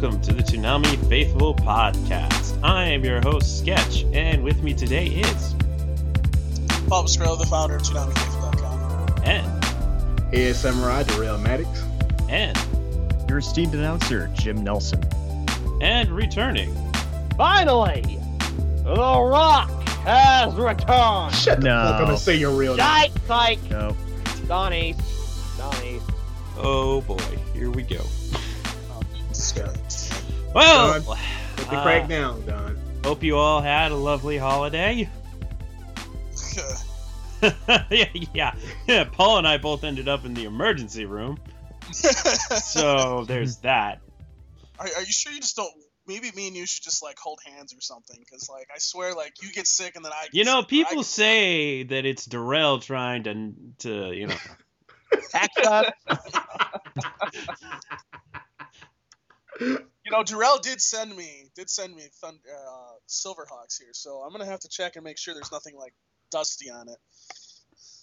Welcome to the Toonami Faithful Podcast. I am your host, Sketch, and with me today is Bob Skrill, the founder of ToonamiFaithful.com. and Hey, Samurai, Darrell Maddox. and Your esteemed announcer, Jim Nelson. and returning. Finally, The Rock has returned. Shut the No. fuck up and say your real name. Psych, psych. No. Donnie. Donnie. Oh boy, here we go. Jesus Christ. Well, Put the uh, crack down, Don. hope you all had a lovely holiday. yeah, yeah, yeah. Paul and I both ended up in the emergency room, so there's that. are, are you sure you just don't? Maybe me and you should just like hold hands or something, because like I swear, like you get sick and then I. Get You know, sick, people get- say that it's Darrell trying to to you know. Access. You know, Darrell did send me did send me Thund- uh, Silverhawks here, so I'm gonna have to check and make sure there's nothing like dusty on it.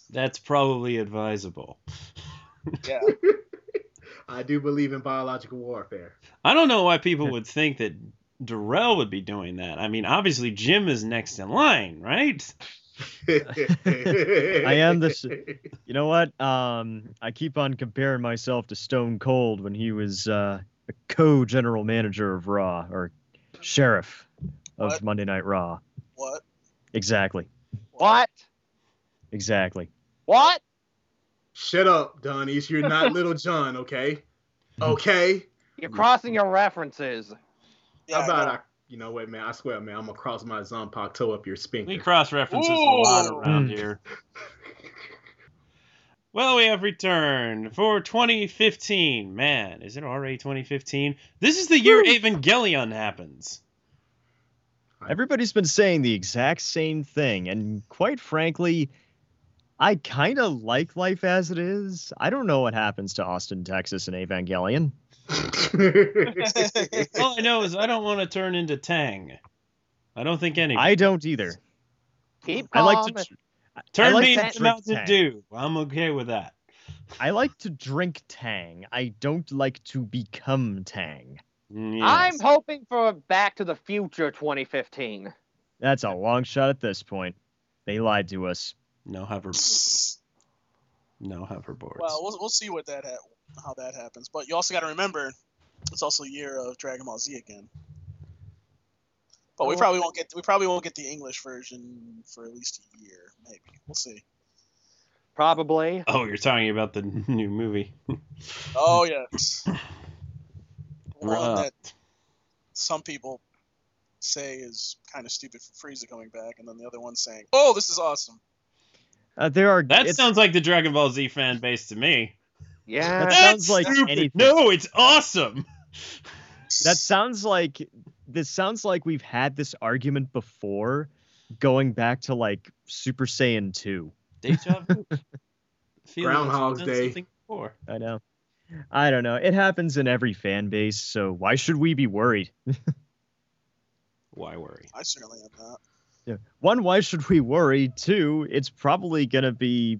That's probably advisable. Yeah. I do believe in biological warfare. I don't know why people would think that Darrell would be doing that. I mean, obviously Jim is next in line, right? I am this- You know what? Um, I keep on comparing myself to Stone Cold when he was uh, a co-general manager of Raw or sheriff of What? Monday Night Raw. what? Exactly. What? Exactly. What? Shut up, Donnies. You're not Lil Jon, okay? Okay? You're crossing your references. Yeah. How about no. I, you know what, man? I swear, man, I'm gonna cross my Zonpak toe up your We cross references a lot around Mm. here. Well, we have returned for 2015. Man, is it already 2015? This is the year Evangelion happens. Everybody's been saying the exact same thing, and quite frankly, I kind of like life as it is. I don't know what happens to Austin, Texas, and Evangelion. All I know is I don't want to turn into Tang. I don't think any. I don't either. Keep I like to. I turn like me into drink Mountain Tang. Dew. I'm okay with that. I like to drink Tang. I don't like to become Tang. Mm, I'm hoping for Back to the Future 2015. That's a long shot at this point. They lied to us. no hover, no hoverboards. Well, we'll we'll see what that ha- how that happens. But you also got to remember, it's also a year of Dragon Ball Z again. But we probably won't get we probably won't get the English version for at least a year, maybe. We'll see. Probably. oh, you're talking about the new movie. Oh yes, one Right. that some people say is kind of stupid for Frieza coming back, and then the other one saying, "Oh, this is awesome." Uh, there are. That sounds like the Dragon Ball Z fan base to me. Yeah. That sounds like Stupid. anything. No, it's awesome. That sounds like this sounds like we've had this argument before, going back to like Super Saiyan 2. Deja vu. Feeling Groundhog's Day. I know. I don't know. It happens in every fan base, so why should we be worried? Why worry? I certainly am not. Yeah. One, why should we worry? Two, it's probably gonna be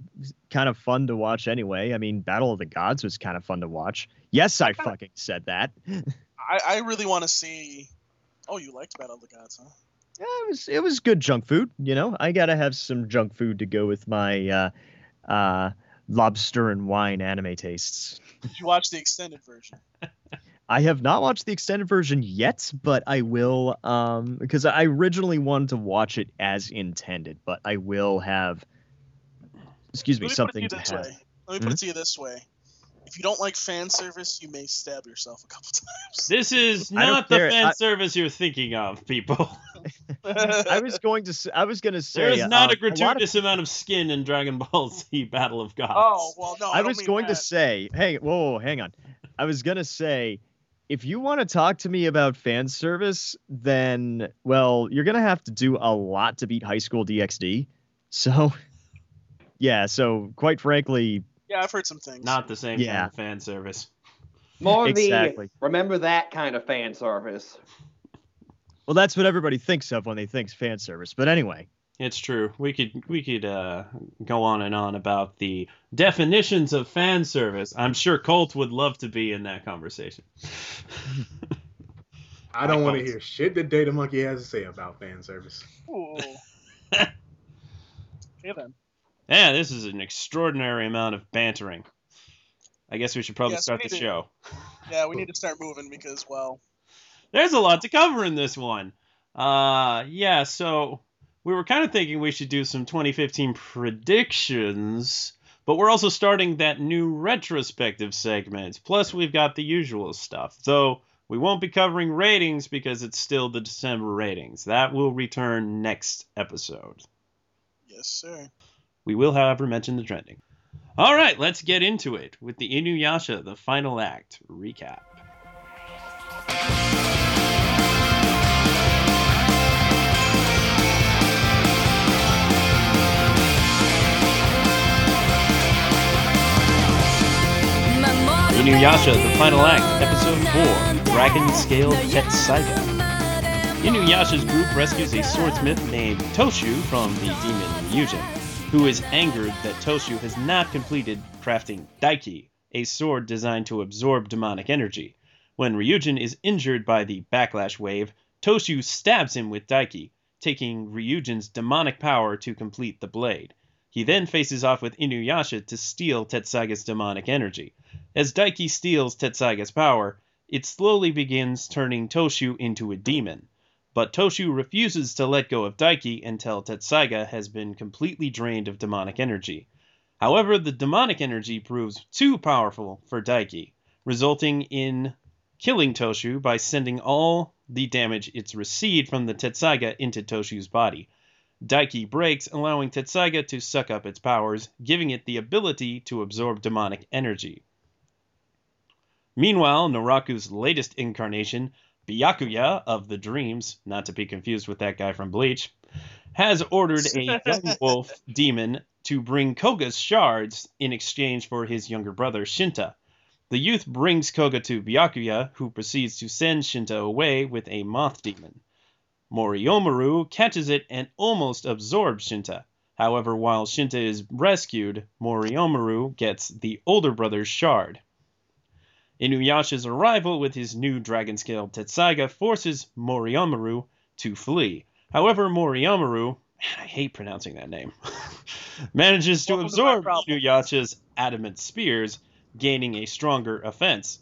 kind of fun to watch anyway. I mean, Battle of the Gods was kind of fun to watch. Yes, I fucking said that. I, I really want to see. Oh, you liked Battle of the Gods, huh? Yeah, it was it was good junk food. You know, I gotta have some junk food to go with my uh, uh, lobster and wine anime tastes. Did you watch the extended version? I have not watched the extended version yet, but I will um because I originally wanted to watch it as intended, but I will have excuse me, something to have. way. Let me put it to you this way. If you don't like fan service, you may stab yourself a couple times. This is don't the care. fan I- service you're thinking of, people. I was going to. s- I was going to say. There is not uh, a lot of- gratuitous amount of skin in Dragon Ball Z Battle of Gods. Oh well, no. I, I was mean going to say, hey, whoa, whoa, hang on. I was gonna say, if you want to talk to me about fan service, then well, you're gonna have to do a lot to beat High School DxD. So, yeah. So, quite frankly, Yeah, I've heard some things. Not the same Yeah. kind of fan service. More Exactly. the remember that kind of fan service. well, that's what everybody thinks of when they think fan service. But anyway, It's true. We could we could uh, go on and on about the definitions of fan service. I'm sure Colt would love to be in that conversation. I don't want to hear shit that Data Monkey has to say about fan service. Ooh. okay then. Yeah, this is an extraordinary amount of bantering. I guess we should probably Yes, start the do. show. Yeah, we need to start moving because well, There's a lot to cover in this one. Uh, yeah, so we were kind of thinking we should do some 2015 predictions, but we're also starting that new retrospective segment. Plus, we've got the usual stuff. So we won't be covering ratings because it's still the December ratings. That will return next episode. yes sir. We will, however, mention the trending. All right, let's get into it with the Inuyasha, the final act recap. Inuyasha, the final act, episode 4, Dragon Scale Tetsaiga. Inuyasha's group rescues a swordsmith named Toshu from the demon Ryujin, who is angered that Toshu has not completed crafting Daiki, a sword designed to absorb demonic energy. When Ryujin is injured by the backlash wave, Toshu stabs him with Daiki, taking Ryujin's demonic power to complete the blade. He then faces off with Inuyasha to steal Tetsaiga's demonic energy. As Daiki steals Tetsaiga's power, it slowly begins turning Toshu into a demon. But Toshu refuses to let go of Daiki until Tetsaiga has been completely drained of demonic energy. However, the demonic energy proves too powerful for Daiki, resulting in killing Toshu by sending all the damage it's received from the Tetsaiga into Toshu's body. Daiki breaks, allowing Tetsaiga to suck up its powers, giving it the ability to absorb demonic energy. Meanwhile, Naraku's latest incarnation, Byakuya of the Dreams, not to be confused with that guy from Bleach, has ordered a young wolf demon to bring Koga's shards in exchange for his younger brother Shinta. The youth brings Koga to Byakuya, who proceeds to send Shinta away with a moth demon. Moryomaru catches it and almost absorbs Shinta. However, while Shinta is rescued, Moryomaru gets the older brother's shard. Inuyasha's arrival with his new dragon scale Tetsaiga forces Moryomaru to flee. However, Moryomaru, man, I hate pronouncing that name, manages to Welcome to absorb problem. Inuyasha's adamant spears, gaining a stronger offense.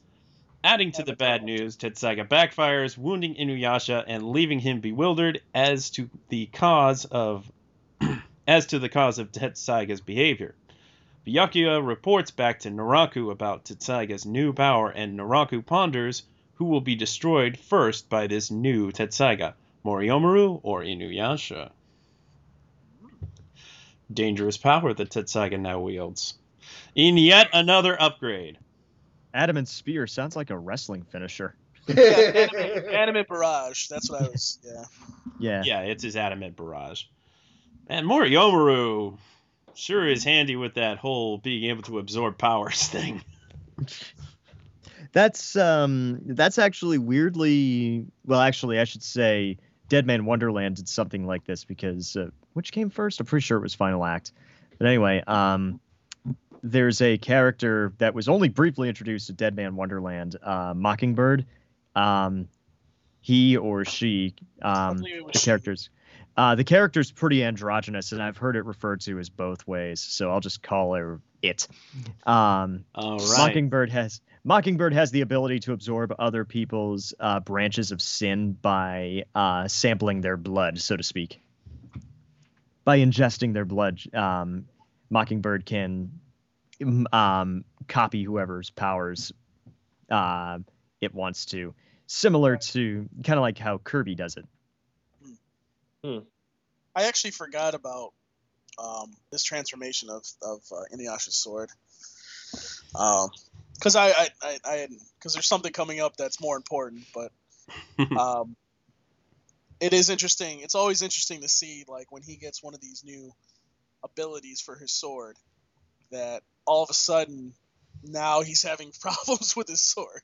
Adding to the bad news, Tetsaiga backfires, wounding Inuyasha and leaving him bewildered as to the cause of as to the cause of Tetsaiga's behavior. Byakuya reports back to Naraku about Tetsaiga's new power, and Naraku ponders who will be destroyed first by this new Tetsaiga, Moryomaru or Inuyasha. Dangerous power that Tetsaiga now wields. In yet another upgrade. Adamant Spear sounds like a wrestling finisher. Yeah, anime, anime barrage. That's what I was. Yeah. Yeah. Yeah, it's his adamant barrage. And Moryomaru sure is handy with that whole being able to absorb powers thing. That's um that's actually weirdly well actually I should say Dead Man Wonderland did something like this because uh, which came first? I'm pretty sure it was Final Act. But anyway, um there's a character that was only briefly introduced to Dead Man Wonderland, uh, Mockingbird. Um, he or she, um, believe it was the she. characters. Uh, the character's pretty androgynous, and I've heard it referred to as both ways, so I'll just call her it. Um, All right. Mockingbird has Mockingbird has the ability to absorb other people's uh, branches of sin by uh, sampling their blood, so to speak. By ingesting their blood, um, Mockingbird can um, copy whoever's powers uh, it wants to, similar to kind of like how Kirby does it. I actually forgot about um, this transformation of of uh, Inuyasha's sword. Because I I I, I because there's something coming up that's more important, but um, it is interesting. It's always interesting to see like when he gets one of these new abilities for his sword, that all of a sudden now he's having problems with his sword.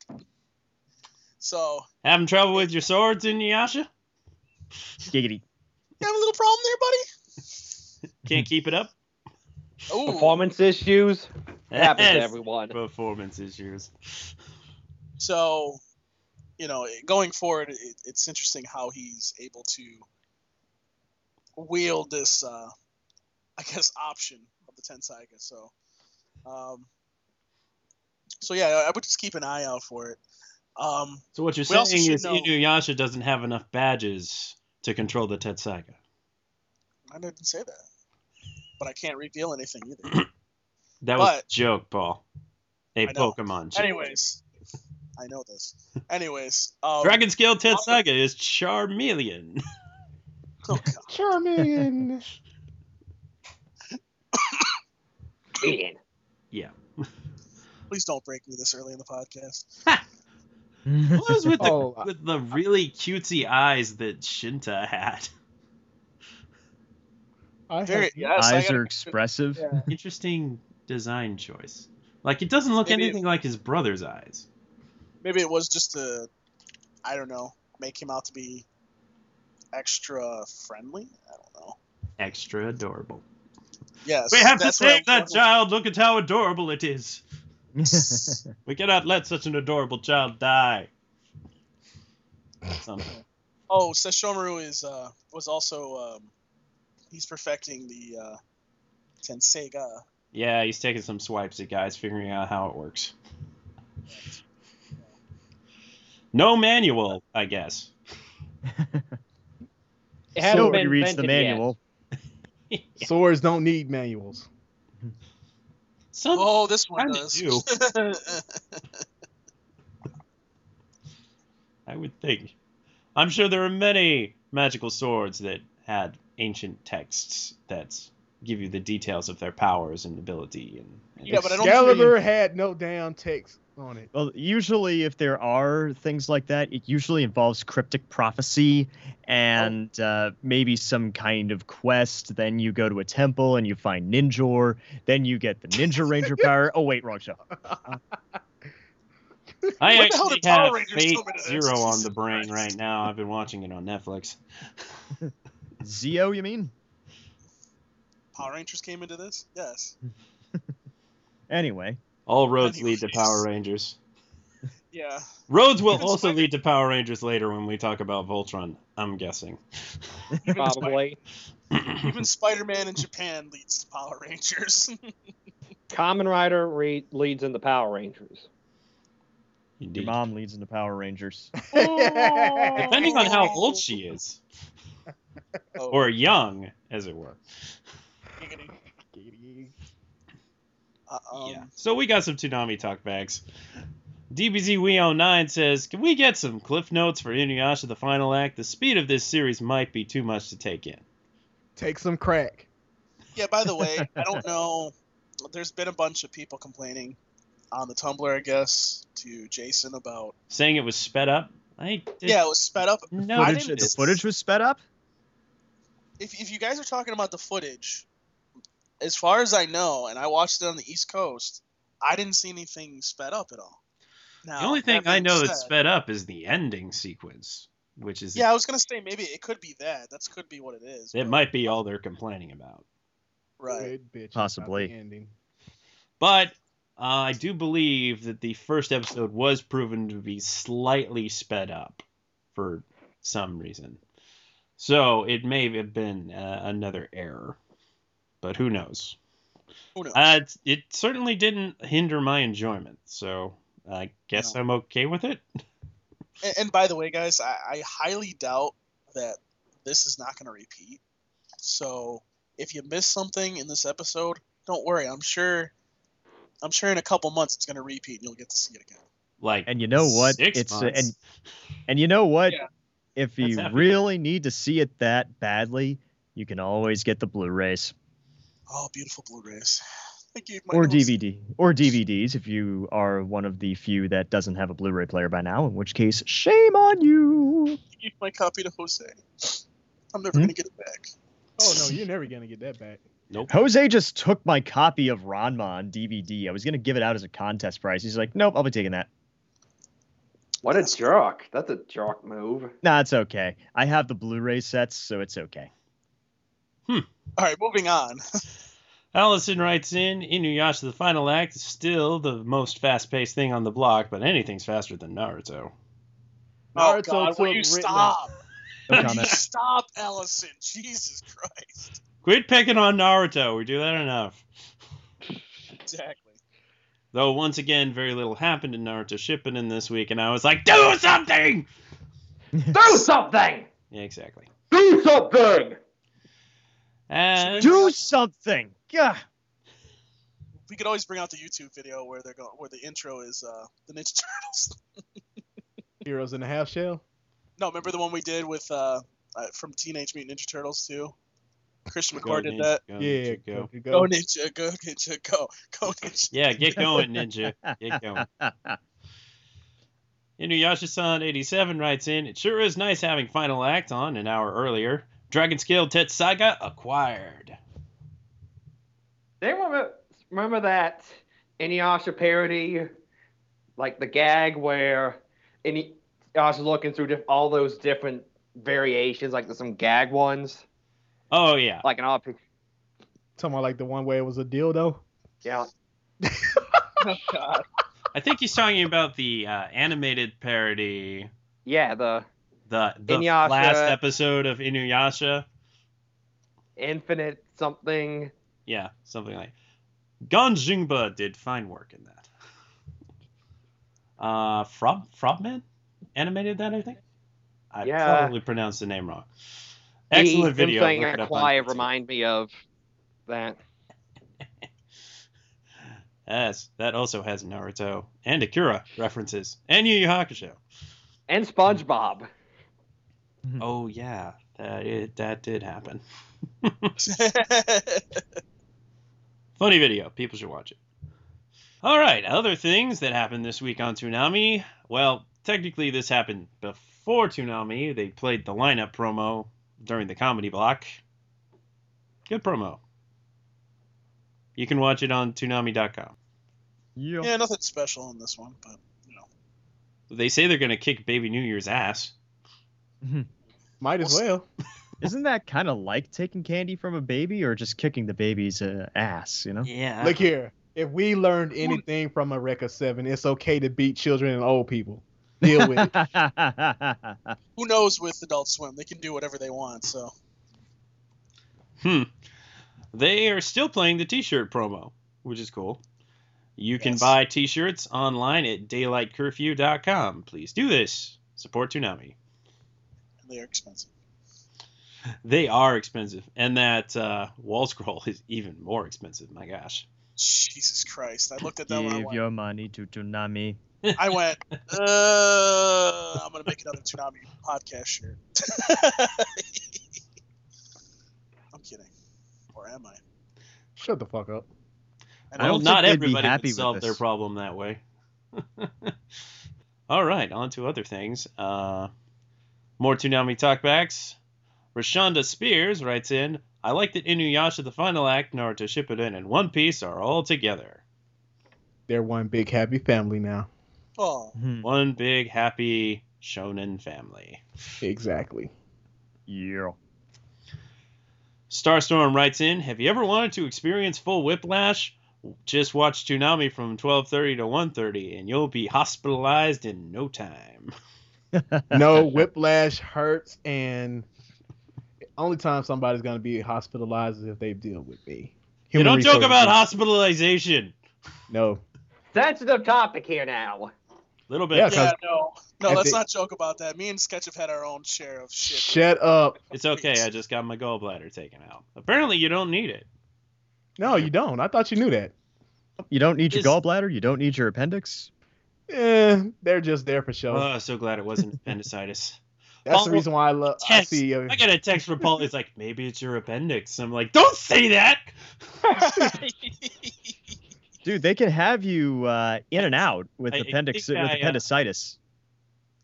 So Having trouble with your swords, Inuyasha? Giggity. You have a little problem there, buddy. Can't keep it up? Ooh. Performance issues. It happens to everyone. Performance issues. So, you know, going forward, it, it's interesting how he's able to wield this, uh, I guess, option of the Tensaiga. So, um, so yeah, I- I would just keep an eye out for it. Um, So what you're saying is know- Inuyasha doesn't have enough badges to control the Tetsaiga. I didn't say that, but I can't reveal anything either. That was a joke, Paul. A. Pokemon joke. Anyways, I know this. Anyways, um, Dragon Scale Tetsaiga is Charmeleon. Oh God. Charming. Yeah. Please don't break me this early in the podcast. What was with the Oh, with the really cutesy eyes that Shinta had? I Very have- yes, Eyes gotta- are expressive. Yeah. Interesting design choice. Like it doesn't look Maybe- anything like his brother's eyes. Maybe it was just to, I don't know, make him out to be extra friendly. I don't know. Extra adorable. Yes, We have to save that child. Look at how adorable it is. We cannot let such an adorable child die. Oh, Sesshomaru is uh was also um, he's perfecting the uh, Tenseiga. Yeah, he's taking some swipes at guys, figuring out how it works. No manual, I guess. It hasn't Nobody been reads the invented yet. manual. Swords don't need manuals. Some Oh, this one does. do. I would think. I'm sure there are many magical swords that had ancient texts that give you the details of their powers and ability. And, and Yeah, but I don't Excalibur had no damn text on it. Well, usually, if there are things like that, it usually involves cryptic prophecy and uh, maybe some kind of quest. Then you go to a temple and you find Ninjor. Then you get the Ninja Ranger power. Oh, wait, wrong show. I What the hell actually have Rangers Fate come into this? Zero on the brain right now. I've been watching it on Netflix. Zeo, you mean? Power Rangers came into this. Yes. Anyway, All roads lead to Power Rangers. Yeah. Roads will Even also Spider- lead to Power Rangers later when we talk about Voltron, I'm guessing. Even, Spi- Probably. even Spider-Man in Japan leads to Power Rangers. Kamen Rider re- leads in the Power Rangers. your Indeed. mom leads into Power Rangers. Oh. Depending on how old she is, Oh, or young, as it were. giggity. Uh, um, yeah. So we got some Toonami talk bags. DBZ We09 says, Can we get some cliff notes for Inuyasha the final act? The speed of this series might be too much to take in. Take some crack. Yeah, by the way, I don't know. There's been a bunch of people complaining on the Tumblr, I guess, to Jason about. Saying it was sped up? I did Yeah, it was sped up. no I Footage, the footage was sped up. If, if you guys are talking about the footage, as far as I know, and I watched it on the East Coast, I didn't see anything sped up at all. Now, The only thing I being know that's sped up is the ending sequence, which is Yeah, I was gonna say maybe it could be that. That's could be what it is. it but- might be all they're complaining about. right. Bitch. Possibly. about ending. But uh, I do believe that the first episode was proven to be slightly sped up for some reason. So it may have been uh, another error. But who knows? Who knows? Uh, it, it certainly didn't hinder my enjoyment. So I guess No. I'm okay with it. And, and by the way, guys, I, I highly doubt that this is not going to repeat. So if you miss something in this episode, don't worry. I'm sure. I'm sure in a couple months it's going to repeat and you'll get to see it again. Like And you know what? Six It's uh, months. and and you know what? Yeah. if you really need to see it that badly, you can always get the Blu-rays Oh, beautiful Blu-rays. Thank you. or DVD or DVDs if you are one of the few that doesn't have a Blu-ray player by now. In which case, shame on you. Give my copy to Jose. I'm never Hmm? gonna get it back. Oh no, you're never gonna get that back. Nope. Jose just took my copy of Ranma on DVD. I was gonna give it out as a contest prize. He's like, "Nope, I'll be taking that." What a jerk. That's a jerk move. Nah, it's okay. I have the Blu-ray sets, so it's okay. Hmm. All right, moving on. Allison writes in Inuyasha the final act is still the most fast paced thing on the block, but anything's faster than Naruto. Oh Naruto God, will you stop? No Will you comment. stop, Allison. Jesus Christ. Quit picking on Naruto. We do that enough. Exactly. Though once again, very little happened in Naruto Shippuden this week, and I was like, do something! Do something! Yeah, exactly. Do something! And Do something. Yeah. We could always bring out the YouTube video where they're going, where the intro is uh, the Ninja Turtles. Heroes in a half shell. no, remember the one we did with uh, uh, from Teenage Mutant Ninja Turtles too. Christian Go, McCord did that. go, yeah, Ninja, go. go. Go go. Ninja, go Ninja, go, go Ninja. Yeah, get going, Ninja. Get going. Inuyasha-san 87 writes in, It sure is nice having Final Act on an hour earlier. Dragon Scale Tetsaiga acquired. They remember remember that Inuyasha parody, like the gag where Inuyasha's looking through diff- all those different variations, like there's some gag ones, Oh, yeah. like an all pic- Talking about like the one where it was a dildo. yeah. Oh God. I think he's talking about the uh, animated parody, Yeah, the the, the Inuyasha. last episode of Inuyasha. infinite something. Yeah, something like Ganjingba did fine work in that. Uh, Frob Frobman animated that, I think. I Yeah. probably pronounced the name wrong. Excellent the, video. Thing Look it up on Quiet YouTube. remind me of that. Yes, that also has Naruto and Akira references and Yu Yu Hakusho. And SpongeBob. Mm-hmm. Oh yeah, that it, that did happen. Funny video. People should watch it. All right, other things that happened this week on Toonami. Well, technically this happened before Toonami. They played the lineup promo during the comedy block. Good promo. You can watch it on Toonami.com. Yeah. yeah, nothing special on this one, but you know. They say they're gonna kick Baby New Year's ass. Mm-hmm. Might as We'll well. Isn't that kind of like taking candy from a baby or just kicking the baby's uh, ass, you know? Yeah. Look here. If we learned anything from Eureka 7, it's okay to beat children and old people. Deal with it. Who knows with Adult Swim? They can do whatever they want. So Hmm. They are still playing the T-shirt promo, which is cool. You can Yes. buy T-shirts online at daylightcurfew.com. Please do this. Support Toonami. They are expensive. They are expensive, and that uh, wall scroll is even more expensive. My gosh. Jesus Christ! I looked at that one. I Give went, your money to Toonami. I went uh, I'm gonna make another Toonami podcast shirt. I'm kidding, or am I? Shut the fuck up. I I Well, don't not think everybody happy would solve their problem that way. All right, on to other things. Uh, more Toonami talkbacks. Rashonda Spears writes in, I like that Inuyasha the Final Act, Naruto Shippuden, and One Piece are all together. They're one big happy family now. Oh, Hmm. One big happy shonen family. Exactly. Yeah. Starstorm writes in, Have you ever wanted to experience full whiplash? Just watch Toonami from 12:30 to 1:30 and you'll be hospitalized in no time. No, whiplash hurts, and only time somebody's gonna be hospitalized is if they deal with me. You don't talk about hospitalization. No. Sensitive topic here now. A Little bit. Yeah, yeah, 'cause no, no, let's think- not joke about that. Me and Sketch have had our own share of shit. Shut up. It's okay. I just got my gallbladder taken out. Apparently, you don't need it. No, you don't. I thought you knew that. You don't need your Is- gallbladder. You don't need your appendix. Eh, they're just there for show. Oh, so glad it wasn't appendicitis. That's Paul, the reason why I love. I see. Uh, I got a text from Paul. It's like maybe it's your appendix. I'm like, don't say that. Dude, they can have you uh, in and out with I- I appendix think with I, uh, appendicitis.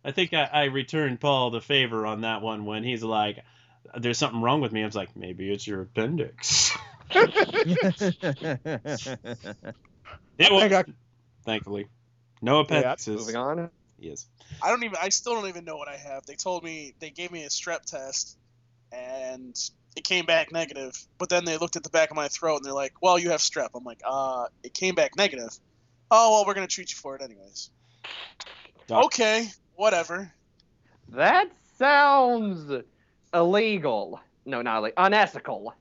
I think I, I returned Paul the favor on that one when he's like, "There's something wrong with me." I was like, "Maybe it's your appendix." It was, I- thankfully, no appendixes. Moving on. Yes. I don't even. I still don't even know what I have. They told me they gave me a strep test, and it came back negative. But then they looked at the back of my throat and they're like, "Well, you have strep." I'm like, "Uh, it came back negative." Oh well, we're gonna treat you for it anyways. Doc- Okay, whatever. That sounds illegal. No, not illegal. Unethical.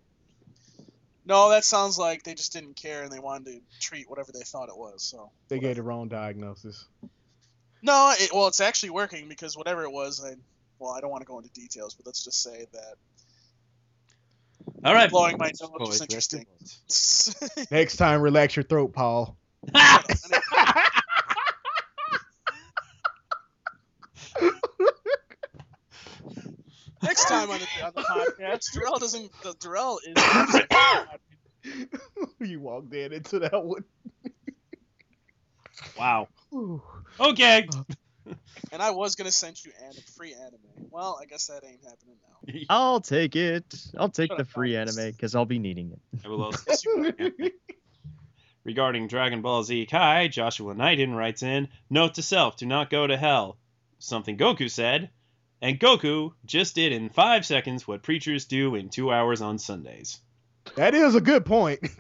No, that sounds like they just didn't care and they wanted to treat whatever they thought it was. So they gave the wrong diagnosis. no, it, well, it's actually working because whatever it was, I well, I don't want to go into details, but let's just say that All right. blowing my nose Boys, was interesting. Next time, relax your throat, Paul. Next time on the, on the podcast, Darrell doesn't. The Darrell is. you walked in into that one. wow. Whew. Okay. and I was gonna send you an, free anime. Well, I guess that ain't happening now. I'll take it. I'll take the free anime because I'll be needing it. I will also Regarding Dragon Ball Z Kai, Joshua Knighton writes in, Note to self, do not go to hell. Something Goku said. And Goku just did in five seconds what preachers do in two hours on Sundays. That is a good point. Note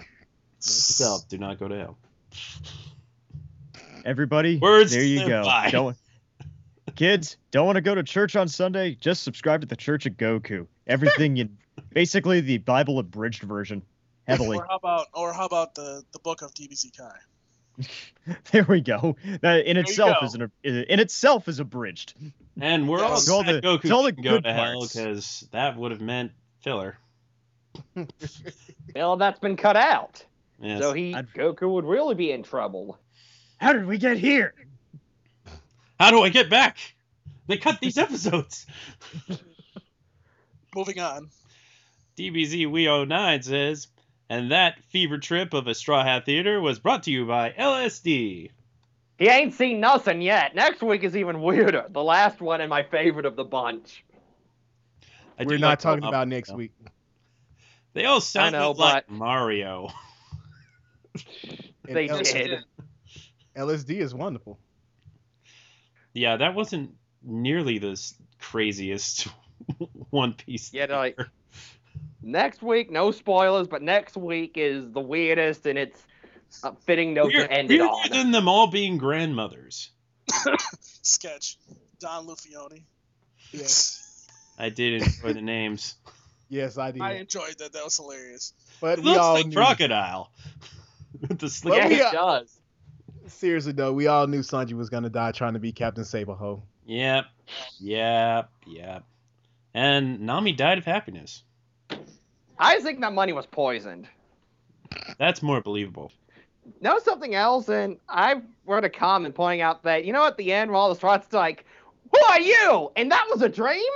self, do not go to hell. Everybody, Words there you go. by. Don't, kids, don't want to go to church on Sunday? Just subscribe to the Church of Goku. Everything you, basically the Bible abridged version, heavily. Or how about, or how about the the book of DBZ Kai? There we go. That in you itself is an, uh, in itself is abridged. And we're all Yes. glad All the- Goku it's all the go good to hell because that would have meant filler. Well, that's been cut out. Yes. So he I'd- Goku would really be in trouble. How did we get here? How do I get back? They cut these episodes. Moving on. DBZ We09 says, and that fever trip of a Straw Hat Theater was brought to you by LSD. He ain't seen nothing yet. Next week is even weirder. The last one and my favorite of the bunch. I We're not like talking about next though. week. They all sound know, like but- Mario. They L- did. LSD is wonderful. Yeah, that wasn't nearly the craziest One Piece. Yeah, like theater. Next week, no spoilers, but next week is the weirdest and it's a fitting note Weird- to end it weirder on. than them all being grandmothers. Sketch. Don Lufioni. Yes. I did enjoy the names. Yes, I did. I enjoyed that. That was hilarious. but It we looks all like knew, Crocodile. With the sleep. yeah, we it does. seriously though, we all knew Sanji was gonna die trying to be Captain Saberho. Yep. Yep. Yep. And Nami died of happiness. I think that money was poisoned. That's more believable. Know something else? And I wrote a comment pointing out that, you know, at the end, the threats like, Who are you? And that was a dream?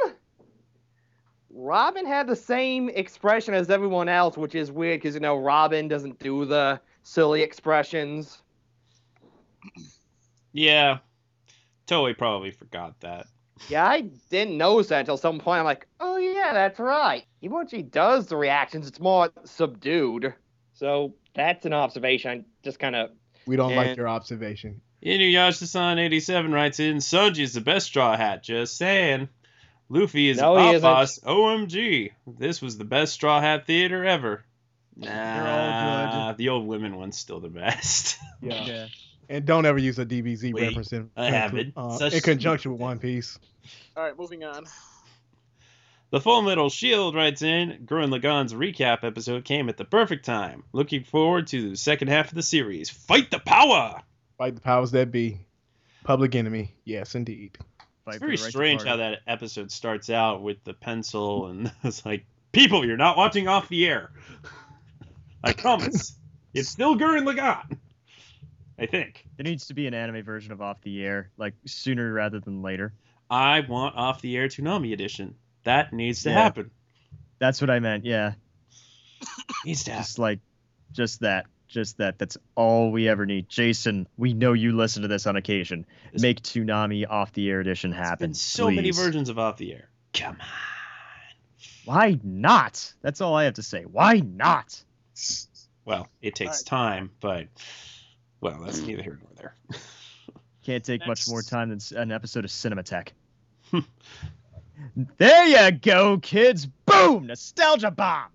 Robin had the same expression as everyone else, which is weird because, you know, Robin doesn't do the silly expressions. Yeah. Toei probably forgot that. Yeah, I didn't notice that until some point. I'm like, oh, yeah, that's right. Even when she does the reactions, it's more subdued. So that's an observation. I just kind of. We don't like And- your observation. Inuyasha-san 87 writes in, Sanji's the best Straw Hat, just saying. Luffy is No, a he boss. OMG. This was the best Straw Hat theater ever. all Nah, the old women one's still the best. Yeah. And don't ever use a DBZ Wait, reference in, I haven't. uh, Such- in conjunction with One Piece. All right, moving on. The Full Metal Shield writes in, Gurren Lagann's recap episode came at the perfect time. Looking forward to the second half of the series. Fight the power! Fight the powers that be. Public enemy. Yes, indeed. Fight It's very right strange how that episode starts out with the pencil and it's like, people, you're not watching off the air. I promise. it's still Gurren Lagann. I think. There needs to be an anime version of Off the Air, like sooner rather than later. I want off the air Toonami edition. That needs to Yeah. happen. That's what I meant. Yeah, Needs to happen. just like, just that, just that. That's all we ever need. Jason, we know you listen to this on occasion. This- Make Toonami off the air edition There's happen. been so many versions of off the air. Come on. Why not? That's all I have to say. Why not? Well, it takes Alright. time, but well, that's mm. neither here nor there. Can't take much more time than an episode of Cinematech. there you go, kids. Boom! Nostalgia bomb.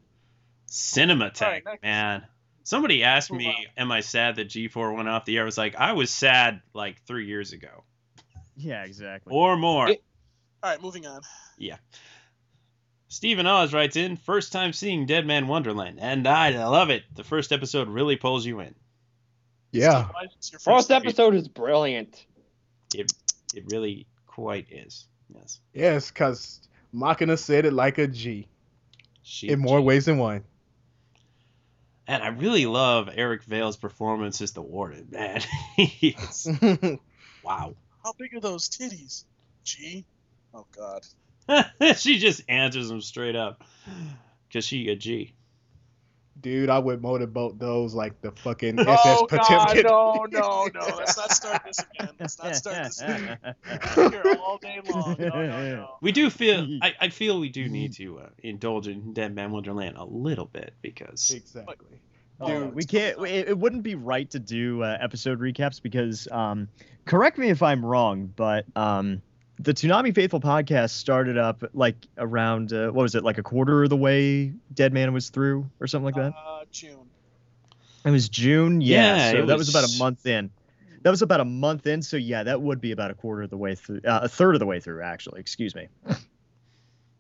Cinematech, Alright, next. man. Somebody asked me, "Am I sad that G4 went off the air?" I was like, I was sad like three years ago Yeah, exactly. or more. It- All right, moving on. Yeah. Stephen Oz writes in, first time seeing Dead Man Wonderland, and I love it. The first episode really pulls you in. Yeah. Steve, why your First time? episode is brilliant. It it really quite is. Yes. Yes, because Makina said it like a G She, in more ways than one. And I really love Eric Vale's performance as the warden, man. He's, wow. How big are those titties? G. Oh God. she just answers him straight up. Because she a G. Dude, I would motorboat those like the fucking SS Oh God, Potemkin. no, no, no. Let's not start this again. Let's not start this again. We're here all day long. No, no, no. We do feel, I, I feel we do need to uh, indulge in Dead Man Wonderland a little bit because Exactly. Oh, Dude, we can't. It, it wouldn't be right to do uh, episode recaps because, um, correct me if I'm wrong, but um, the Toonami Faithful podcast started up like around uh, what was it, like a quarter of the way Dead Man was through or something like that. Uh, June. It was June. Yeah, Yeah, so it that was about a month in. That was about a month in. So yeah, that would be about a quarter of the way through, uh, a third of the way through, actually. Excuse me.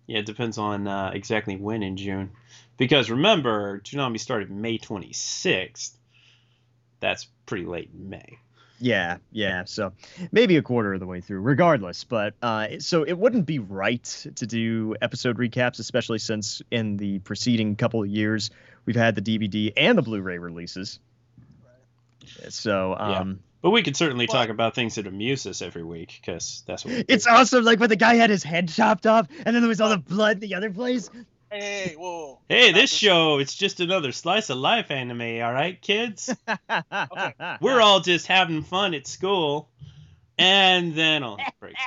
Yeah, it depends on uh, exactly when in June. Because remember, Toonami started May 26th. That's pretty late in May. Yeah, yeah. So maybe a quarter of the way through, regardless. But uh, so it wouldn't be right to do episode recaps, especially since in the preceding couple of years we've had the DVD and the Blu-ray releases. So Yeah. um, But we could certainly But- talk about things that amuse us every week because that's what we it's awesome. Like when the guy had his head chopped off, and then there was all the blood in the other place. Hey, whoa. whoa. Hey, Not this show, it's just another slice of life anime, all right, kids? We're all just having fun at school. And then all hell breaks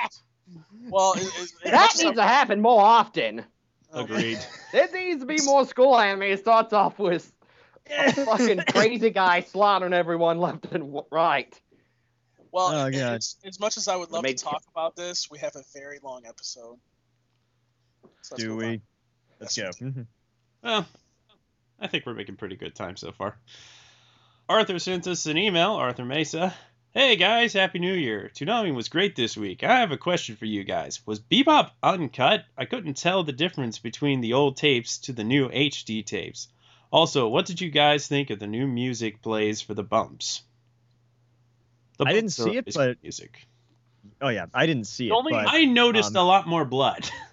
loose. Well, it, it, it That helps needs to happen more often. oh, Agreed. There needs to be more school anime. It starts off with a fucking crazy guy slaughtering everyone left and right. Well, Oh, it- God. it's, as much as I would love to Make- talk about this, we have a very long episode. So Do we? on. Let's go. we Mhm. Well, I think we're making pretty good time so far. Arthur sent us an email, Arthur Mesa. Hey guys, Happy New Year. Toonami was great this week. I have a question for you guys. Was Bebop uncut? I couldn't tell the difference between the old tapes to the new HD tapes. Also, what did you guys think of the new music plays for the bumps? The I didn't see it, but- music. Oh yeah, I didn't see it. Only- but... I noticed um, a lot more blood.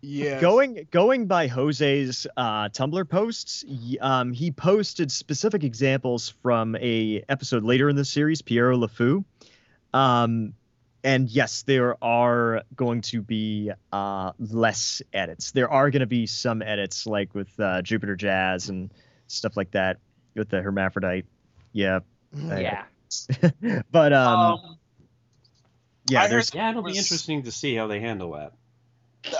Yeah. Going going by Jose's uh, Tumblr posts, y- um, he posted specific examples from a episode later in the series, Pierrot le Fou. Um, and yes, there are going to be uh, less edits. There are going to be some edits, like with uh, Jupiter Jazz and stuff like that, with the hermaphrodite. Yeah, Yeah. but um, Um, yeah, I heard there's yeah, it'll be interesting to see how they handle that.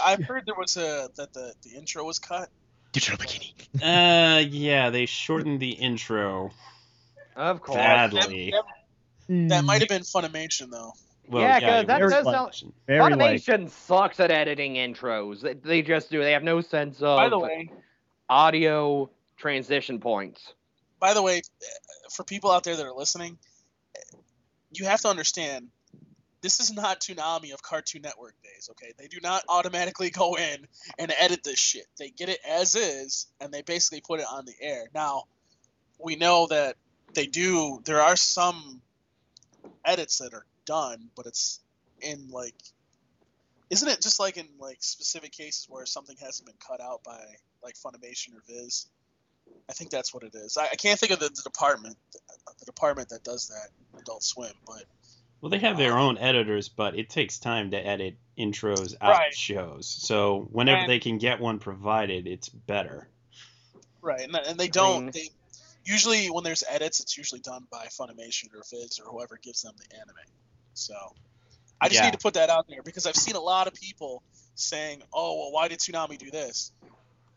I've heard there was a that the, the intro was cut. digital bikini. Uh, yeah, they shortened the intro Of course. badly. That, that, that might have been Funimation though. Well, Yeah, 'cause it that does sound- Funimation. Like sucks at editing intros. They, they just do. They have no sense of By the way, audio transition points. by the way, for people out there that are listening, you have to understand this is not Toonami of Cartoon Network days, okay? They do not automatically go in and edit this shit. They get it as is and they basically put it on the air. Now, we know that they do there are some edits that are done, but it's in like isn't it just like in like specific cases where something hasn't been cut out by like Funimation or Viz? I think that's what it is. I, I can't think of the, the department, the department that does that, Adult Swim. But Well, they have their own editors, but it takes time to edit intros out Right. of shows. So whenever And- they can get one provided, it's better. Right, and, and they don't. they usually when there's edits, it's usually done by Funimation or Viz or whoever gives them the anime. So I just Yeah. need to put that out there because I've seen a lot of people saying, "Oh, well, why did Toonami do this?"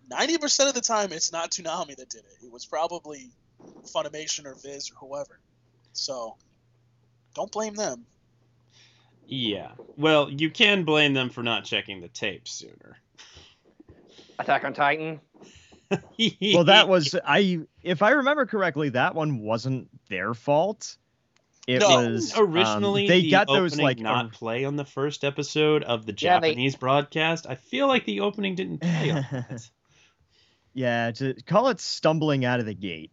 Ninety percent of the time, it's not Toonami that did it. It was probably Funimation or Viz or whoever. So don't blame them. Yeah. Well, you can blame them for not checking the tape sooner. Attack on Titan. well, that was I. If I remember correctly, that one wasn't their fault. It No. was um, originally they the got those opening like not or- play on the first episode of the Yeah, they- Japanese broadcast. I feel like the opening didn't play on that. yeah, to call it stumbling out of the gate.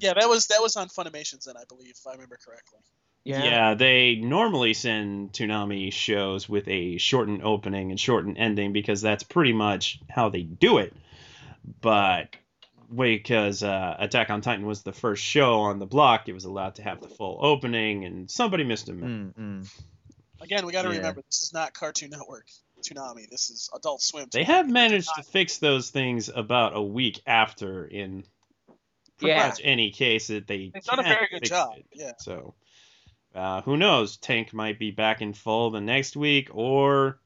Yeah, that was that was on Funimation's end, I believe, if I remember correctly. Yeah. they normally send Toonami shows with a shortened opening and shortened ending because that's pretty much how they do it. But because uh, Attack on Titan was the first show on the block, it was allowed to have the full opening, and somebody missed a minute. Mm, mm. Again, we got to Yeah. remember this is not Cartoon Network, Toonami. This is Adult Swim. They have managed to fix those things about a week after in pretty Yeah. much any case that they They've done a very good job. it. Yeah. So uh, who knows? Tank might be back in full the next week, or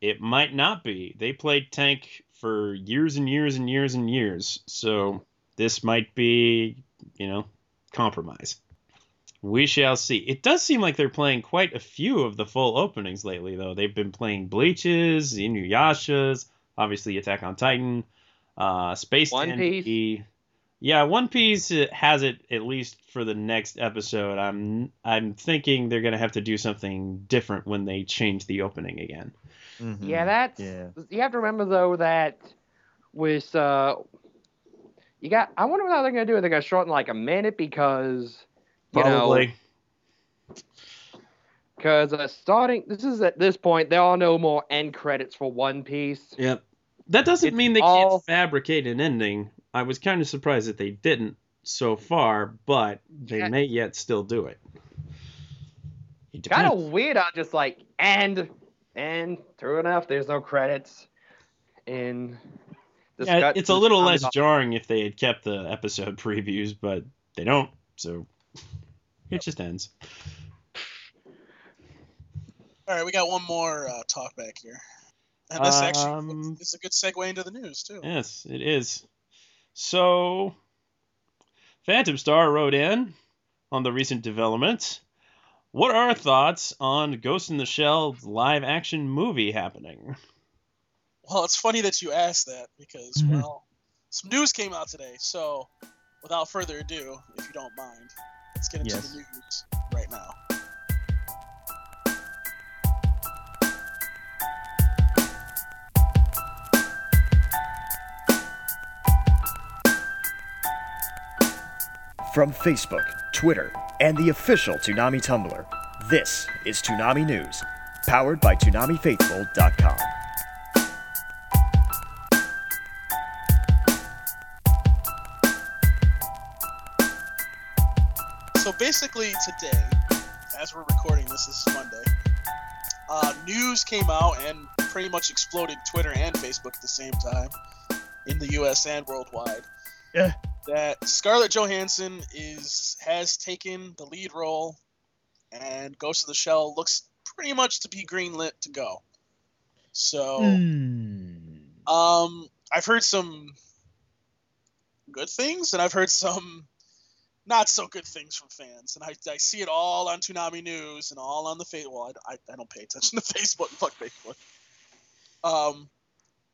it might not be. They played Tank for years and years and years and years, so this might be, you know, compromise. We shall see. It does seem like they're playing quite a few of the full openings lately, though. They've been playing Bleaches, Inuyashas, obviously Attack on Titan, uh, Space One Dandy. Piece. Yeah, One Piece uh, has it at least for the next episode. I'm I'm thinking they're gonna have to do something different when they change the opening again. Mhm. Yeah, that's. Yeah. You have to remember though that with uh, you got. I wonder what they're gonna do. They're gonna shorten like a minute because you Probably. because uh, starting. This is at this point there are no more end credits for One Piece. Yep. That doesn't It's mean they all- can't fabricate an ending. I was kind of surprised that they didn't so far, but they Yeah. may yet still do it. It Kind of weird. I'm just like and and true enough, there's no credits in. this Yeah, cut- it's a little comic less jarring if they had kept the episode previews, but they don't, so it just ends. All right, we got one more uh, talk back here, and this actually Um, is a good segue into the news too. Yes, it is. So, Phantom Star wrote in on the recent developments. What are our thoughts on Ghost in the Shell live action movie happening? Well, it's funny that you asked that because Mhm. well, some news came out today. So, without further ado, if you don't mind, let's get into Yes. the news right now. From Facebook, Twitter, and the official Toonami Tumblr, this is Toonami News, powered by ToonamiFaithful.com. So basically, today, as we're recording this, this is Monday. Uh, news came out and pretty much exploded Twitter and Facebook at the same time, in the U.S. and worldwide. Yeah. That Scarlett Johansson is has taken the lead role, and Ghost of the Shell looks pretty much to be greenlit to go. So. Hmm. Um, I've heard some good things, and I've heard some not so good things from fans, and I, I see it all on Toonami News and all on the face. Well, I, I, I don't pay attention to Facebook. Fuck Facebook. Um,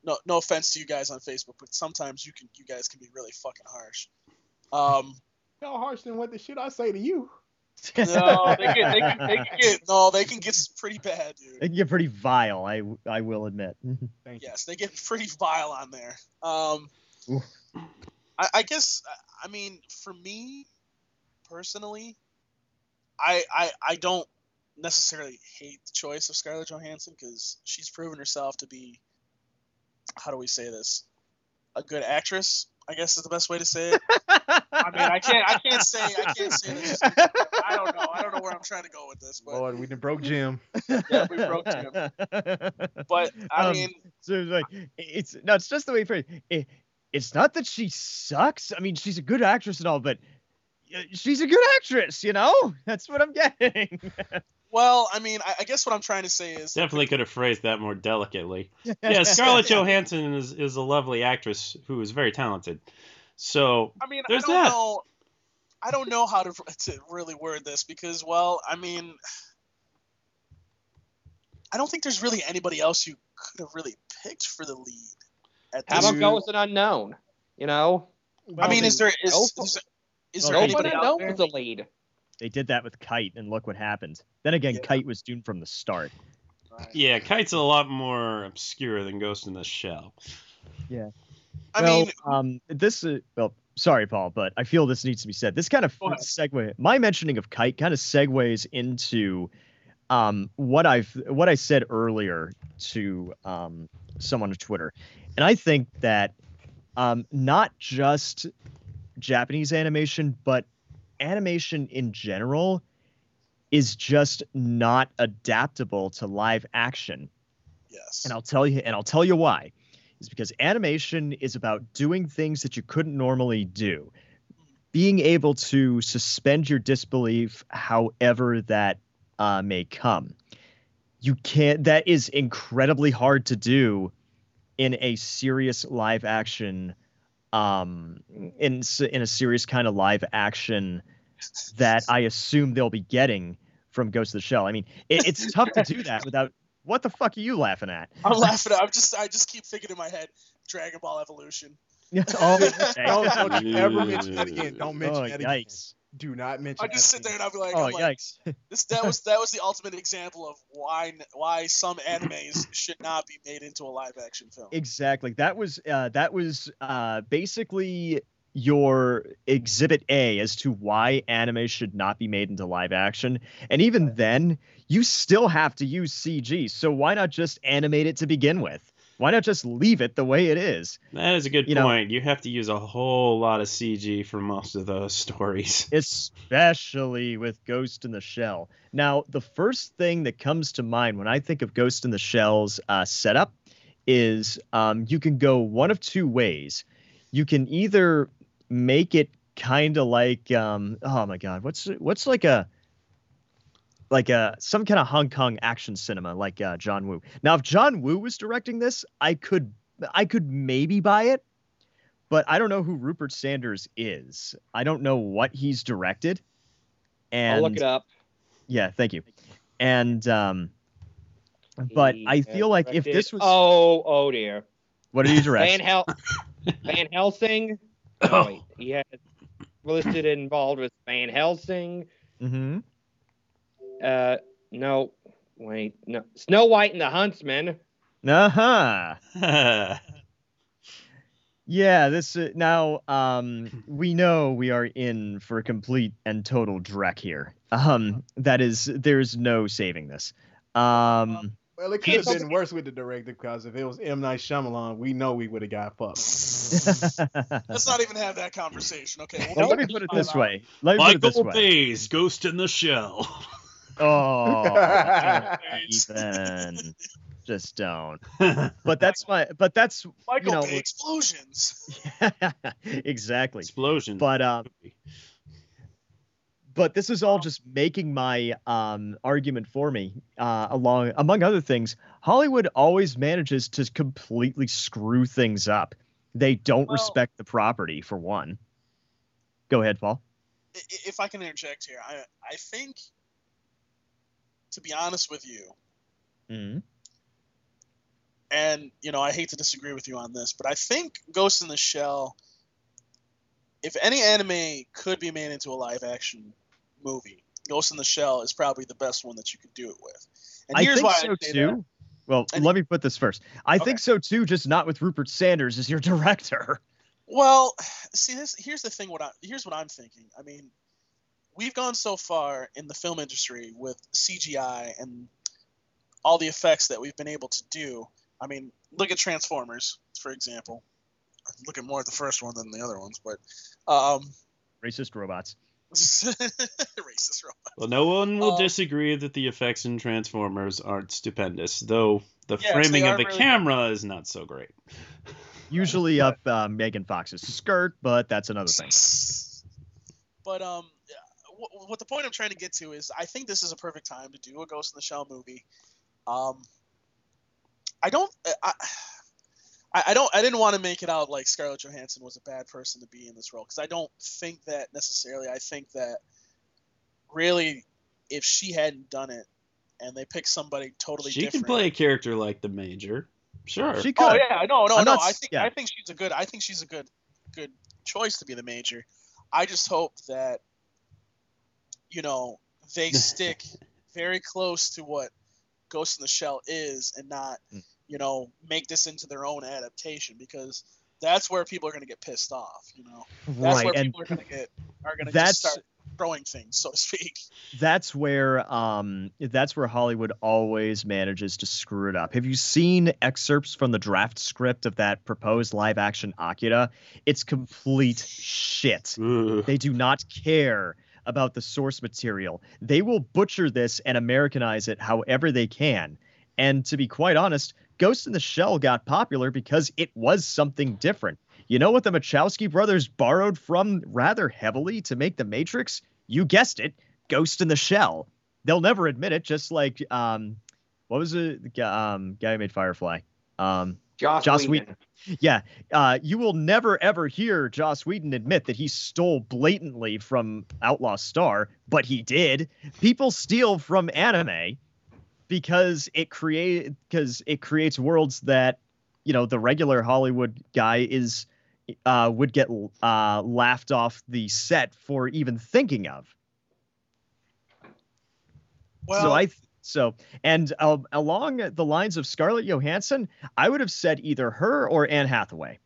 no no offense to you guys on Facebook, but sometimes you can you guys can be really fucking harsh. Um, No harsher than what the shit I say to you. no, they can, they can, they can get no, they can get pretty bad, dude. It can get pretty vile. I I will admit. Thank you. Yes, they get pretty vile on there. Um, I, I guess I mean for me personally, I I I don't necessarily hate the choice of Scarlett Johansson because she's proven herself to be how do we say this a good actress. I guess is the best way to say it. I mean, I can't I can't say I can't say that. She's, I don't know. I don't know know where I'm trying to go with this, but Lord, we broke Jim. yeah, we broke Jim. But I Um, mean, So it's like it's no, it's just the way you phrase it. it. It's not that she sucks. I mean, she's a good actress and all, but uh, she's a good actress. You know, that's what I'm getting. well, I mean, I, I guess what I'm trying to say is Definitely could have phrased that more delicately. Yeah, Scarlett Johansson is, is a lovely actress who is very talented. So I mean, There's I don't that. know. I don't know how to to really word this because, well, I mean, I don't think there's really anybody else you could have really picked for the lead. At How about about with an Unknown? You know, I mean, is there is, Nope. is, is there anybody out there? was the lead. They did that with Kite, and look what happened. Then again, Yeah. Kite was doomed from the start. Right. yeah, Kite's a lot more obscure than Ghost in the Shell. Yeah. I well, mean, um, this uh, well, sorry, Paul, but I feel this needs to be said. This kind of Go ahead. segue. My mentioning of Kite kind of segues into um, what I've what I said earlier to um, someone on Twitter, and I think that um, not just Japanese animation, but animation in general is just not adaptable to live action yes. and I'll tell you and I'll tell you why. Is because animation is about doing things that you couldn't normally do. Being able to suspend your disbelief however that uh, may come. You can't that is incredibly hard to do in a serious live action um in in a serious kind of live action that I assume they'll be getting from Ghost of the Shell. I mean, it, it's tough to do that without what the fuck are you laughing at? I'm laughing. I'm just I just keep thinking in my head, Dragon Ball Evolution. oh, okay. Don't, don't ever mention that again. Don't mention oh, that again. yikes. Do not mention I that just sit there and I'll be like, Oh, I'm like yikes. this that was that was the ultimate example of why why some animes should not be made into a live action film. exactly. That was uh, that was uh, basically your exhibit A as to why anime should not be made into live action. And even then, you still have to use CG. So why not just animate it to begin with? Why not just leave it the way it is? That is a good You know- point. you have to use a whole lot of CG for most of those stories. especially with Ghost in the Shell. Now, the first thing that comes to mind when I think of Ghost in the Shell's uh, setup is um, you can go one of two ways. You can either make it kind of like, um, oh my God, what's what's like a like a some kind of Hong Kong action cinema like uh, John Woo. Now, if John Woo was directing this, I could I could maybe buy it, but I don't know who Rupert Sanders is. I don't know what he's directed. And I'll look it up. yeah, thank you. And um, but He I feel like if this was Oh, oh dear. what did he direct? Van Hel Van Helsing. Oh, wait, he has listed involved with Van Helsing. mm-hmm. Uh, no, wait, no, Snow White and the Huntsman. Uh-huh. yeah, Yeah, this uh, now um we know we are in for a complete and total dreck here. Um that is there's no saving this. Um Well, it could have been worse with the director because if it was M Night Shyamalan, we know we would have got fucked. Let's not even have that conversation, okay? well, let me put it this way. Let me put it this way. Bay's Ghost in the Shell. Oh, don't even. Just don't. But that's my. But that's Michael know, Bay explosions. exactly. Explosion. But um, but this is all just making my um argument for me. Uh, along among other things, Hollywood always manages to completely screw things up. They don't Well- respect the property for one. Go ahead, Paul. I- i- If I can interject here, I I think, to be honest with you, Mm-hmm. and you know I hate to disagree with you on this, but I think Ghost in the Shell, if any anime could be made into a live action movie, Ghost in the Shell is probably the best one that you could do it with. And I here's think why so I say too. that. Well, And- let me put this first. I think so too, just not with Rupert Sanders as your director. Well, see this here's the thing what I here's what I'm thinking. I mean, we've gone so far in the film industry with CGI and all the effects that we've been able to do. I mean, look at Transformers, for example. Look at more at the first one than the other ones, but um, Racist robots. Racist robots. Well, no one will Um, disagree that the effects in Transformers aren't stupendous, though the Yes, framing of the really camera is not so great. Usually up uh, Megan Fox's skirt, but that's another thing. But um, what, what the point I'm trying to get to is, I think this is a perfect time to do a Ghost in the Shell movie. Um, I don't, I, I, I don't, I didn't want to make it out like Scarlett Johansson was a bad person to be in this role because I don't think that necessarily. I think that really, if she hadn't done it, and they picked somebody totally different. She different, can play a character like the Major. Sure. She could. Oh yeah, no, no, I'm no. not I s- think yeah. I think she's a good. I think she's a good, good choice to be the major. I just hope that, you know, they stick very close to what Ghost in the Shell is, and not, Mm. you know, make this into their own adaptation because that's where people are going to get pissed off. You know, that's right, where and people are going to get are going to that's- start throwing things, so to speak. that's where um that's where Hollywood always manages to screw it up. Have you seen excerpts from the draft script of that proposed live action Akira? It's complete shit. Ugh. They do not care about the source material. They will butcher this and Americanize it however they can. And to be quite honest, Ghost in the Shell got popular because it was something different. You know what the Wachowski brothers borrowed from rather heavily to make The Matrix? You guessed it, Ghost in the Shell. They'll never admit it, just like um, what was it? The um, guy who made Firefly. Um, Josh, Joss Whedon. yeah, uh, you will never ever hear Joss Whedon admit that he stole blatantly from Outlaw Star, but he did. People steal from anime because it create because it creates worlds that you know the regular Hollywood guy is uh, would get uh, laughed off the set for even thinking of. Well, so I th- so and uh, along the lines of Scarlett Johansson, I would have said either her or Anne Hathaway.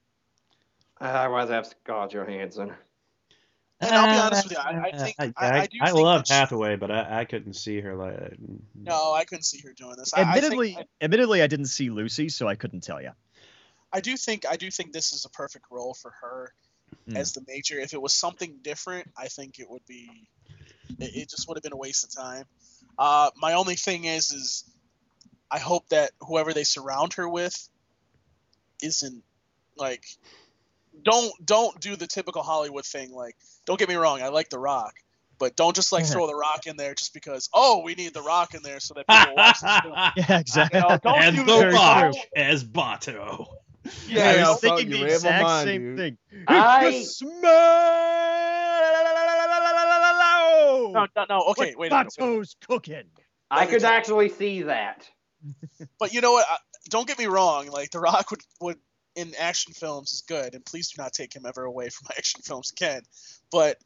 I'd rather have Scarlett Johansson. And I'll be honest with you, I- I think- I- I do think love she- Hathaway, but I, I couldn't see her like. no, I couldn't see her doing this. I, I think- admittedly, admittedly, I didn't see Lucy, so I couldn't tell you. I do think I do think this is a perfect role for her Hmm. as the major. If it was something different, I think it would be. It, it just would have been a waste of time. Uh, my only thing is, is I hope that whoever they surround her with isn't like. Don't don't do the typical Hollywood thing. Like, don't get me wrong, I like The Rock, but don't just like throw The Rock in there just because. Oh, we need The Rock in there so that people watch this. Yeah, exactly. You know, don't and do the Rock true. as Bato. Yeah, I you was thinking the exact same dude. thing. I- It's the smell. No, no, no. Okay, what wait. a minute. Cooking. I could actually see that. But you know what? Don't get me wrong. Like The Rock would, would in action films is good, and please do not take him ever away from action films again. But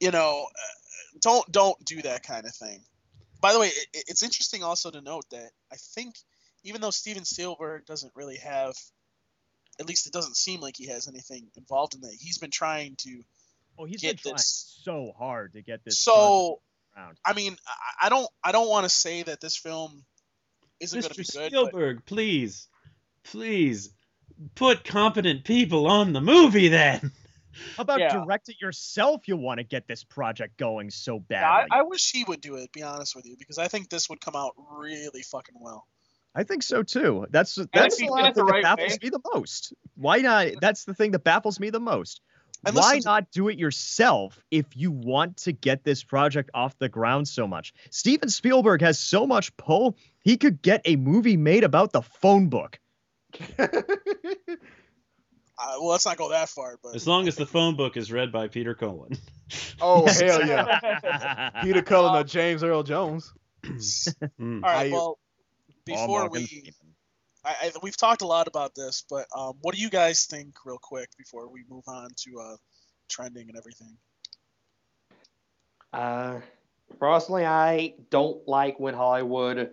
you know, uh, don't don't do that kind of thing. By the way, it, it's interesting also to note that I think even though Steven Spielberg doesn't really have, at least it doesn't seem like he has anything involved in that. He's been trying to. Oh, he's Get been trying this. so hard to get this. So around. I mean, I, I don't I don't want to say that this film isn't going to be good. but- Spielberg, please, please, put competent people on the movie then. How about Yeah. direct it yourself? You want to get this project going so Yeah, I, badly. I wish he would do it. Be honest with you, because I think this would come out really fucking well. I think so too. That's that's the did it the thing that right baffles way- me the most. Why not? That's the thing that baffles me the most. And Why listen not do it yourself if you want to get this project off the ground so much? Steven Spielberg has so much pull, he could get a movie made about the phone book. Uh, well, let's not go that far, but As long as the phone book is read by Peter Cullen. oh hell yeah, Peter Cullen or James Earl Jones. All right. I- uh, Well, before we, Freeman. I, I, we've talked a lot about this, but um, what do you guys think, real quick, before we move on to uh, trending and everything? Uh, personally, I don't like when Hollywood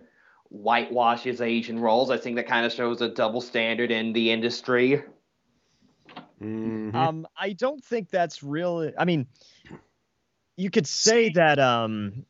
whitewashes Asian roles. I think that kind of shows a double standard in the industry. Mhm. Um, I don't think that's real. I mean, you could say that um,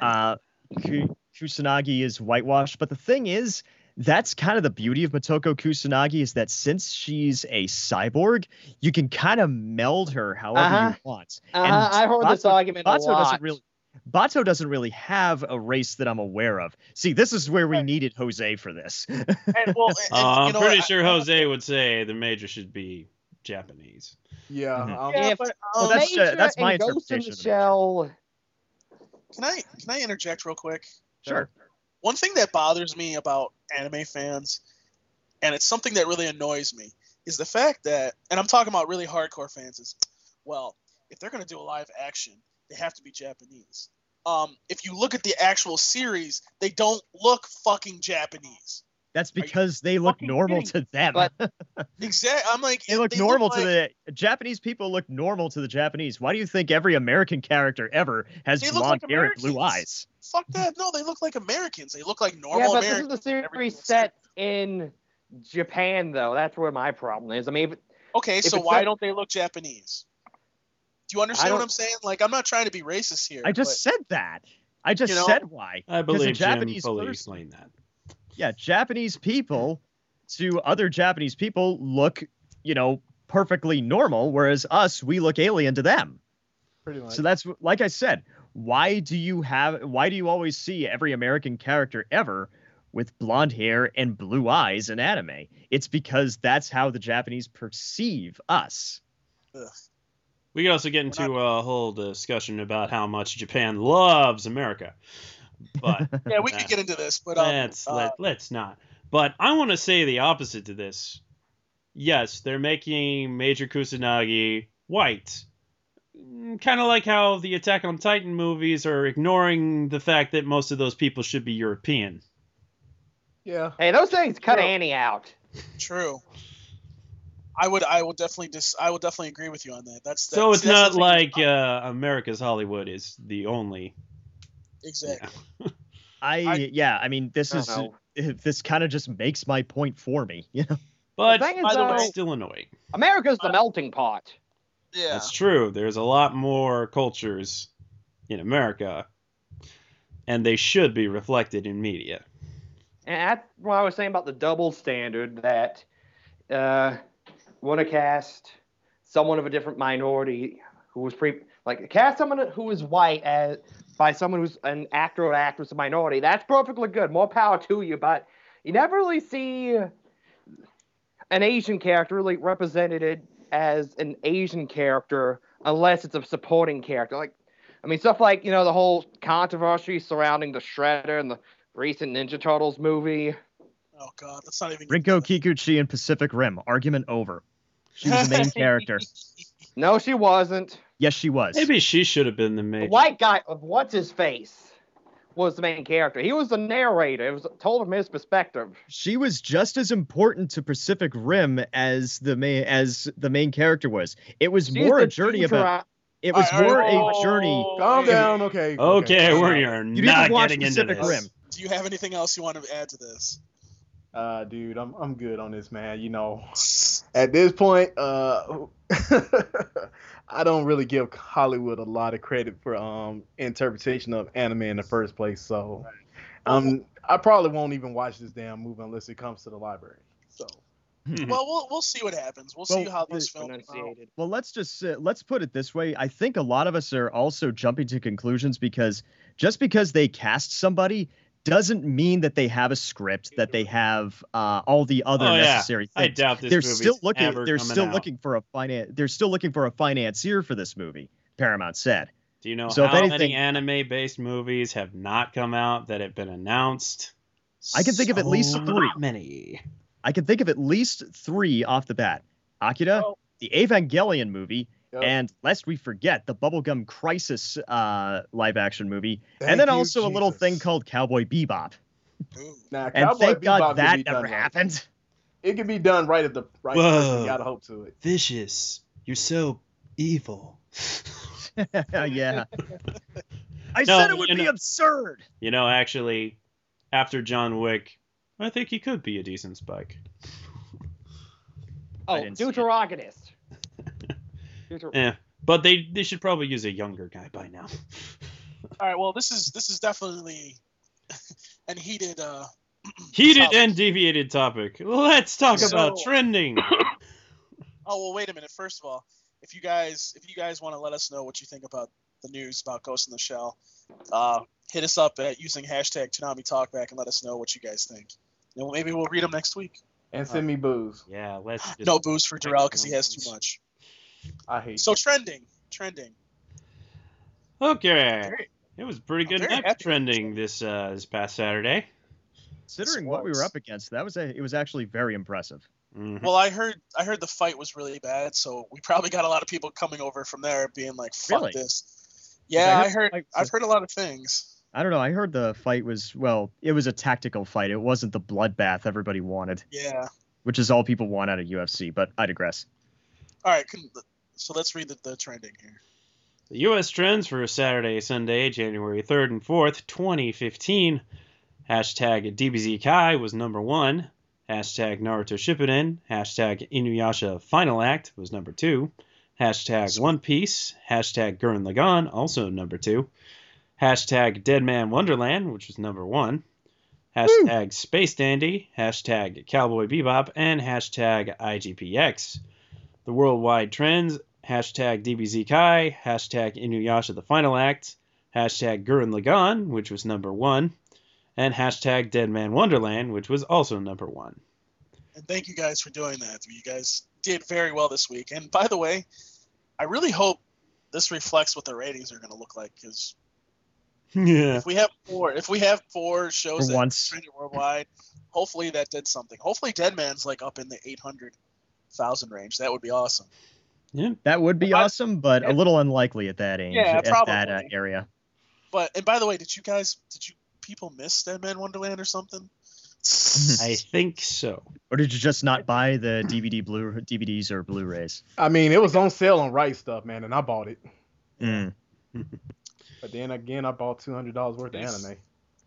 uh, Kusanagi is whitewashed, but the thing is, that's kind of the beauty of Motoko Kusanagi is that since she's a cyborg, you can kind of meld her however Uh-huh. you want. Uh, I heard this Bato- argument a Bato lot. doesn't really Bato doesn't really have a race that I'm aware of. See, this is where we needed Jose for this. And well, and, Uh, I'm know pretty what, sure I- Jose would say the major should be Japanese. Yeah. Mhm. um, Yeah, If but Well, um, that's, uh, Major that's my and Ghost in the the Shell. can I can I interject real quick? Sure. One thing that bothers me about anime fans, and it's something that really annoys me, is the fact that, and I'm talking about really hardcore fans, is, well, if they're going to do a live action, they have to be Japanese. Um, if you look at the actual series, they don't look fucking Japanese. That's because they look normal kidding to them. But- Exactly. I'm like, they look they normal like, to the Japanese people look normal to the Japanese. Why do you think every American character ever has They blonde like hair and blue eyes? Fuck that. No, they look like Americans. They look like normal Yeah, but Americans. this is the series that's set in Japan, though. That's where my problem is. I mean, if- Okay, If so why set- don't they look Japanese? Do you understand what I'm saying? Like, I'm not trying to be racist here. I just said that. I just You know, said why. I 'Cause a believe Jim Japanese fully person- explained that. Yeah, Japanese people to other Japanese people look, you know, perfectly normal, whereas us, we look alien to them. pretty much. So that's like I said. Why do you have? Why do you always see every American character ever with blonde hair and blue eyes in anime? It's because that's how the Japanese perceive us. We could also get We're into a whole discussion about how much Japan loves America. But yeah, we uh, could get into this, but um, let's uh, let, let's not. But I want to say the opposite to this. Yes, they're making Major Kusanagi white. Kind of like how the Attack on Titan movies are ignoring the fact that most of those people should be European. yeah. hey, those things cut True. Annie out. true. I would, I would definitely dis, I would definitely agree with you on that. That's, So it's not that's the like uh, America's Hollywood is the only. Exactly. I, I- yeah, I mean, this I is don't this kind of just makes my point for me. You know, But The thing is, by the way, though- still annoying. America's the melting pot. Yeah. That's true. There's a lot more cultures in America, and they should be reflected in media. And that's what I was saying about the double standard that uh, want to cast someone of a different minority who was pre like cast someone who is white as by someone who's an actor or actress of minority. That's perfectly good. More power to you. But you never really see an Asian character really represented as an Asian character unless it's a supporting character. Like, I mean, stuff like you know the whole controversy surrounding the Shredder and the recent Ninja Turtles movie. Oh god, that's not even. Rinko Kikuchi in Pacific Rim. Argument over. She was the main character. No, she wasn't. Yes, she was. Maybe she should have been the main. The white guy uh, of what's his face was the main character. He was the narrator. It was told from his perspective. She was just as important to Pacific Rim as the main as the main character was. It was She's more a journey teacher about. I- It was All right, more all right. a oh. journey. Calm down. Okay. Okay, okay. we are You not didn't watch getting into Pacific this. Rim. Do you have anything else you want to add to this? Uh, dude, I'm I'm good on this, man. You know, at this point, uh, I don't really give Hollywood a lot of credit for um interpretation of anime in the first place. So, um, I probably won't even watch this damn movie unless it comes to the library. So, Well, we'll we'll see what happens. We'll see how this film. come. Enunciated. Well, let's just uh, let's put it this way. I think a lot of us are also jumping to conclusions because just because they cast somebody doesn't mean that they have a script, that they have uh, all the other Oh, yeah. necessary I things. doubt this they're movie's still looking. ever They're still out. looking for a finance. They're still looking for a financier for this movie. Paramount said. Do you know So if how anything- many anime-based movies have not come out that have been announced? I can think of at least So three. Many. I can think of at least three off the bat. Akira, Oh. the Evangelion movie, Yep. and lest we forget the Bubblegum Crisis uh, live action movie, Thank and then you, also a little thing called Cowboy Bebop. Ooh. now, And Cowboy thank Bebop God that be done never right. happened. It can be done right at the right Whoa. person. You gotta hope to it. Vicious. You're so evil. yeah. I No, said it would be know- absurd. You know, actually, after John Wick, I think he could be a decent Spike. Oh, didn't see. Deuteragonist. Deuter- Eh. But they they should probably use a younger guy by now. All right. Well, this is this is definitely an heated uh, Heated topic. and deviated topic. Let's talk about trending. Oh well, wait a minute. First of all, if you guys if you guys want to let us know what you think about the news about Ghost in the Shell, uh, hit us up at using hashtag Toonami Talkback and let us know what you guys think. And maybe we'll read them next week. And send me booze. Yeah, let's just No booze for Darrell because he has too much. I hate. So trending, trending. Okay. Very- It was a pretty good very trending this uh, this past Saturday. Considering what we were up against, that was a, it was actually very impressive. Mhm. Well, I heard I heard the fight was really bad, so we probably got a lot of people coming over from there being like, "Fuck Really? this." Yeah, I I heard. heard- I've heard a lot of things. I don't know. I heard the fight was well, it was a tactical fight. It wasn't the bloodbath everybody wanted, Yeah. which is all people want out of UFC. But I digress. All right. Can, so let's read the, the trending here. The U.S. trends for Saturday, Sunday, January 3rd and 4th, 2015. Hashtag DBZ Kai was number one. Hashtag Naruto Shippuden. Hashtag Inuyasha Final Act was number two. Hashtag One Piece. Hashtag Gurren Lagann, also number two. Hashtag Deadman Wonderland, which was number one. Hashtag Space Dandy. Hashtag Cowboy Bebop. And hashtag IGPX. The worldwide trends hashtag DBZ Kai, hashtag Inuyasha the Final Act, hashtag Gurren Lagann, which was number one, and hashtag Deadman Wonderland, which was also number one. And thank you guys for doing that. You guys did very well this week. And by the way, I really hope this reflects what the ratings are going to look like because Yeah. if we have four, if we have four shows For that once. worldwide, hopefully that did something. Hopefully Dead Man's like up in the eight hundred thousand range. That would be awesome. Yeah, That would be I- awesome, but a little unlikely at that age, Yeah, at that uh, area. But and by the way, did you guys did you people miss Dead Man Wonderland or something? I think so. Or did you just not buy the DVD blue DVDs or Blu-rays? I mean, it was on sale on Right Stuf, man, and I bought it. Mm. But then again, I bought two hundred dollars worth of anime.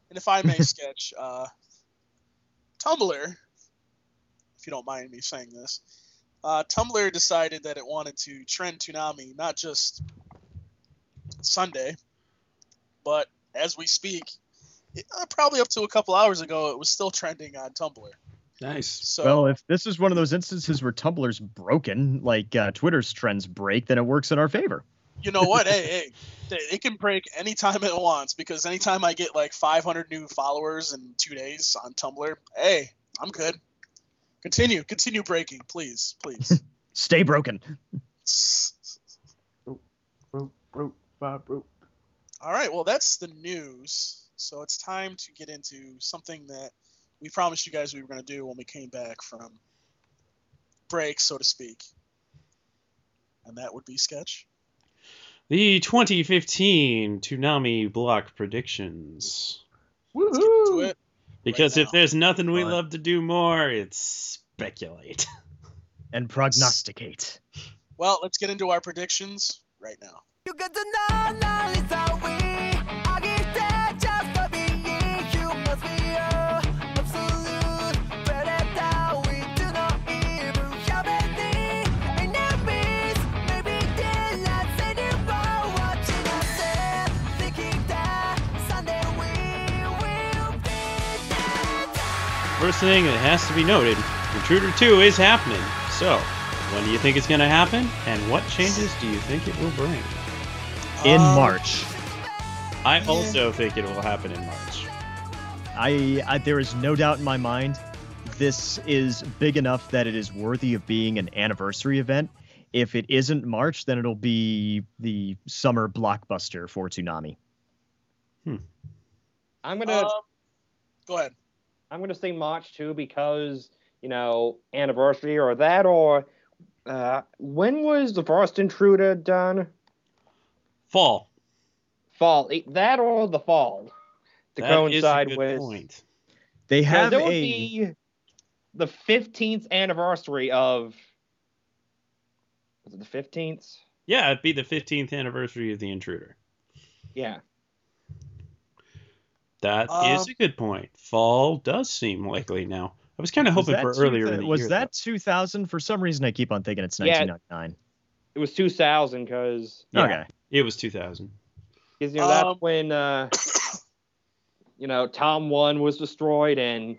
And if I may sketch, uh, Tumblr, if you don't mind me saying this, uh, Tumblr decided that it wanted to trend Toonami not just Sunday, but as we speak, it, uh, probably up to a couple hours ago, it was still trending on Tumblr. Nice. So Well, if this is one of those instances where Tumblr's broken, like uh, Twitter's trends break, then it works in our favor. you know what? hey, hey, it- it can break anytime it wants because anytime I get like 500 new followers in two days on Tumblr, hey, I'm good. Continue, continue breaking, please, please. Stay broken. Broke, broke, five, broke. All right, well, that's the news. So it's time to get into something that we promised you guys we were going to do when we came back from break, so to speak. And that would be sketch. The 2015 Toonami block predictions. Let's get into Woohoo! It. Because Right if there's nothing we love to do more, it's speculate. And prognosticate. Well, let's get into our predictions right now. First thing that has to be noted Intruder 2 is happening. So, when do you think it's going to happen? And what changes do you think it will bring? In Um, March. I also think it will happen in March. I, I there is no doubt in my mind this is big enough that it is worthy of being an anniversary event. If it isn't March, then it'll be the summer blockbuster for Toonami. I'm gonna Um, go ahead. I'm gonna say March too because you know anniversary or that or uh, when was the first intruder done? Fall. Fall that or the fall to That is a coincide good with. point. They have there would a be the 15th anniversary of. Was it the 15th? Yeah, it'd be the 15th anniversary of The Intruder. Yeah. That is Um, a good point. Fall does seem likely now. I was kind of hoping for earlier thou- in the was year. that 2000 for some reason I keep on thinking it's Yeah. 1999. It was 2000 because though. Okay. It was 2000. you know that's Um, when uh, you know, Tom one was destroyed, and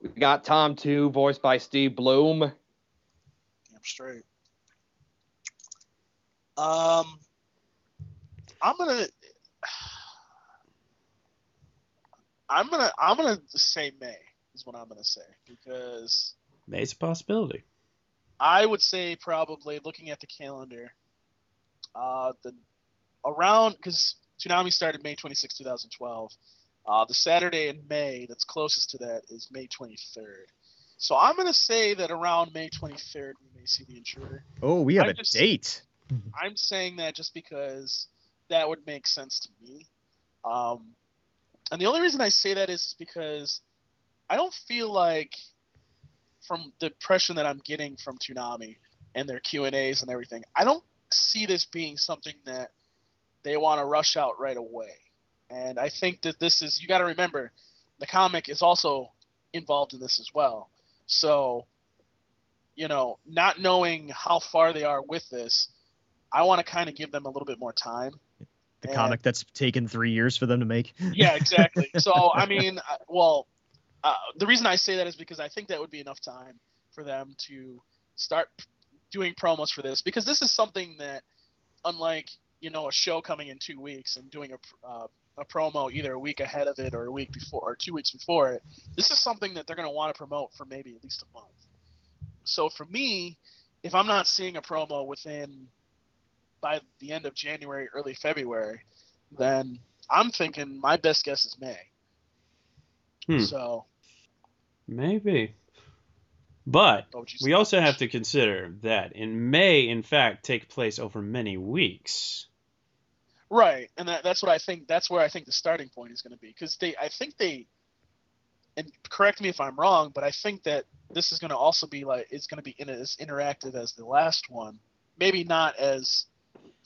we got Tom two, voiced by Steve Blum. Damn straight. Um, I'm gonna. I'm gonna. I'm gonna say May is what I'm gonna say because May's a possibility. I would say probably looking at the calendar, uh, the around because Toonami started May 26, 2012. Uh, the Saturday in May that's closest to that is May 23rd. So I'm gonna say that around May 23rd we may see the intruder. Oh, we have a just- date. I'm saying that just because that would make sense to me. Um, and the only reason I say that is because I don't feel like, from the impression that I'm getting from Toonami and their Q and A's and everything, I don't see this being something that they want to rush out right away. And I think that this is you got to remember, the comic is also involved in this as well. So, you know, not knowing how far they are with this, I want to kind of give them a little bit more time. The And- comic that's taken three years for them to make. Yeah, exactly. so I mean, uh, well, uh, the reason I say that is because I think that would be enough time for them to start doing promos for this because this is something that, unlike you know a show coming in two weeks and doing a uh, a promo either a week ahead of it or a week before or two weeks before it, this is something that they're going to want to promote for maybe at least a month. So for me, if I'm not seeing a promo within by the end of January, early February, then I'm thinking my best guess is May. Hmm. So, Maybe. But we also have to consider that in May, in fact, take place over many weeks. right, and that, that's what I think. That's where I think the starting point is going to be because they, I think they, and correct me if I'm wrong, but I think that this is going to also be like it's going to be in as interactive as the last one. Maybe not as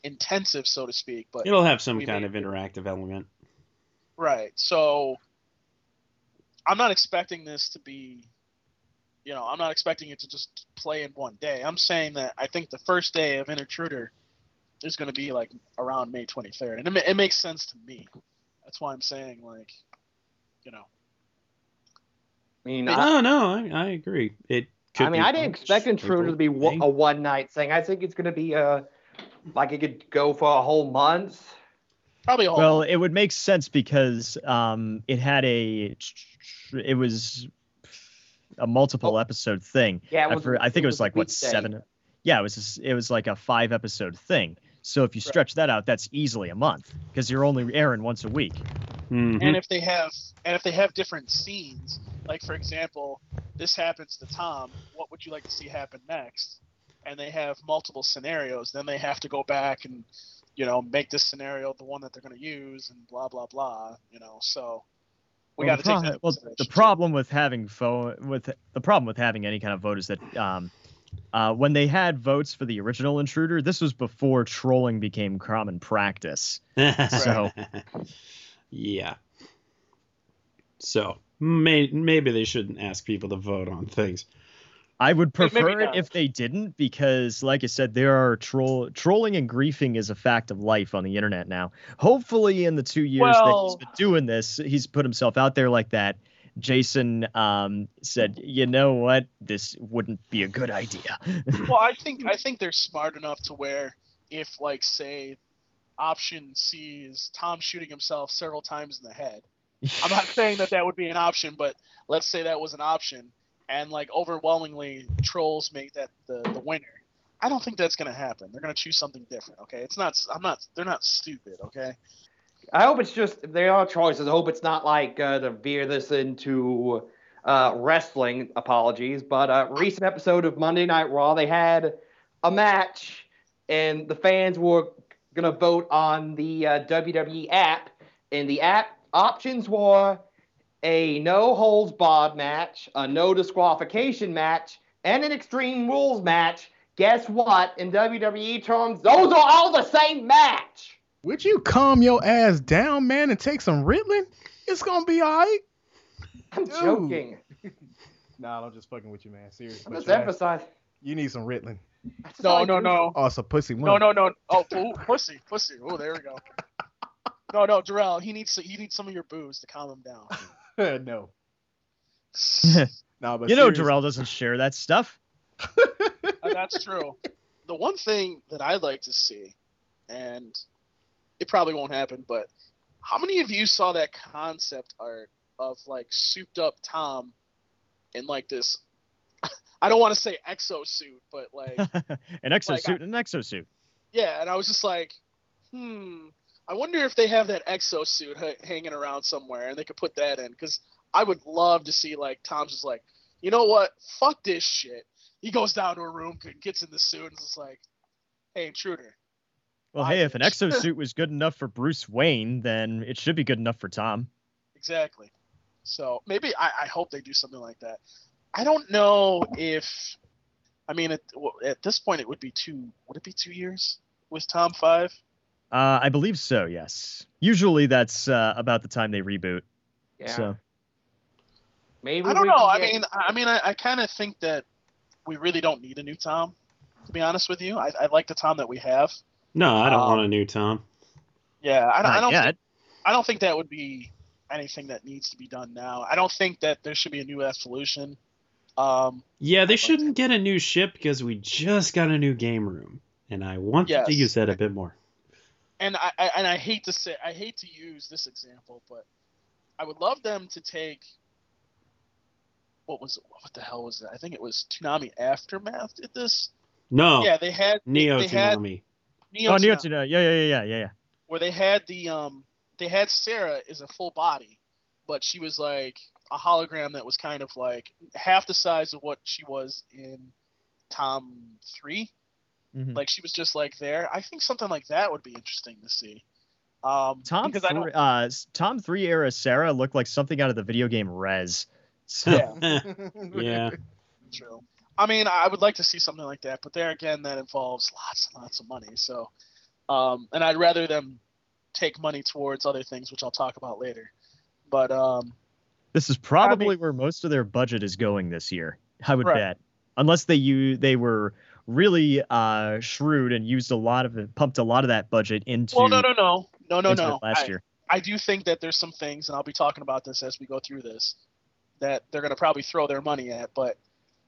intensive, so to speak, but It'll have some kind of interactive element. Right. So I'm not expecting this to be, you know, I'm not expecting it to just play in one day. I'm saying that I think the first day of Intruder is going to be like around May 23rd, and it, it makes sense to me. That's why I'm saying like, you know, I mean, No, I, oh, no, I, I agree. It. Could I mean, be I didn't expect Intruder April, to be wo- May. a one night thing. I think it's gonna be a like it could go for a whole month. probably a whole. Well, it would make sense because um, it had a, it was a multiple Oh. episode thing. Yeah, it I, for, I think it was a like what weekday. seven? Yeah, it was just- it was like a five episode thing. So if you Right. stretch that out, that's easily a month because you're only airing once a week. Mhm. and if they have and if they have different scenes like for example this happens to tom what would you like to see happen next and they have multiple scenarios then they have to go back and you know make this scenario the one that they're going to use and blah blah blah you know so we Well, got to the take that well, the problem with having fo- with the problem with having any kind of vote is that um, uh, when they had votes for the original intruder, this was before trolling became common practice. So- yeah. So may, maybe they shouldn't ask people to vote on things. I would prefer it if they didn't because, like I said, there are troll trolling and griefing is a fact of life on the internet now. Hopefully, in the two years that he's been doing this, he's put himself out there like that. Jason um, said, "You know what? This wouldn't be a good idea." well i think i think they're smart enough to where if like say option c is tom shooting himself several times in the head I'm not saying that that would be an option, but let's say that was an option, and like overwhelmingly trolls make that the the winner. I don't think that's gonna happen. They're gonna choose something different. Okay, it's not. I'm not. They're not stupid. Okay. I hope it's just there are choices. I hope it's not like uh, to veer this into uh, wrestling. Apologies, but a recent episode of Monday Night Raw, they had a match, and the fans were gonna vote on the uh, WWE app, and the app options were a no holds barred match, a no disqualification match, and an extreme rules match. Guess what? In WWE terms, those are all the same match. Would you calm your ass down, man, and take some Ritalin? It's gonna be all right. I'm Dude. joking. Nah, I'm just fucking with you, man. Seriously. I'm just emphasizing. You need some Ritalin. No, no, no, Oh, it's a pussy one. no, no, no. Oh, ooh, pussy, pussy. Oh, there we go. No, no, Darrell. He needs to, he needs some of your booze to calm him down. no. No, but you know, serious- Darrell doesn't share that stuff. Uh, That's true. The one thing that I'd like to see, and it probably won't happen, but how many of you saw that concept art of like souped up Tom in like this? I don't want to say exosuit, but like an exosuit and an exosuit. yeah, and I was just like, hmm. I wonder if they have that exosuit ha- hanging around somewhere, and they could put that in because I would love to see like Tom's just like, you know what? Fuck this shit. He goes down to a room, gets in the suit, and is just like, hey, intruder. Well, I- hey, if an exosuit was good enough for Bruce Wayne, then it should be good enough for Tom. Exactly. So maybe I, I hope they do something like that. I don't know if, I mean, at, at this point it would be two. Would it be two years with Tom Five? Uh, I believe so. Yes. Usually that's uh, about the time they reboot. Yeah. So Maybe I don't we know. can I mean, I mean, I, I kind of think that we really don't need a new Tom. To be honest with you, I, I like the Tom that we have. No, I don't Um, want a new Tom. Yeah, I, don't- I don't. yet. Think, I don't think that would be anything that needs to be done now. I don't think that there should be a new Evolution. Um, Yeah, they shouldn't get a new ship because we just got a new game room, and I want them to use that a bit more. And I, I and I hate to say I hate to use this example, but I would love them to take what was what the hell was it? I think it was Toonami Aftermath did this. No, Yeah, they had Neo they had Toonami. Neo, oh, Neo Toonami, Tuna. Yeah, yeah, yeah, yeah, yeah, yeah. where they had the um they had Sarah is a full body, but she was like a hologram that was kind of like half the size of what she was in Tom 3 Mhm. Like she was just like there. I think something like that would be interesting to see. Um, Tom, because I don't three, uh, Tom three era Sarah looked like something out of the video game Rez. So Yeah. yeah, True. I mean, I would like to see something like that, but there again, that involves lots and lots of money. So, um, and I'd rather them take money towards other things, which I'll talk about later. But um, this is probably where most of their budget is going this year. I would Right. bet, unless they you they were really uh, shrewd and used a lot of it, pumped a lot of that budget into, well, no, no, no, no, no, into no. last I, year. I do think that there's some things, and I'll be talking about this as we go through this, that they're going to probably throw their money at. But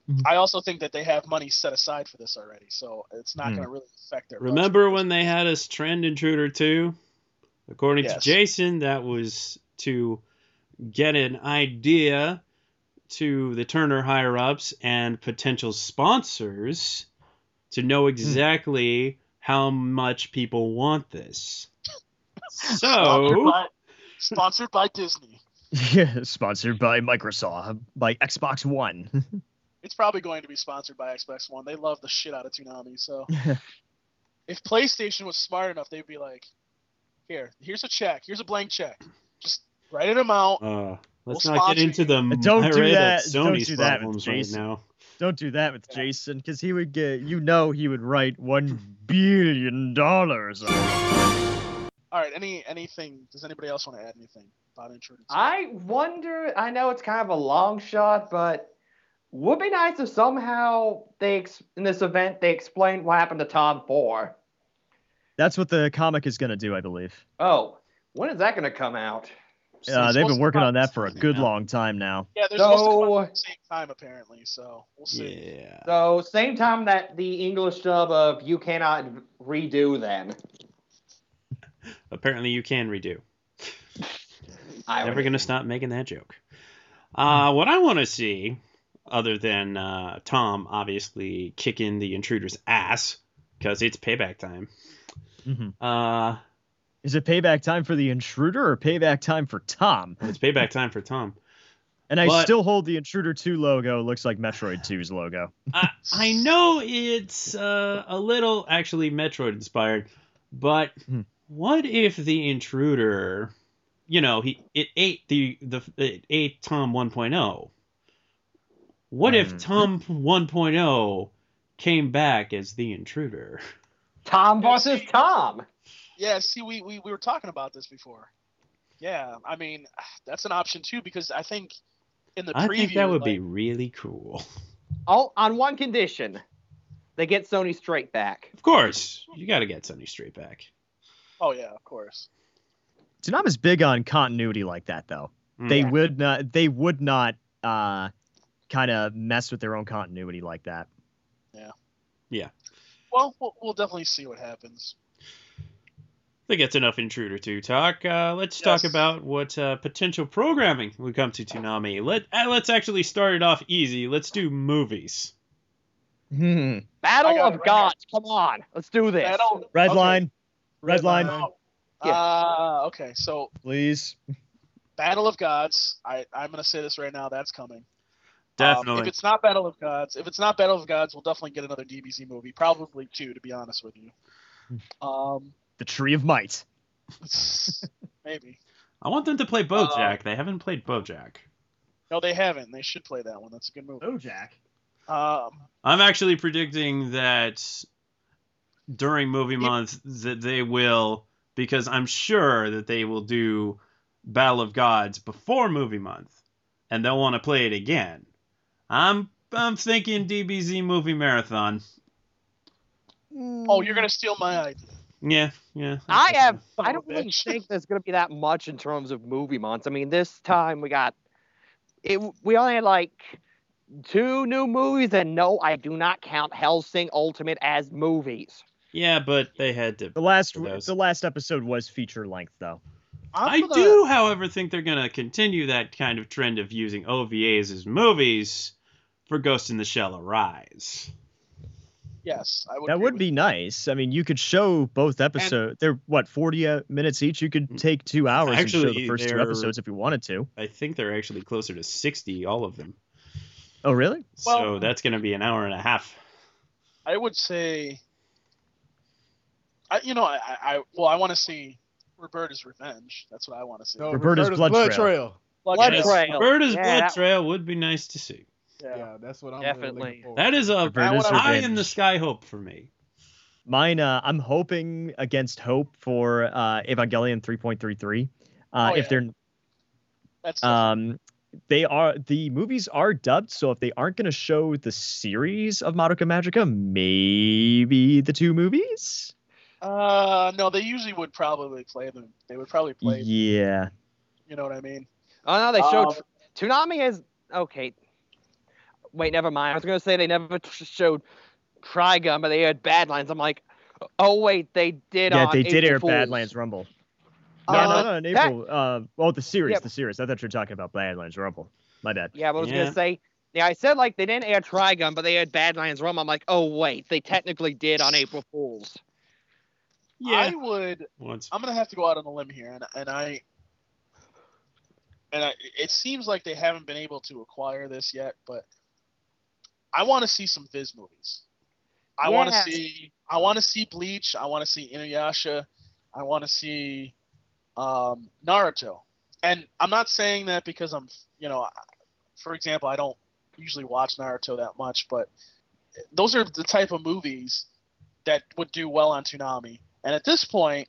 Mhm. I also think that they have money set aside for this already, so it's not Hmm. going to really affect their. budget. remember when they had us trend Intruder 2? According to Jason, that was to get an idea to the Turner higher ups and potential sponsors to know exactly how much people want this. Sponsored So, by, sponsored by Disney. Yeah, sponsored by Microsoft, by Xbox One. It's probably going to be sponsored by Xbox One. They love the shit out of Toonami. So if PlayStation was smart enough, they'd be like, "Here, here's a check. Here's a blank check. Just write an amount." uh, let's We'll not get into you. the Don't do that- of don't Sony's do that problems right now. Don't do that with Yeah. Jason, because he would get, you know, he would write one billion dollars. All right. Any anything? Does anybody else want to add anything about Intruder? 2? I wonder. I know it's kind of a long shot, but would be nice if somehow they in this event they explain what happened to Tom Four. That's what the comic is going to do, I believe. Oh, when is that going to come out? Uh, they've been working on that for a good yeah. long time now. Yeah, they're supposed to come out at the same time apparently. So we'll see. Yeah. So same time that the English dub of "You Cannot Redo then. Apparently, you can redo. I Never gonna stop making that joke. Uh, what I want to see, other than uh, Tom obviously kicking the intruder's ass because it's payback time. Mhm. Uh, Is it payback time for the intruder or payback time for Tom? it's payback time for Tom. And I But- still hold the Intruder 2 logo It looks like Metroid 2's logo. I, I know it's uh, a little actually Metroid inspired, but Hmm. what if the intruder, you know, he it ate the the it ate Tom 1.0. What if Hmm. Tom 1.0 came back as the intruder? Tom versus Tom. Yeah. See, we, we we were talking about this before. Yeah. I mean, that's an option too because I think in the preview. I preview, think that would be really cool. Oh, on one condition, they get Sonny Strait back. Of course, you got to get Sonny Strait back. Oh yeah, of course. Toonami's big on continuity like that, though. They Mm. would not. They would not uh, kind of mess with their own continuity like that. Yeah. Yeah. Well, we'll, we'll definitely see what happens. I think that's enough Intruder 2 talk. Uh, let's talk about what uh, potential programming would come to Toonami. Let uh, let's actually start it off easy. Let's do movies. Hmm. Battle of right Gods. Come on, let's do this. Battle- Red okay. line, red line, Oh, Yeah. Uh, okay, so please. Battle of Gods. I I'm gonna say this right now. That's coming. Um, Definitely. if it's not Battle of Gods, if it's not Battle of Gods, we'll definitely get another DBZ movie. Probably two, to be honest with you. Um, The Tree of Might. maybe. I want them to play BoJack. they haven't played BoJack. No, they haven't. They should play that one. That's a good movie. Bojack. Um, I'm actually predicting that during movie month that they will because I'm sure that they will do Battle of Gods before movie month and they'll want to play it again. I'm I'm thinking DBZ movie marathon. oh, you're gonna steal my idea. Yeah, yeah. I have. I don't really think there's going to be that much in terms of movie months. I mean, this time we got it. We only had like two new movies, and no, I do not count Hellsing Ultimate as movies. Yeah, but they had to. The last the last episode was feature length though. I'm I gonna- do, however, think they're going to continue that kind of trend of using OVAs as movies for Ghost in the Shell Arise. Yes, I would. That would with be nice. I mean, you could show both episodes. They're what forty uh, minutes each. You could take two hours and show the first two episodes if you wanted to. I think they're actually closer to 60, all of them. Oh, really? so Well- that's going to be an hour and a half. I would say. I you know I I, I well I want to see Roberta's Revenge. That's what I want to see. No, Roberta's Roberta's Blood Trail. Blood Yes, Trail. Roberta's Yeah, Blood that- Trail would be nice to see. Yeah. Yeah, that's what I'm Definitely. Really looking That is a Roberta's high in the sky hope for me. Mine. Uh, I'm hoping against hope for uh, Evangelion 3.33. Uh, Oh, if yeah. they're That's um, they are the movies are dubbed. So if they aren't going to show the series of Madoka Magica, maybe the two movies. uh no they usually would probably play them. They would probably play. Yeah. You know what I mean? Oh no, they showed Um, Toonami has okay. Wait, never mind. I was gonna say they never t- showed Trigun, but they had Badlands. I'm like, oh wait, they did. On Bad Bull. Yeah, on they did April air Fools. Badlands Rumble. Uh, No, no, no, in that- April. Uh, oh, the series, Yeah. the series. I thought you were talking about Badlands Rumble. My bad. Yeah, but I was Yeah. gonna say. Yeah, I said like they didn't air Trigun, but they had Badlands Rumble. I'm like, oh wait, they technically did on April Fools. Yeah. I would. Once. I'm gonna have to go out on a limb here, and and I. And I, it seems like they haven't been able to acquire this yet, but I want to see some Viz movies. I want to see. I want to see Bleach. I want to see Inuyasha. I want to see um, Naruto. And I'm not saying that because I'm, you know, for example, I don't usually watch Naruto that much, but those are the type of movies that would do well on Toonami. And at this point,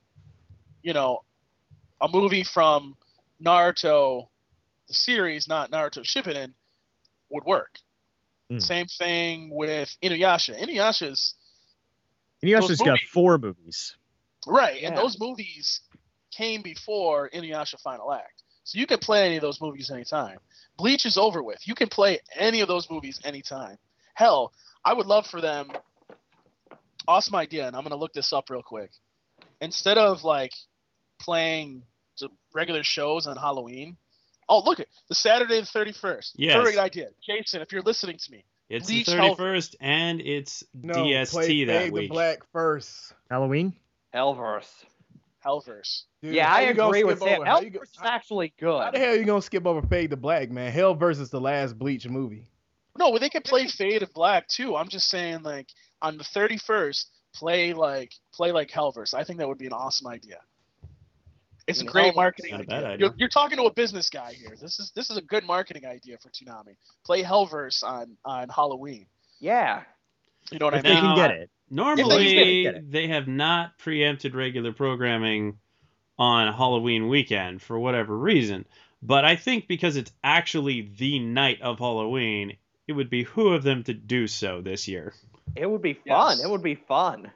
you know, a movie from Naruto, the series, not Naruto Shippuden, would work. Hmm. Same thing with Inuyasha. Inuyasha's Inuyasha's got movies- four movies. right, and those movies came before Inuyasha Final Act, so you can play any of those movies anytime. Bleach is over with. You can play any of those movies anytime. Hell, I would love for them. Awesome idea, and I'm gonna look this up real quick. Instead of like playing the regular shows on Halloween, oh look it, the Saturday the 31st. Yes. Great idea, Jason. If you're listening to me, It's the Hell- 31st and it's No, DST play that Fade week. the Black first. Halloween. Hellverse. Hellverse. Dude, yeah, I agree with skip Sam. over- go- Hellverse is actually good. How the good. hell you gonna skip over Fade the Black, man? Hell versus the last Bleach movie. No, well, they could play Fade and Black too. I'm just saying, like on the 31st, play like play like Hellverse. I think that would be an awesome idea. It's a I mean, great marketing Not a idea. idea. You're, you're talking to a business guy here. This is this is a good marketing idea for Toonami. Play Hellverse on on Halloween. Yeah. You know what I If they can get it. Normally, Get it. they have not preempted regular programming on Halloween weekend for whatever reason. But I think because it's actually the night of Halloween, it would behoove them to do so this year. It would be fun. Yes. It would be fun.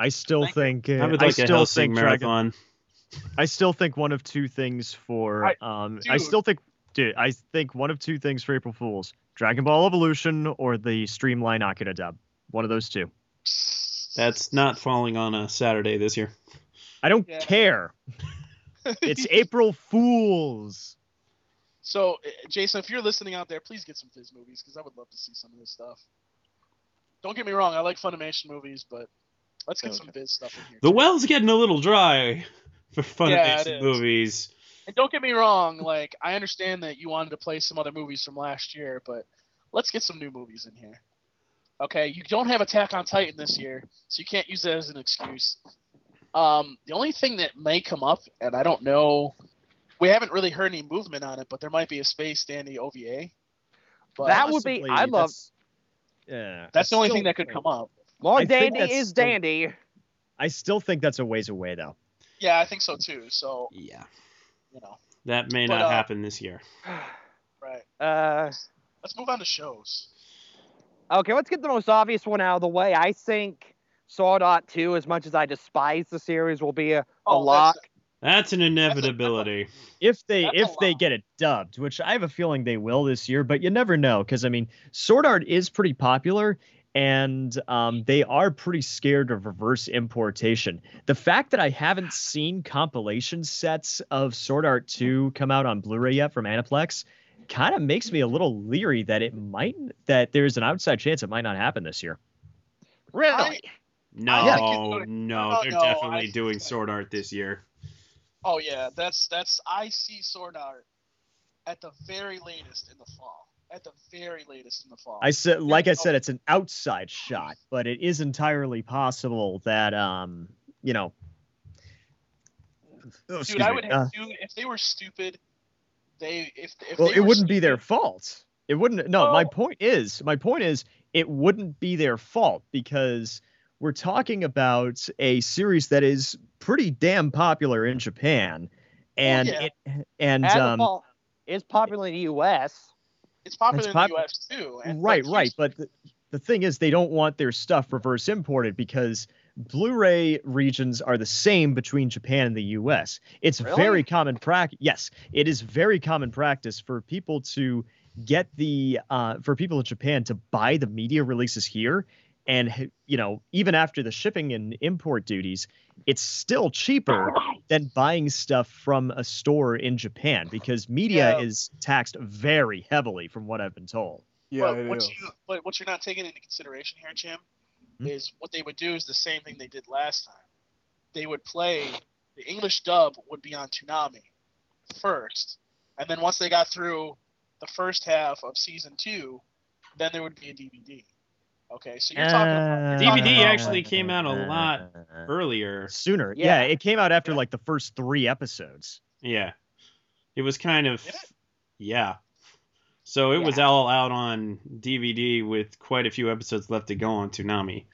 I still Thank you. think. Uh, I would I like a still Hellsing think Dragon. marathon. I still think one of two things for I- um I still think dude, I think one of two things for April Fools. Dragon Ball Evolution or the Streamline Akira dub. One of those two. That's not falling on a Saturday this year. I don't Yeah. care. It's April Fools. So, uh, Jason, if you're listening out there, please get some Viz movies because I would love to see some of this stuff. Don't get me wrong, I like Funimation movies, but let's get some Viz stuff in here. The too. well's getting a little dry for Yeah, it Funimation is. movies. And don't get me wrong, like I understand that you wanted to play some other movies from last year, but let's get some new movies in here. Okay, you don't have Attack on Titan this year, so you can't use that as an excuse. Um, the only thing that may come up, and I don't know, we haven't really heard any movement on it, but there might be a Space Dandy OVA. But That would be- I love- Yeah. that's I the only thing that could come up. More I dandy is still- dandy. I still think that's a ways away though. Yeah, I think so too. So Yeah, you know, that may But, not uh, happen this year. right. Uh, Let's move on to shows. okay, let's get the most obvious one out of the way. I think Sword Art 2, as much as I despise the series, will be a, a Oh, lock. that's- That's an inevitability. If they That's a if they lot. get it dubbed, which I have a feeling they will this year, but you never know because I mean, Sword Art is pretty popular and um, they are pretty scared of reverse importation. The fact that I haven't seen compilation sets of Sword Art 2 come out on Blu-ray yet from Aniplex kind of makes me a little leery that it might that there's an outside chance it might not happen this year. Really? No, Yeah. no, No, they're no, definitely I- doing Sword Art this year. Oh yeah, that's that's I see Sword Art at the very latest in the fall. At the very latest in the fall. I said, like I said, it's an outside shot, but it is entirely possible that, um, you know. Oh, excuse dude, I would Uh, dude, if they were stupid, they if, if well, they it wouldn't be their fault. It wouldn't. No, my point is, my point is, it wouldn't be their fault because we're talking about a series that is pretty damn popular in Japan, and yeah. it and As um, fault, it's popular in the U.S. It's popular It's in the U.S. too. right, right. But the, the thing is, they don't want their stuff reverse imported because Blu-ray regions are the same between Japan and the U.S. It's Really? very common practice. Yes, it is very common practice for people to get the uh, for people in Japan to buy the media releases here, and you know even after the shipping and import duties, it's still cheaper than buying stuff from a store in Japan because media Yeah. is taxed very heavily, from what I've been told. Yeah, but it what is. you but what you're not taking into consideration here, Jim, Hmm? is what they would do is the same thing they did last time. They would play the English dub would be on Toonami first, and then once they got through the first half of season two, then there would be a DVD. Okay, so you're talking about you're DVD about, actually like, came out a lot Earlier, sooner. Yeah. Yeah. it came out after Yeah. like the first three episodes. yeah, it was kind of, it? yeah. So it was all out on DVD with quite a few episodes left to go on Toonami.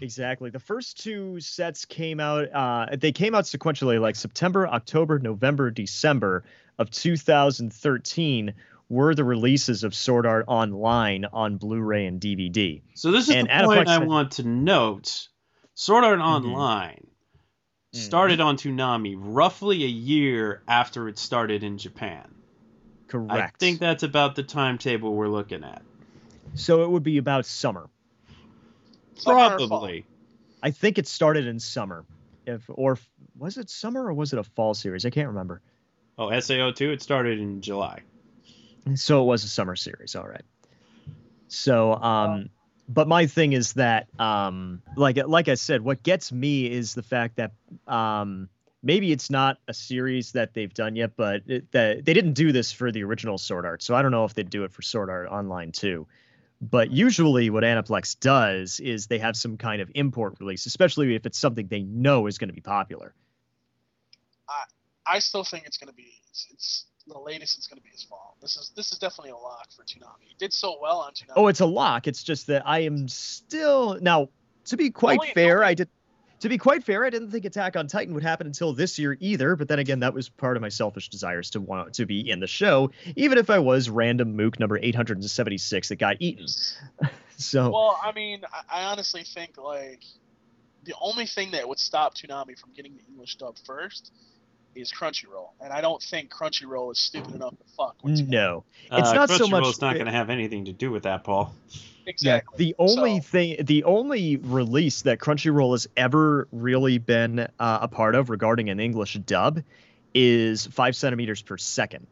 Exactly. The first two sets came out. Uh, they came out sequentially, like September, October, November, December of 2013 were the releases of Sword Art Online on Blu-ray and DVD. So this is And the point I had- want to note. Sword Art Mhm. Online Mhm. started on Toonami roughly a year after it started in Japan. Correct. I think that's about the timetable we're looking at. so. It would be about summer. summer or fall. Probably. I think it started in summer. If or was it summer or was it a fall series? I can't remember. Oh, SAO2, it started in July. So it was a summer series, all right. So, um, but my thing is that, um, like like I said, what gets me is the fact that um, maybe it's not a series that they've done yet, but it, that they didn't do this for the original Sword Art, so I don't know if they'd do it for Sword Art Online too. But usually, what Aniplex does is they have some kind of import release, especially if it's something they know is going to be popular. I I still think it's going to be it's, it's the latest it's going to be is fall. This is this is definitely a lock for Toonami. It did so well on Toonami. Oh, it's a lock. It's just that I am still now. To be quite fair, I did. To be quite fair, I didn't think Attack on Titan would happen until this year either. But then again, that was part of my selfish desires to want to be in the show, even if I was random Mook number 876 that got eaten. So Well, I mean, I, I honestly think like the only thing that would stop Toonami from getting the English dub first is Crunchyroll, and I don't think Crunchyroll is stupid enough to fuck. With Toonami. No, it's not so much. Uh, Crunchyroll's not going to have anything to do with that, Paul. Exactly. The only So- thing, the only release that Crunchyroll has ever really been uh, a part of regarding an English dub is five centimeters per second.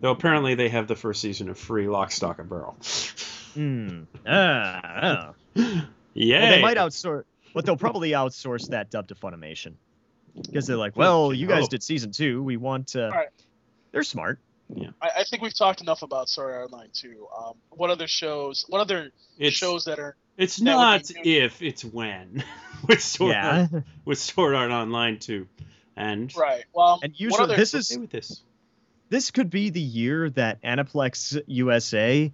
Though apparently they have the first season of free Lock, Stock, and Barrel. Hmm. Ah, ah. Yeah. Well, they might outsource, but they'll probably outsource that dub to Funimation because they're like, well, you guys did season two. We want to. Alright. They're smart. I, I think we've talked enough about Sword Art Online 2. Um, what other shows? What other It's, shows that are? it's that not if, it's when. with Sword yeah. Art, with Sword Art Online 2. And Right. Well, And usually other, this is with this. this could be the year that Aniplex USA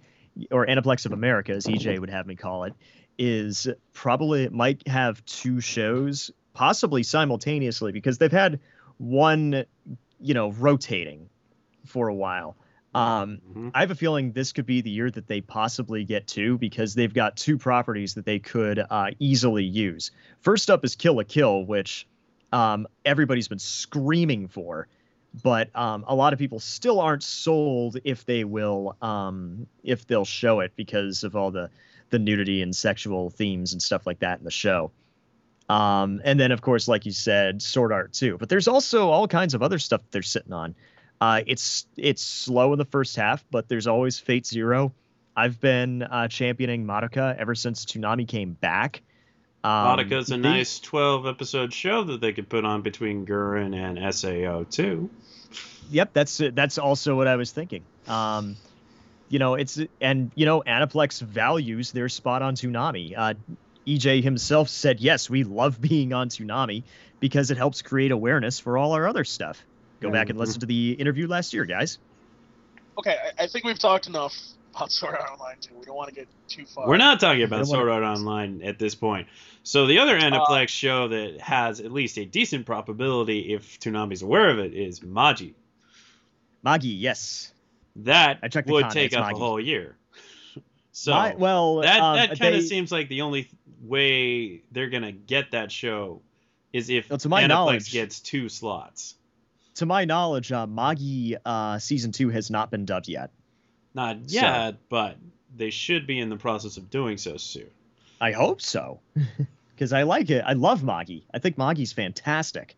or Aniplex of America, as EJ would have me call it, is probably might have two shows possibly simultaneously because they've had one, you know, rotating for a while. Um, Mhm. I have a feeling this could be the year that they possibly get two because they've got two properties that they could uh, easily use. First up is Kill la Kill, which um, everybody's been screaming for, but um, a lot of people still aren't sold if they will um, if they'll show it because of all the the nudity and sexual themes and stuff like that in the show. Um, and then of course, like you said, Sword Art 2. But there's also all kinds of other stuff that they're sitting on. Uh, it's it's slow in the first half, but there's always Fate Zero. I've been uh, championing Madoka ever since Toonami came back. Um, Madoka's a they- nice 12 episode show that they could put on between Gurren and SAO 2. Yep, that's that's also what I was thinking. Um, you know, it's and you know, Aniplex values their spot on Toonami. Uh, EJ himself said, "Yes, we love being on Toonami because it helps create awareness for all our other stuff." Go back and listen to the interview last year, guys. Okay, I, I think we've talked enough about Sword Art Online 2. We don't want to get too far. We're not talking about don't Sword Art Online at this point. So the other Uh, Aniplex show that has at least a decent probability, if Toonami's aware of it, is Magi. Magi, yes. That I checked would con, take up Magi. a whole year. So My- well, that um, that kind of seems like the only th- way they're gonna get that show is if Well, to my Aniplex knowledge- gets two slots. to my knowledge, uh, Magi uh, season two has not been dubbed yet. Not So- yet, but they should be in the process of doing so soon. I hope so, because I like it. I love Magi. I think Magi's fantastic.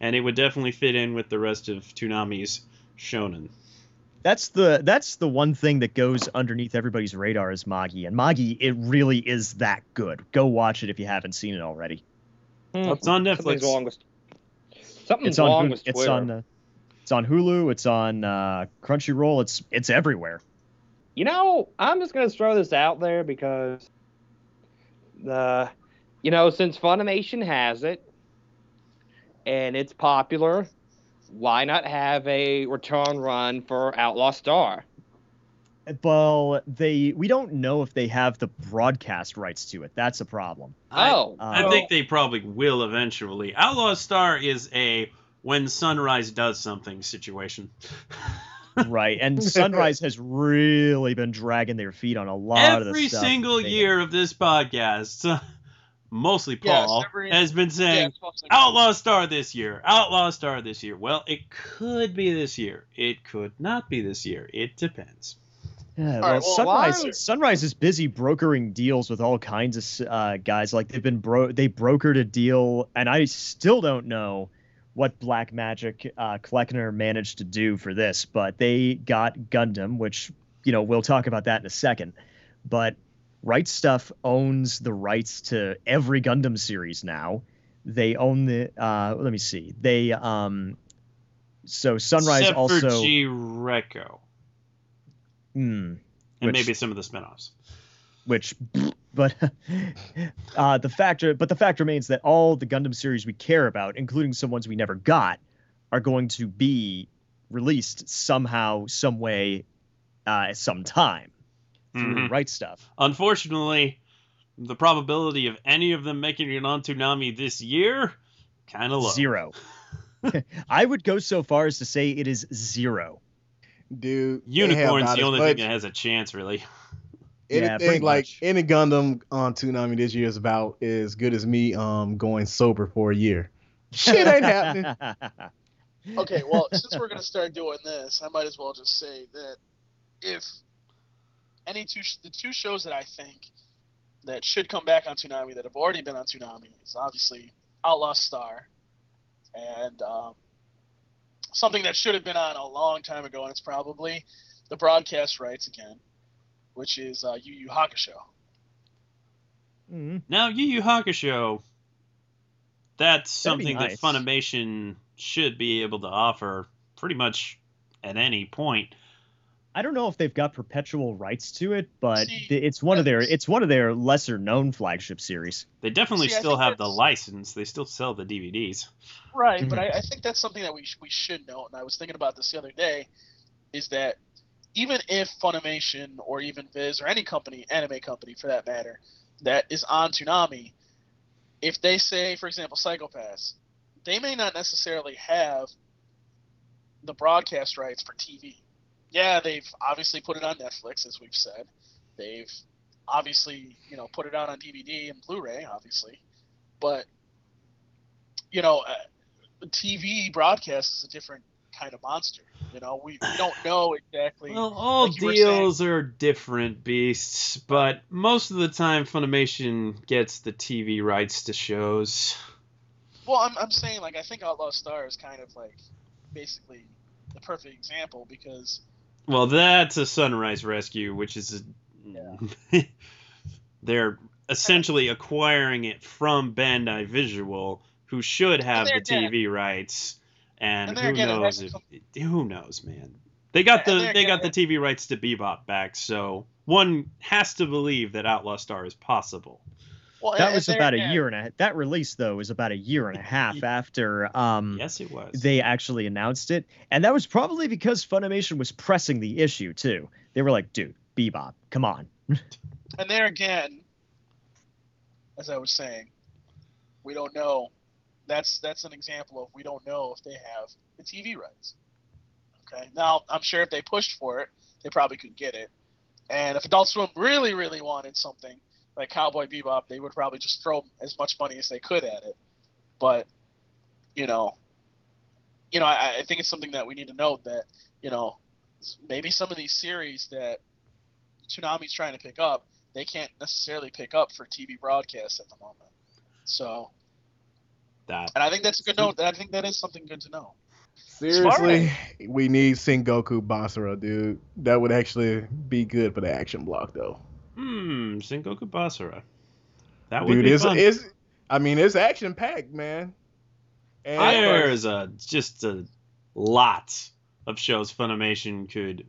And it would definitely fit in with the rest of Toonami's shonen. That's the that's the one thing that goes underneath everybody's radar is Magi, and Magi it really is that good. Go watch it if you haven't seen it already. It's on Netflix. Something's wrong with, something's It's on wrong Hulu- with it's on uh, it's on Hulu. It's on uh, Crunchyroll. It's it's everywhere. You know, I'm just gonna throw this out there because the, you know, since Funimation has it and it's popular, why not have a return run for Outlaw Star? Well, they we don't know if they have the broadcast rights to it. That's a problem. Oh, I Uh, think they probably will eventually. Outlaw Star is a when Sunrise does something situation. right, and Sunrise has really been dragging their feet on a lot of the Every single they- year of this podcast, mostly Yes, Paul, every- has been saying it's supposed to- Outlaw Star this year, Outlaw Star this year. Well, it could be this year. It could not be this year. It depends. Yeah, well, right, well, Sunrise why- Sunrise is busy brokering deals with all kinds of uh, guys. Like they've been bro they brokered a deal, and I still don't know what Black Magic uh, Kleckner managed to do for this, but they got Gundam, which you know we'll talk about that in a second. But Right Stuf owns the rights to every Gundam series now. They own the. Uh, let me see. They um. So Sunrise Except also. for G Reco. Hmm. And Which- maybe some of the spinoffs. which but uh, the factor but the fact remains that all the Gundam series we care about, including some ones we never got, are going to be released somehow, some way, uh, at some time through Mhm. Right Stuf. Unfortunately, the probability of any of them making it on Toonami this year kind of low. Zero. I would go so far as to say it is zero. Dude, Unicorn's the only much- thing that has a chance, really. Yeah, anything pretty like much. any Gundam on Toonami this year is about as good as me um going sober for a year. Shit ain't happening. Okay, well, since we're gonna start doing this, I might as well just say that if any two sh- the two shows that I think that should come back on Toonami that have already been on Toonami is obviously Outlaw Star and um, something that should have been on a long time ago, and it's probably the broadcast rights again, which is uh, Yu Yu Hakusho. Mhm. Now, Yu Yu Hakusho, that's That'd something nice. that Funimation should be able to offer pretty much at any point. I don't know if they've got perpetual rights to it, but See, it's one of their it's one of their lesser known flagship series. They definitely See, still have the license. They still sell the DVDs. Right, mm-hmm. but I, I think that's something that we sh- we should know. And I was thinking about this the other day, is that even if Funimation or even Viz or any company, anime company for that matter, that is on Toonami, if they say, for example, Psycho-Pass, they may not necessarily have the broadcast rights for TV. Yeah, they've obviously put it on Netflix, as we've said. They've obviously, you know, put it out on DVD and Blu-ray, obviously, but you know, uh, TV broadcast is a different kind of monster. You know, we, we don't know exactly. Well, all like you were saying- deals are different beasts, but most of the time Funimation gets the TV rights to shows. Well, I'm, I'm saying like I think Outlaw Star is kind of like basically the perfect example because Well, that's a Sunrise Rescue, which is a, they're essentially acquiring it from Bandai Visual, who should have the again- TV rights. And, and who again, knows if who knows, man. They got the they got the TV rights to Bebop back, so one has to believe that Outlaw Star is possible. Well, That was about a year and a that release though was about a year and a half after um Yes, it was. they actually announced it, and that was probably because Funimation was pressing the issue too. They were like, "Dude, Bebop, come on." And there again, as I was saying, we don't know. That's that's an example of we don't know if they have the TV rights. Okay. Now I'm sure if they pushed for it, they probably could get it. And if Adult Swim really, really wanted something like Cowboy Bebop, they would probably just throw as much money as they could at it. But you know, you know, I, I think it's something that we need to note that you know maybe some of these series that Toonami's trying to pick up, they can't necessarily pick up for TV broadcast at the moment. So, that and I think that's a good note. I think that is something good to know. Seriously, we need Sengoku Basara, dude. That would actually be good for the action block, though. Hmm, Sengoku Basara. That would Dude, be it's, fun. it's I mean, it's action packed, man. And There's a just a lot of shows Funimation could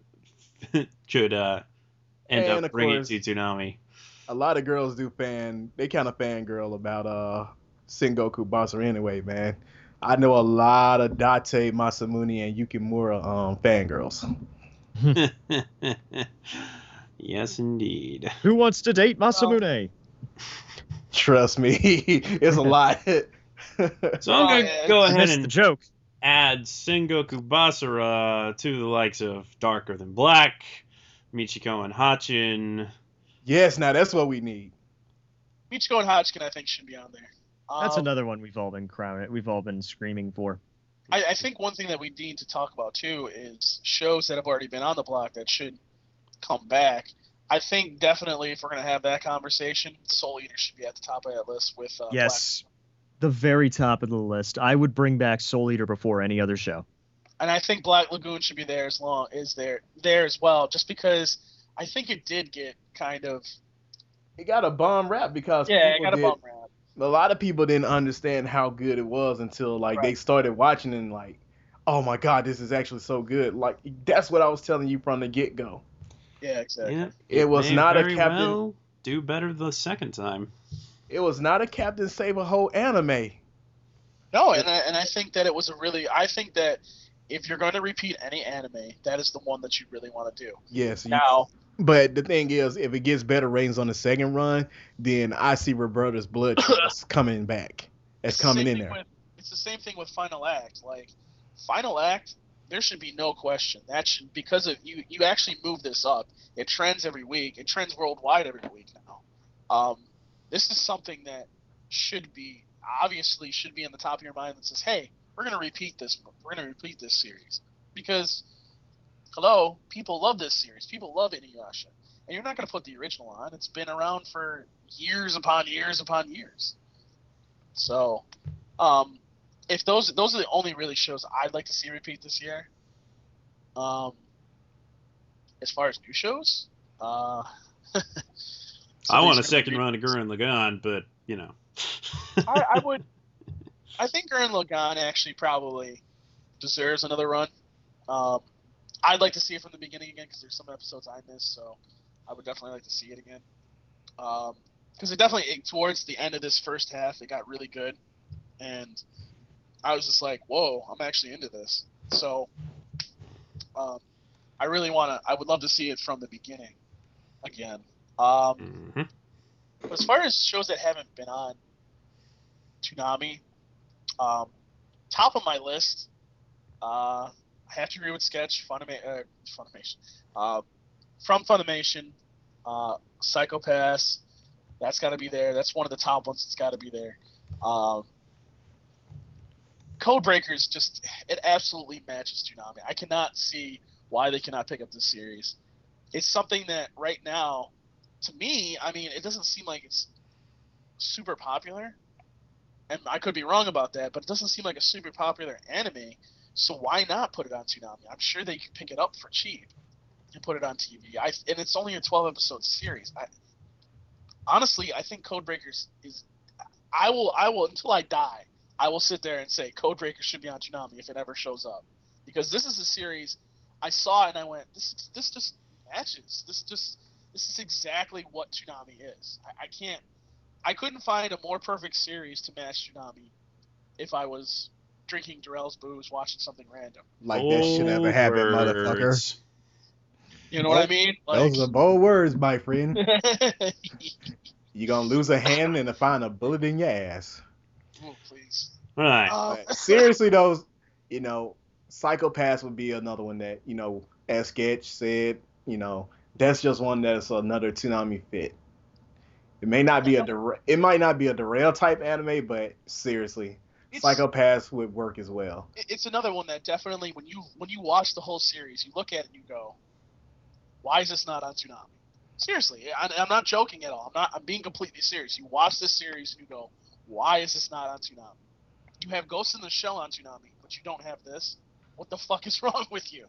could uh end up bringing course- to Toonami. a lot of girls do fan. They kind of fangirl about uh Sengoku Basara anyway, man. I know a lot of Date Masamune and Yukimura um fangirls. yes, indeed. Who wants to date Masamune? Trust me, it's a lot. So I'm Oh, gonna yeah, go it's- ahead Missed the and joke. add Sengoku Basara to the likes of Darker Than Black, Michiko and Hatchin. yes, now that's what we need. Michiko and Hatchin, I think, should be on there. That's Um, another one we've all been crowning. We've all been screaming for. I, I think one thing that we need to talk about too is shows that have already been on the block that should come back. I think definitely if we're gonna have that conversation, Soul Eater should be at the top of that list with uh, yes, the very top of the list. I would bring back Soul Eater before any other show. And I think Black Lagoon should be there as long is there there as well, just because I think it did get kind of It got a bomb rap because yeah, I people got a did- bum rap. a lot of people didn't understand how good it was until like they started watching and like, oh my god, this is actually so good. Like that's what I was telling you from the get go. Yeah, exactly. Yeah, It was not a Captain- well do better the second time. It was not a Captain Save a Whole anime. No, and I, and I think that it was a really I think that if you're going to repeat any anime, that is the one that you really want to do. Yes. you- Now, but the thing is, if it gets better ratings on the second run, then I see Roberta's blood Trust coming back. It's the coming in there. With, it's the same thing with Final Act. Like Final Act, there should be no question. That should because of you. You actually move this up. It trends every week. It trends worldwide every week now. Um, this is something that should be. obviously should be in the top of your mind that says, "Hey, we're gonna repeat this. We're gonna repeat this series because, hello, people love this series. People love Inuyasha, and you're not gonna put the original on. It's been around for years upon years upon years. So, um, if those those are the only really shows I'd like to see repeat this year. Um, as far as new shows, uh, I want a second run of Gurren Lagann, but you know. I, I would. I think Gurren Lagann actually probably deserves another run. Um, I'd like to see it from the beginning again because there's some episodes I missed, so I would definitely like to see it again. Because it definitely it, towards the end of this first half, it got really good, and I was just like, "Whoa, I'm actually into this." So, um, I really want to. I would love to see it from the beginning again. Um, Mhm. as far as shows that haven't been on Toonami, um, top of my list, uh, I have to agree with Sketch, Funima- uh, Funimation, uh, from Funimation, uh, Psycho-Pass, that's got to be there. That's one of the top ones that's got to be there. Um, Codebreakers just it absolutely matches Toonami. I cannot see why they cannot pick up this series. It's something that right now, to me, I mean, it doesn't seem like it's super popular, and I could be wrong about that, but it doesn't seem like a super popular anime. So why not put it on Toonami? I'm sure they could pick it up for cheap and put it on TV. I and it's only a 12 episode series. I, honestly, I think Codebreakers is. I will. I will until I die. I will sit there and say Codebreaker should be on Toonami if it ever shows up, because this is a series I saw and I went, this this just matches. This just this is exactly what Toonami is. I, I can't. I couldn't find a more perfect series to match Toonami if I was drinking Darrell's booze, watching something random. Like that should ever happen, motherfucker. You know what I mean? Those are bold words, my friend. You're gonna lose a hand and to find a bullet in your ass. Ooh, please. Right. Um, seriously, those, you know, Psycho-Pass would be another one that, you know, as Sketch said, you know, that's just one that's another Toonami fit. It may not be a Dera- it might not be a derail type anime, but seriously, it's, Psycho-Pass would work as well. it's another one that definitely when you when you watch the whole series, you look at it and you go, "Why is this not on Toonami?" Seriously, I, I'm not joking at all. I'm not. I'm being completely serious. You watch this series and you go, "Why is this not on Toonami?" You have Ghost in the Shell on Toonami, but you don't have this. What the fuck is wrong with you?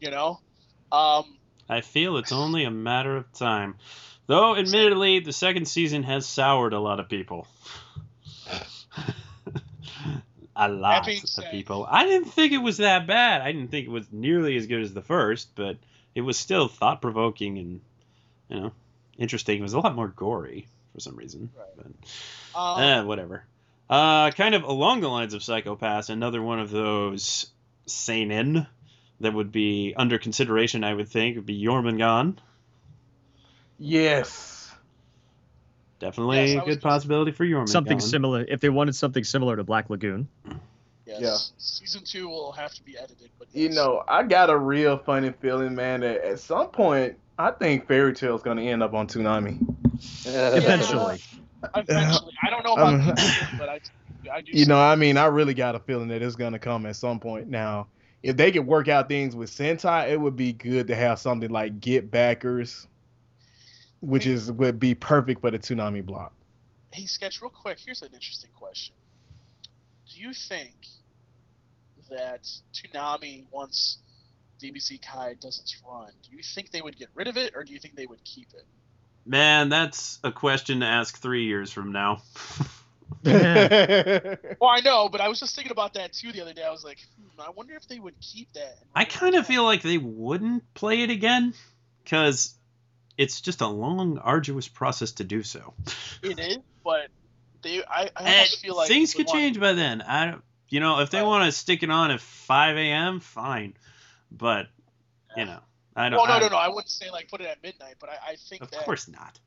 You know. Um, I feel it's only a matter of time. Though, admittedly, the second season has soured a lot of people. a lot of said- people. I didn't think it was that bad. I didn't think it was nearly as good as the first, but it was still thought provoking and, you know, interesting. It was a lot more gory for some reason. Right. But, um, eh, whatever. Uh, kind of along the lines of Psycho-Pass, another one of those seinen that would be under consideration, I would think, would be Jormungand. Yes. Definitely Yes, I a was good possibility for Jormungand. Something similar. If they wanted something similar to Black Lagoon, yes. Yeah. Season two will have to be edited, but You know, I got a real funny feeling, man, that at some point I think Fairy Tail's gonna end up on Toonami. eventually. Eventually, I don't know about Um, this, but I, I do. You know, it. I mean, I really got a feeling that it's gonna come at some point. Now, if they could work out things with Sentai, it would be good to have something like Get Backers, which is would be perfect for the Toonami block. Hey, Sketch, real quick, here's an interesting question. Do you think that Toonami, once DBZ Kai does its run, do you think they would get rid of it, or do you think they would keep it? Man, that's a question to ask three years from now. Well, I know, but I was just thinking about that too the other day. I was like, hmm, I wonder if they would keep that. I kind of feel like they wouldn't play it again because it's just a long, arduous process to do so. it is, but they, I, I And almost feel like things could want- change by then. I, don't- you know, if they Right. want to stick it on at 5 a.m., fine. But you know, I don't. Well, no, I- no, no. I wouldn't say like put it at midnight, but I, I think Of that course not.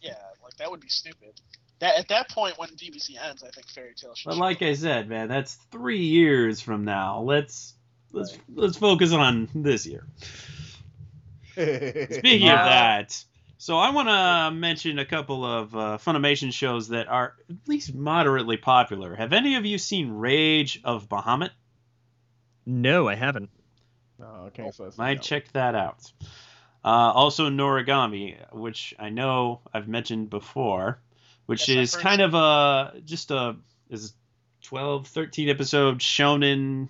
yeah, like that would be stupid. That at that point when DBZ ends, I think Fairy Tail should. But show like up. I said, man, that's three years from now. Let's let's let's focus on this year. Speaking of Uh, that, So I want to mention a couple of uh, Funimation shows that are at least moderately popular. Have any of you seen Rage of Bahamut? No, I haven't. No, I can't Might no. check that out. Uh, also Noragami, which I know I've mentioned before, which Yes, I've is kind of a just a is 12, 13 episode shonen.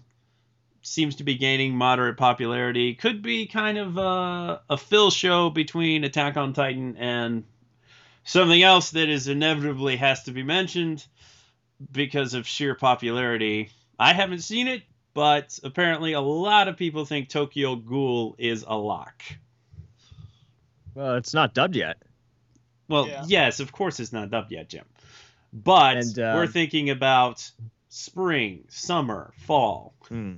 Seems to be gaining moderate popularity. Could be kind of a, a fill show between Attack on Titan and something else that is inevitably has to be mentioned because of sheer popularity. I haven't seen it, but apparently a lot of people think Tokyo Ghoul is a lock. Well, it's not dubbed yet. Well, Yeah. yes, of course it's not dubbed yet, Jim. But And, uh, we're thinking about spring, summer, fall. Hmm.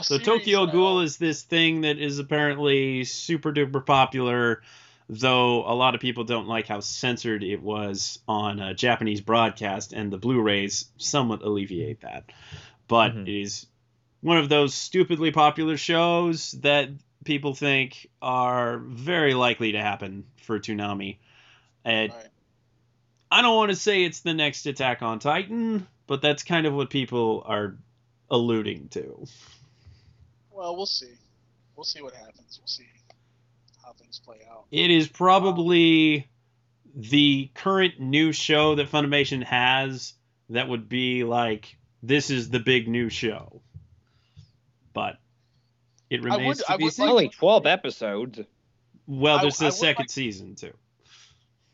A So Tokyo that- Ghoul is this thing that is apparently super duper popular, though a lot of people don't like how censored it was on a Japanese broadcast, and the Blu-rays somewhat alleviate that. But Mhm. it is one of those stupidly popular shows that people think are very likely to happen for Toonami. And Right. I don't want to say it's the next Attack on Titan, but that's kind of what people are alluding to. Well, we'll see. We'll see what happens. We'll see how things play out. It is probably the current new show that Funimation has that would be like this is the big new show. But it remains would- to be seen. like- Only 12 episodes. well, I- there's I a would second like- season too.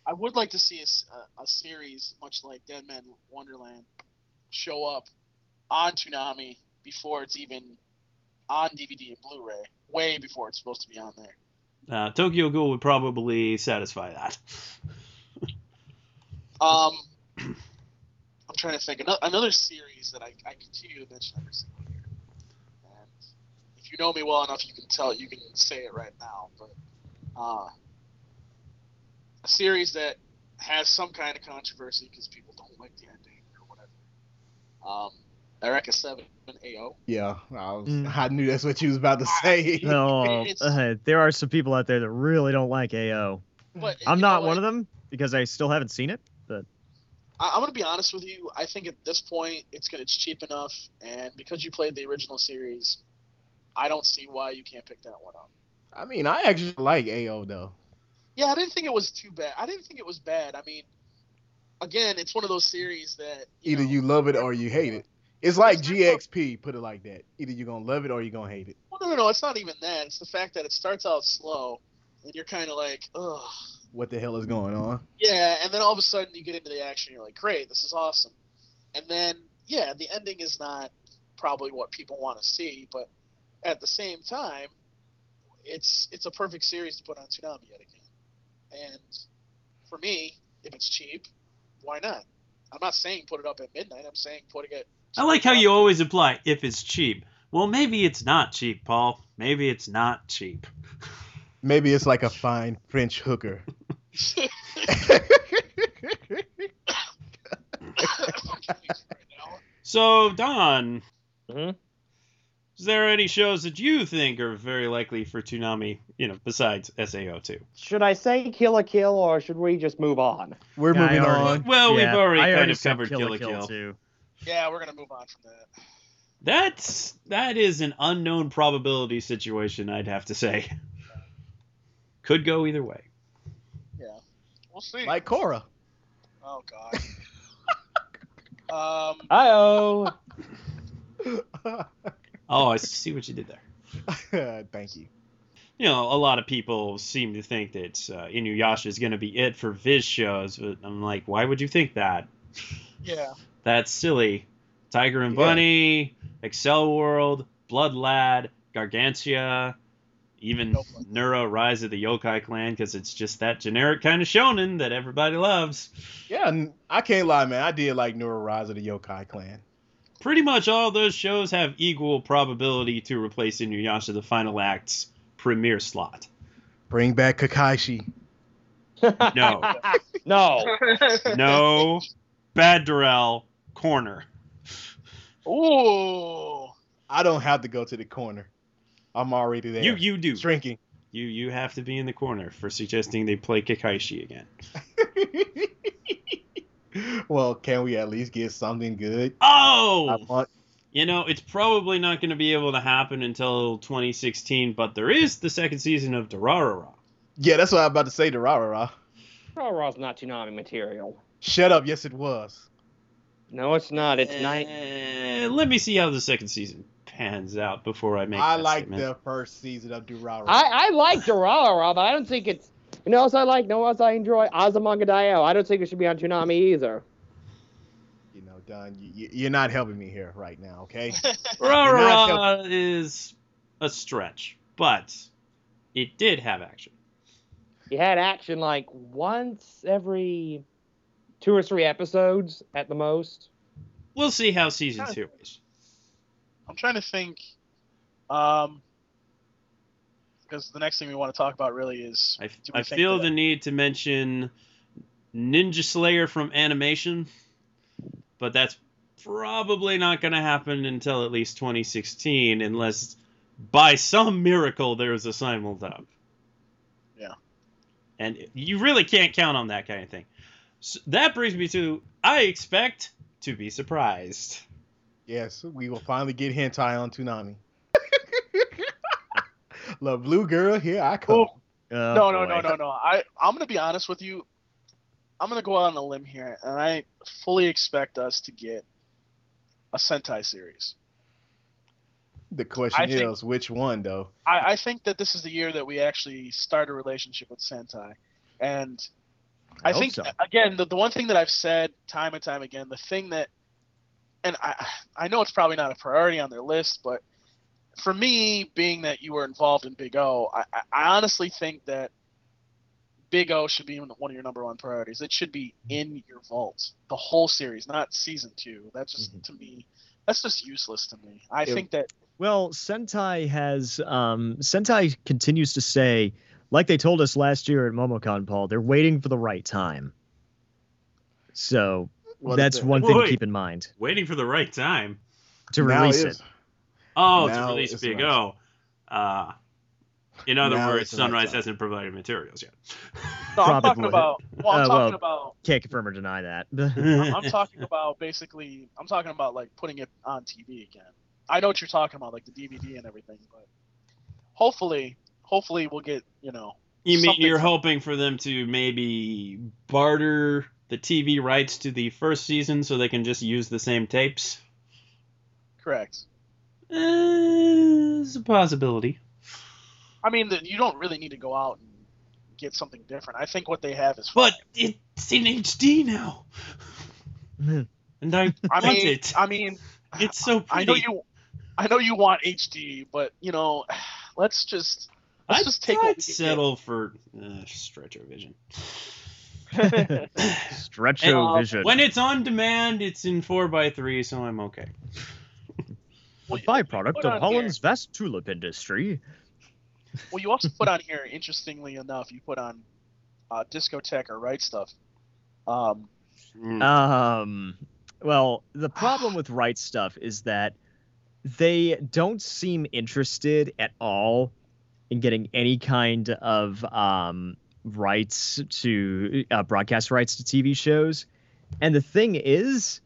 I would like to see a series much like Deadman Wonderland show up on Toonami before it's even on DVD and Blu-ray, way before it's supposed to be on there. Uh, Tokyo Ghoul would probably satisfy that. Um, I'm trying to think another, another series that I, I continue to mention every single year, and if you know me well enough, you can tell you can say it right now. But uh, a series that has some kind of controversy because people don't like the ending or whatever. Um, Eureka Seven AO. Yeah, I, was, Mm. I knew that's what you was about to say. No, uh, there are some people out there that really don't like AO. But I'm not know, one it- of them because I still haven't seen it. I, I'm gonna be honest with you. I think at this point it's gonna it's cheap enough, and because you played the original series, I don't see why you can't pick that one up. I mean, I actually like AO though. Yeah, I didn't think it was too bad. I didn't think it was bad. I mean, again, it's one of those series that you Either know, you love it or you hate it. It's like It's GXP, put it like that. Either you're gonna love it or you're gonna hate it. Well, no, no, no. It's not even that. It's the fact that it starts out slow, and you're kind of like, ugh. What the hell is going on? Yeah, and then all of a sudden you get into the action. You're like, great, this is awesome. And then, yeah, the ending is not probably what people want to see, but at the same time, it's it's a perfect series to put on Toonami yet again. And for me, if it's cheap, why not? I'm not saying put it up at midnight. I'm saying putting it. I like how you always imply if it's cheap. Well, maybe it's not cheap, Paul. Maybe it's not cheap. Maybe it's like a fine French hooker. So, Don, Mhm. is there any shows that you think are very likely for Toonami, you know, besides SAO2? Should I say Kill la Kill or should we just move on? We're Yeah, moving already- on. Well, we've already I kind already of covered Kill Kill la a Kill. Too. yeah, we're gonna move on from that. That's that is an unknown probability situation, I'd have to say. Could go either way. Yeah, we'll see. Like Cora. oh God. um, Oh, Oh, I see what you did there. Thank you. You know, a lot of people seem to think that uh, Inuyasha is going to be it for Viz shows, but I'm like, why would you think that? yeah. That's silly. Tiger and Yeah. Bunny, Accel World, Blood Lad, Gargantia, even No Blood. Nura Rise of the Yokai Clan, because it's just that generic kind of shonen that everybody loves. Yeah, I can't lie, man. I did like Nura Rise of the Yokai Clan. Pretty much all those shows have equal probability to replace Inuyasha the Final Act's premiere slot. Bring back Kekkaishi. No, no. no, Bad Darrell, corner. Ooh. I don't have to go to the corner. I'm already there. You you do. shrinking. you you have to be in the corner for suggesting they play Kekkaishi again. well, can we at least get something good? Oh, I want you know it's probably not going to be able to happen until 2016, but there is the second season of Durarara. Yeah, that's what I'm about to say to Ra Ra Ra. Raw Raw's not Toonami material. Shut up. Yes, it was. No, it's not. It's night. Eh, let me see how the second season pans out before I make. I that like statement. the first season of Durarara. I, I like Durarara, but I don't think it's. You know what else I like? No, what else I enjoy? Azumanga Daioh. I don't think it should be on Toonami either. You know, Don, you, you- you're not helping me here right now, okay? Durarara is a stretch, but it did have action. You had action like once every two or three episodes at the most. We'll see how season two is. I'm trying to think. Um, because the next thing we want to talk about really is. I, I think feel that- the need to mention Ninja Slayer from animation, but that's probably not going to happen until at least 2016, unless by some miracle there's a simuldub. Yeah. And you really can't count on that kind of thing. So that brings me to I expect to be surprised. yes, we will finally get hentai on Toonami. La Blue Girl, here I come. Oh, Oh, no, no, boy. no, no, no. I I'm gonna be honest with you. I'm gonna go out on a limb here, and I fully expect us to get a Sentai series. The question I think- is, which one though? I, I think that this is the year that we actually start a relationship with Sentai, and I I, think so. again the, the one thing that I've said time and time again, the thing that, and I I know it's probably not a priority on their list, but for me, being that you were involved in Big O, I, I- honestly think that Big O should be one of your number one priorities. It should be in your vault, the whole series, not season two. That's just Mhm. to me, that's just useless to me. I It- think that Well, Sentai has um, Sentai continues to say, like they told us last year at MomoCon, Paul, they're waiting for the right time. So Well, that's one thing Wait. to keep in mind Waiting for the right time. to Now release it. Oh, Now to release is Big right. O. Uh, in other Now words, is the right Sunrise time. hasn't provided materials yet. no, I'm talking about. Well, I'm Uh, talking well- about. Can't confirm or deny that. I'm, I'm talking about basically. I'm talking about like putting it on TV again. I know what you're talking about, like the DVD and everything, but hopefully, hopefully we'll get you know. You mean you're from- hoping for them to maybe barter the TV rights to the first season so they can just use the same tapes? Correct. Uh, it's a possibility. I mean, the, you don't really need to go out and get something different. I think what they have is. But it's in HD now. and I, I want mean, it. I mean, It's so pretty. I know you. I know you want HD, but you know, let's just let's I'd, just take what I'd we can settle for uh, Stretcho Vision. get. Stretcho And, uh, Vision. When it's on demand, it's in 4x3, so I'm okay. a byproduct of on Holland's vast tulip industry. Well, you also put on here, interestingly enough, you put on uh, Discotek or Right Stuf. Um, Mm. Um, well, the problem with Right Stuf is that they don't seem interested at all in getting any kind of um, rights to uh, broadcast rights to TV shows. And the thing is,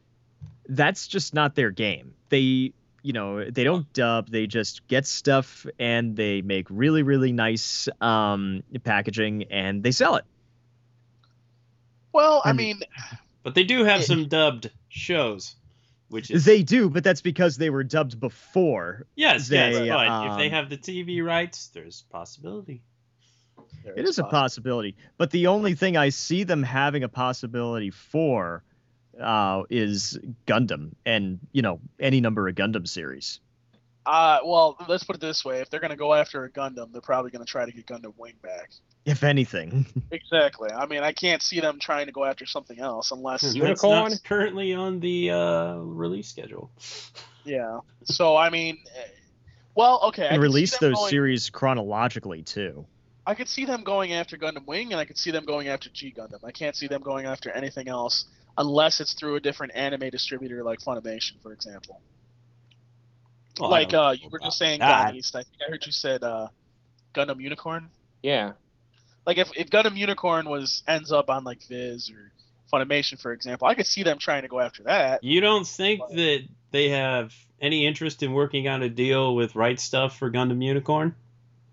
that's just not their game. They, you know, they don't dub. They just get stuff and they make really, really nice um, packaging and they sell it. well, I And- mean, But they do have It- some dubbed shows, which is They do, but that's because they were dubbed before. yes, they, yes. But if they um, have the TV rights, there's possibility. there It is a possibility, but the only thing I see them having a possibility for uh, is Gundam, and you know any number of Gundam series. Uh, well, let's put it this way: if they're gonna go after a Gundam, they're probably gonna try to get Gundam Wing back. If anything, Exactly. I mean, I can't see them trying to go after something else unless. That's Unicorn? not currently on the uh, release schedule. Yeah. So I mean, eh, well, okay. And could release those going- series chronologically too. I could see them going after Gundam Wing, and I could see them going after G Gundam. I can't see them going after anything else unless it's through a different anime distributor like Funimation, for example. Well, like uh, you were just saying, that. Gone East. I think I heard you said uh, Gundam Unicorn. Yeah. Like if, if Gundam Unicorn was ends up on like Viz or Funimation, for example, I could see them trying to go after that. You don't think that they have any interest in working out a deal with Right Stuf for Gundam Unicorn?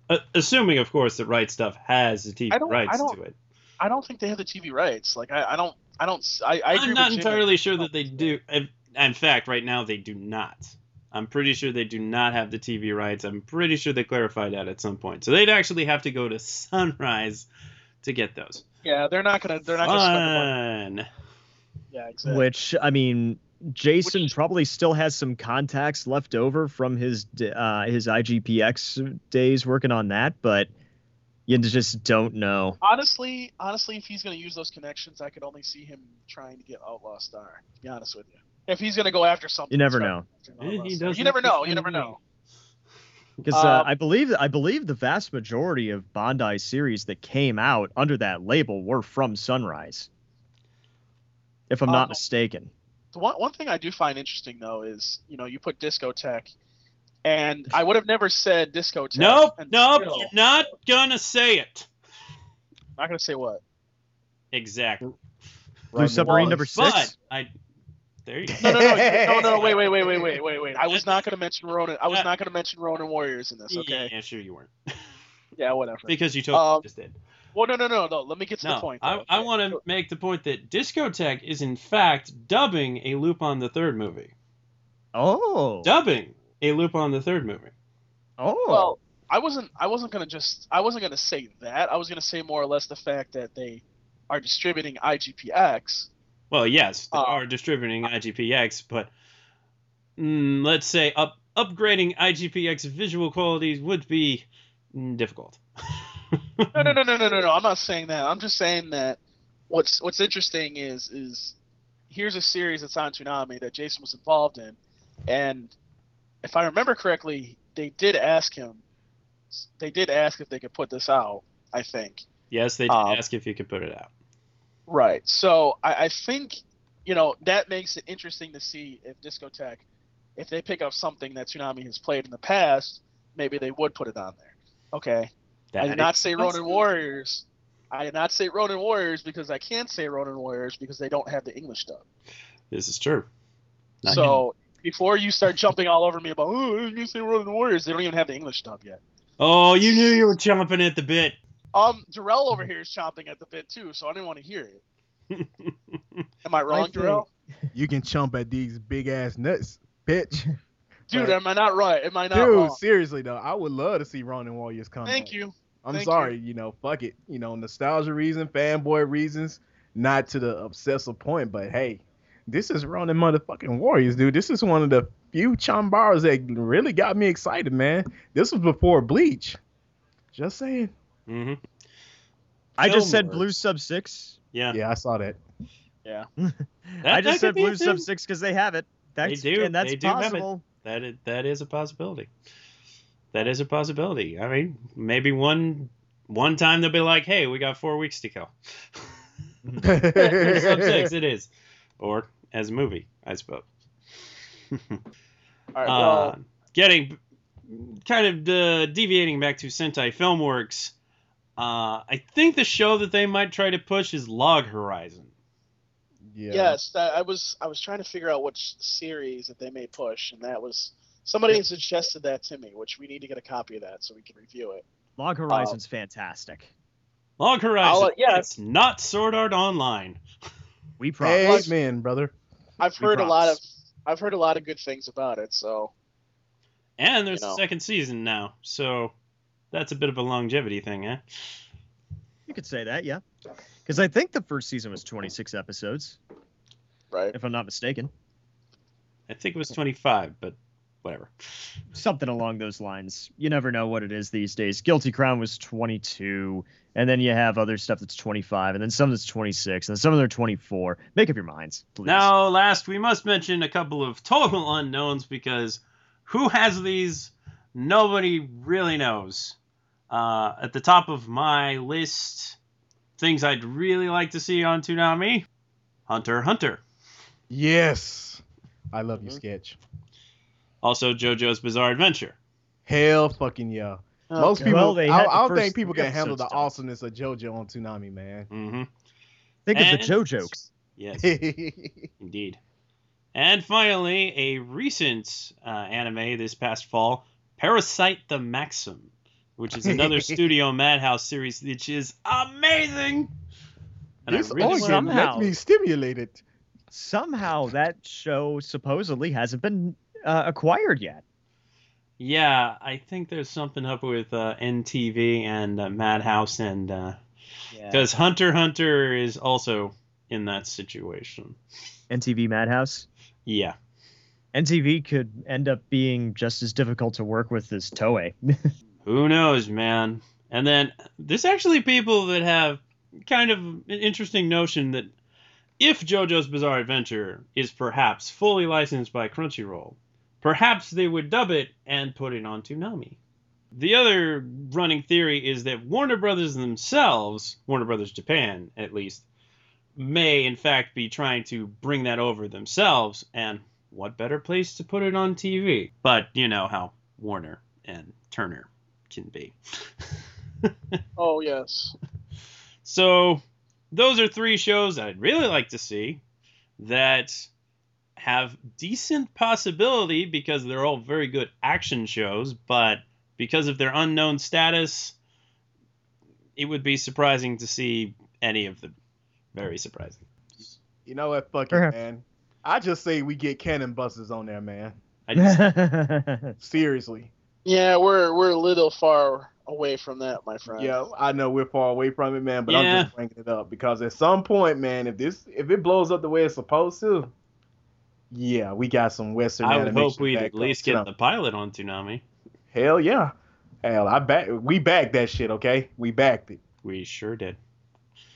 Uh, assuming, of course, that Right Stuf has the TV I don't- I rights to it. I don't think they have the TV rights. Like I, I don't I don't s- I, I agree I'm not entirely sure that they do. In in fact, right now they do not. I'm pretty sure they do not have the TV rights. I'm pretty sure they clarified that at some point. So they'd actually have to go to Sunrise to get those. Yeah, they're not gonna they're not gonna spend. Fun. Yeah, exactly. Which I mean, Jason Which- probably still has some contacts left over from his uh, his IGPX days working on that, but you just don't know. honestly, honestly, if he's gonna use those connections, I could only see him trying to get Outlaw Star. To be honest with you, if he's gonna go after something, You never know. after Yeah, Outlaw he You never know. You never know. Because uh, Um, I believe I believe the vast majority of Bandai series that came out under that label were from Sunrise, if I'm not Um, mistaken. The one one thing I do find interesting though is you know you put Discotek, and I would have never said Discotek. Nope, and nope, still- you're not gonna say it. Not gonna say what. Exactly. Blue Submarine was, number But six. I, there you go. No, no, no, no, no, no, wait, wait, wait, wait, wait, wait, wait. I was not gonna mention Ronin. I was not gonna mention Ronin Warriors in this. Okay. Yeah, sure you weren't. Yeah, whatever. because you totally Um, just did. Well, no, no, no, no. Let me get to the No, point. I, though, I okay? want to make the point that Discotek is in fact dubbing a Lupin the Third movie. Oh, Dubbing a Lupin the Third movie. oh, Well, I wasn't. I wasn't gonna just. I wasn't gonna say that. I was gonna say more or less the fact that they are distributing IGPX. Well, yes, they Uh, are distributing IGPX, but mm, let's say up upgrading IGPX visual qualities would be mm, difficult. No, no, no, no, no, no, no. I'm not saying that. I'm just saying that what's what's interesting is is here's a series that's on Toonami that Jason was involved in, and if I remember correctly, they did ask him. They did ask if they could put this out. I think. Yes, they did Um, ask if you could put it out. Right. So I, I think you know that makes it interesting to see if Discotek, if they pick up something that Toonami has played in the past, maybe they would put it on there. Okay. I did not say Ronin. Warriors. I did not say Ronin Warriors because I can't say Ronin Warriors because they don't have the English dub. This is true. Not so before you start jumping all over me about oh you say Ronin Warriors, they don't even have the English dub yet. Oh, you knew you were jumping at the bit. Um, Darrell over here is chomping at the bit too, so I didn't want to hear it. Am I wrong, think- Darrell? You can chomp at these big ass nuts, bitch. Dude, But- am I not right? Am I not Dude, wrong? seriously though, I would love to see Ronin Warriors come. Thank you. I'm Thank sorry, you. know, fuck it. You know, nostalgia reason, fanboy reasons, not to the obsessive point, but hey, this is Ronin motherfucking Warriors, dude. This is one of the few Chambars that really got me excited, man. This was before Bleach. Just saying. Hmm I just said Fillmore. Blue Sub Six. Yeah. Yeah, I saw that. Yeah. That- I just said Blue Sub. Six because they have it. That's, do. and that's They do have it. possible. That is, that is a possibility. That is a possibility. I mean, maybe one one time they'll be like, "Hey, we got four weeks to kill." Sub six, it is, or as a movie, I suppose. All right. Uh, getting kind of uh, deviating back to Sentai Filmworks. Uh, I think the show that they might try to push is Log Horizon. yeah. yes, that, I was I was trying to figure out which series that they may push, and that was somebody suggested that to me, which we need to get a copy of that so we can review it. Log Horizon's fantastic. Log Horizon. I'll- yeah. It's not Sword Art Online. We promise. Amen, brother. I've We heard a lot of. I've heard a lot of good things about it, so And there's You know. a second season now, so that's a bit of a longevity thing, eh? You could say that, yeah. Because I think the first season was 26 episodes, right. if I'm not mistaken. I think it was 25, but whatever. Something along those lines. You never know what it is these days. Guilty Crown was 22, and then you have other stuff that's 25, and then some that's 26, and then some of them are 24. Make up your minds, please. Now, last, we must mention a couple of total unknowns because who has these? Nobody really knows. Uh, at the top of my list, things I'd really like to see on Toonami Hunter Hunter. Yes. I love you, Mhm. sketch. Also, JoJo's Bizarre Adventure. Hell fucking yeah. Most Okay. people, Well, I, I don't first think people can handle the episodes done. awesomeness of JoJo on Toonami, man. Mm-hmm. Think of And- the Joe jokes. Yes, indeed. And finally, a recent uh, anime this past fall, Parasyte the Maxim, which is another Studio Madhouse series, which is amazing. And I this really organ somehow- makes me stimulated. Somehow that show supposedly hasn't been uh, acquired yet. Yeah, I think there's something up with uh, NTV and uh, Madhouse, and because Hunter Hunter is also in that situation. NTV Madhouse. Yeah. NTV could end up being just as difficult to work with as Toei. Who knows, man? And then there's actually people that have kind of an interesting notion that if JoJo's Bizarre Adventure is perhaps fully licensed by Crunchyroll, perhaps they would dub it and put it on Toonami. The other running theory is that Warner Brothers themselves, Warner Brothers Japan at least, may in fact be trying to bring that over themselves, and what better place to put it on TV? But you know how Warner and Turner can be. Oh yes. So, those are three shows I'd really like to see that have decent possibility because they're all very good action shows, but because of their unknown status, it would be surprising to see any of them. Very surprising. You know what? Fuck it, man. I just say we get cannon busters on there, man. I just, Seriously. Yeah, we're we're a little far away from that, my friend. Yeah, I know we're far away from it, man, but I'm just bringing it up because at some point, man, if this if it blows up the way it's supposed to, yeah, we got some Western. I would animation hope we'd at least up. get the pilot on Toonami. Hell yeah, hell I back we backed that shit. Okay, we backed it. We sure did.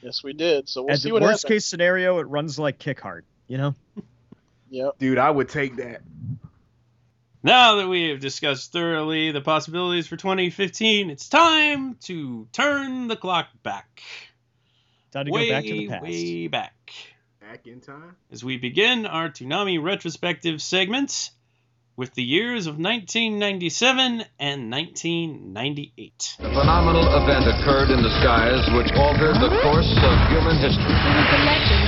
Yes, we did. So we'll At see the what worst happens. case scenario, it runs like Kick Hard. You know. Yep. Dude, I would take that. Now that we have discussed thoroughly the possibilities for 2015, it's time to turn the clock back. Time to way, go back to the past. way back. Back in time. As we begin our Toonami retrospective segment with the years of 1997 and 1998. A phenomenal event occurred in the skies which altered the course of human history.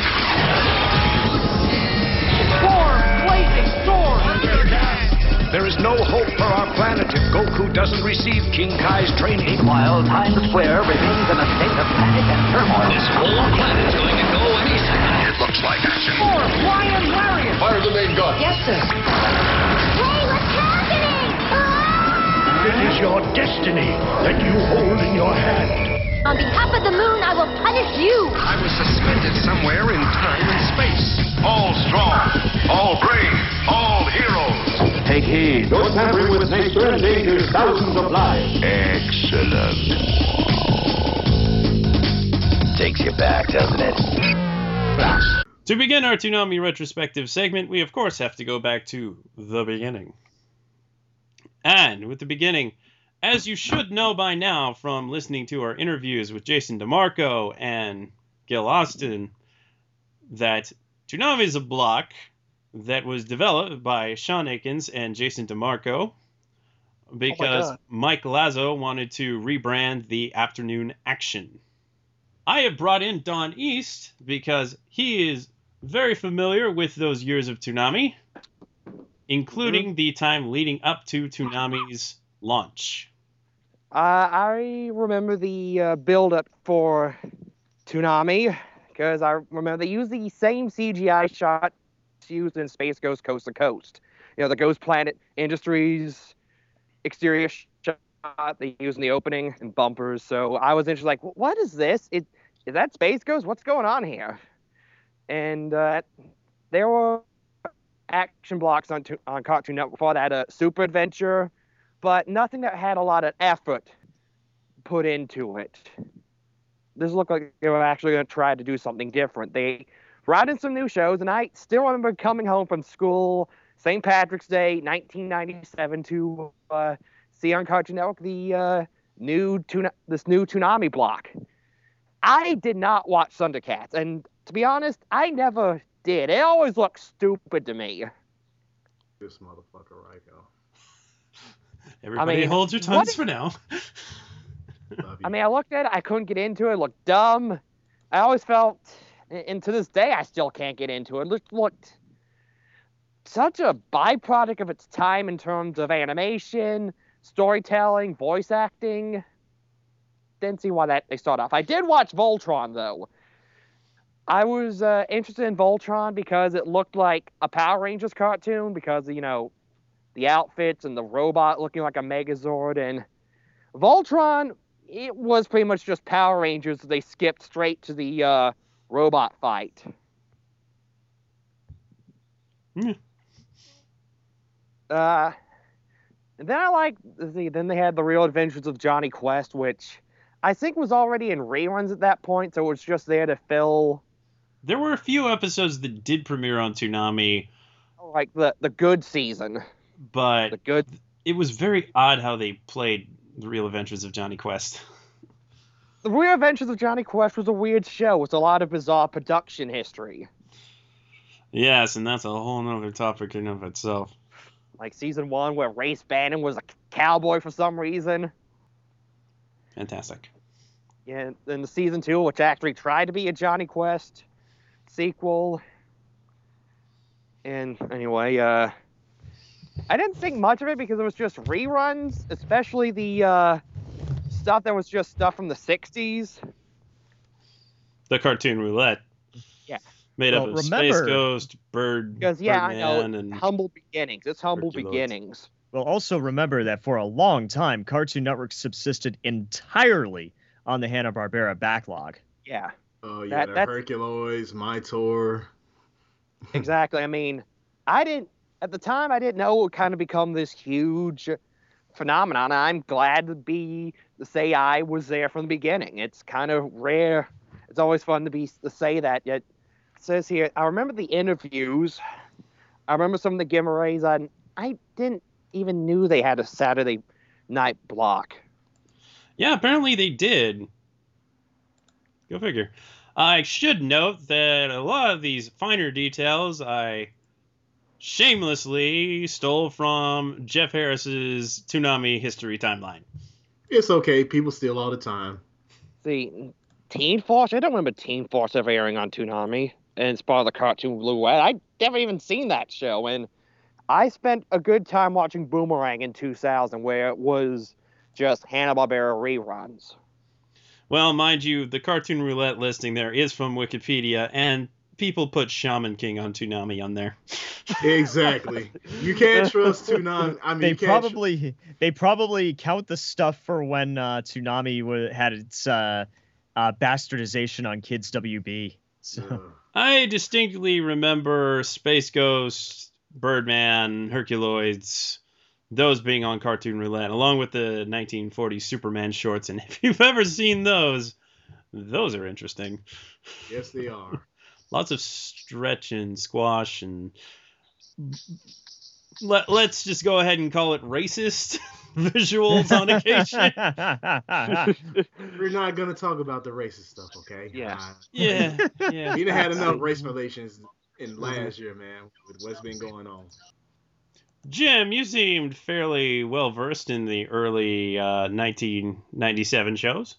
No hope for our planet if Goku doesn't receive King Kai's training. While Times Square remains in a state of panic and turmoil. This whole planet's going to go any second. It looks like action. Lion Lariat! Fire the main gun. Yes, sir. Hey, what's happening? Ah! It is your destiny that you hold in your hand. On behalf of the moon, I will punish you. I was suspended somewhere in time and space. All strong, all brave, all heroes. Take heed. Your tampering with nature endangers thousands of lives. Excellent. Takes you back, doesn't it? To begin our Toonami retrospective segment, we of course have to go back to the beginning. And with the beginning, as you should know by now from listening to our interviews with Jason DeMarco and Gil Austin, that Toonami is a block that was developed by Sean Akins and Jason DeMarco because God. Mike Lazo wanted to rebrand the Afternoon Action. I have brought in Don East because he is very familiar with those years of Toonami, including the time leading up to Toonami's launch. Uh, I remember the uh, build up for Toonami because I remember they used the same CGI shot used in Space Ghost Coast to Coast. You know, the Ghost Planet Industries exterior shot they use in the opening and bumpers. So I was interested, like, what is this? It, is that Space Ghost? What's going on here? And uh, there were action blocks on, to- on Cartoon Network before that, uh, Super Adventure, but nothing that had a lot of effort put into it. This looked like they were actually going to try to do something different. They brought in some new shows, and I still remember coming home from school, St. Patrick's Day, 1997, to uh, see on Cartoon Network the uh, new tuna- this new Toonami block. I did not watch Thundercats, and to be honest, I never did. It always looked stupid to me. This motherfucker right now. Everybody mean, hold your tongues if- for now. I mean, I looked at it, I couldn't get into it. It looked dumb. I always felt, and to this day, I still can't get into it. Look, looked such a byproduct of its time in terms of animation, storytelling, voice acting. Didn't see why that they start off. I did watch Voltron though. I was uh, interested in Voltron because it looked like a Power Rangers cartoon because you know the outfits and the robot looking like a Megazord and Voltron. It was pretty much just Power Rangers. They skipped straight to the uh, robot fight. Yeah. Uh, and then I like the then they had the Real Adventures of Jonny Quest, which I think was already in reruns at that point, so it was just there to fill There were a few episodes that did premiere on Toonami, like the the good season. but The good it was very odd how they played the real adventures of Jonny Quest. The Real Adventures of Jonny Quest was a weird show with a lot of bizarre production history. yes, and that's a whole nother topic in of itself. Like season one, where Race Bannon was a cowboy for some reason. Fantastic. Yeah, then the season two, which actually tried to be a Jonny Quest sequel. And anyway, uh, I didn't think much of it because it was just reruns, especially the uh, stuff that was just stuff from the '60s. The cartoon roulette. Yeah. Made up Well, of Space Ghost, Bird, Because yeah, I know Birdman, and humble beginnings. It's humble Herculoids. beginnings. Well, also remember that for a long time, Cartoon Network subsisted entirely on the Hanna Barbera backlog. Yeah, Oh yeah, That- the that's- Herculoids, Mightor. exactly. I mean, I didn't at the time. I didn't know it would kind of become this huge phenomenon. I'm glad to be to say I was there from the beginning. It's kind of rare. It's always fun to be to say that. Yet it says here, I remember the interviews. I remember some of the giveaways. I I didn't even knew they had a Saturday night block. Yeah, apparently they did. Go figure. I should note that a lot of these finer details I shamelessly stole from Jeff Harris's Toonami history timeline. It's okay. People steal all the time. See, Teen Force. I don't remember Teen Force ever airing on Toonami, and it's part of the cartoon Blue Eye. I never even seen that show, and I spent a good time watching Boomerang in 2000, where it was just Hanna Barbera reruns. Well, mind you, the cartoon roulette listing there is from Wikipedia, and people put Shaman King on Toonami on there. Exactly. You can't trust Toonami. I mean, they you can't tr- probably they probably count the stuff for when uh, Toonami wa had its uh, uh, bastardization on Kids WB. So Yeah. I distinctly remember Space Ghost, Birdman, Herculoids, those being on Cartoon Roulette, along with the 1940 Superman shorts. And if you've ever seen those, those are interesting. Yes, they are. Lots of stretch and squash and. Let, let's just go ahead and call it racist visuals on occasion. We're not gonna talk about the racist stuff, okay? Yeah. Uh, Yeah, yeah. we had enough race relations in last year, man, with what's been going on. Jim, you seemed fairly well versed in the early uh, 1997 shows.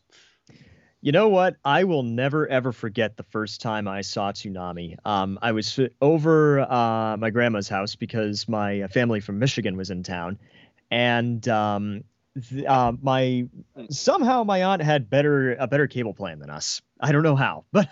You know what? I will never ever forget the first time I saw Toonami. Um, I was over uh, my grandma's house because my family from Michigan was in town, and um, th- uh, my somehow my aunt had better a better cable plan than us. I don't know how, but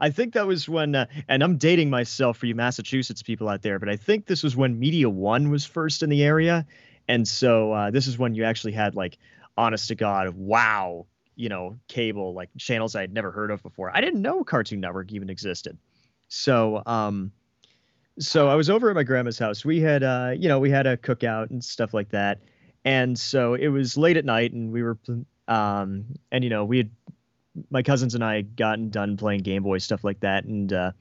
I think that was when. Uh, and I'm dating myself for you Massachusetts people out there, but I think this was when MediaOne was first in the area, and so uh, this is when you actually had like honest to god wow you know cable like channels i had never heard of before. I didn't know cartoon network even existed. So um so i was over at my grandma's house. We had uh you know we had a cookout and stuff like that. And so it was late at night and we were um and you know we had my cousins and i had gotten done playing game boy stuff like that. And uh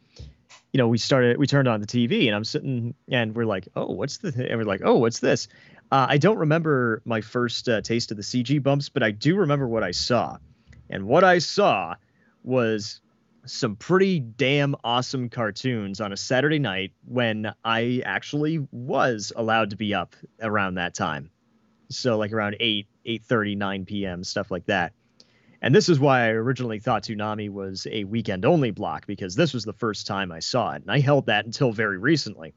you know we started we turned on the tv and i'm sitting and we're like oh what's the and we're like oh what's this uh, I don't remember my first uh, taste of the CG bumps, but I do remember what I saw. And what I saw was some pretty damn awesome cartoons on a Saturday night when I actually was allowed to be up around that time. So like around 8, 8.30, 9 p.m., stuff like that. And this is why I originally thought Toonami was a weekend only block because this was the first time I saw it. And I held that until very recently.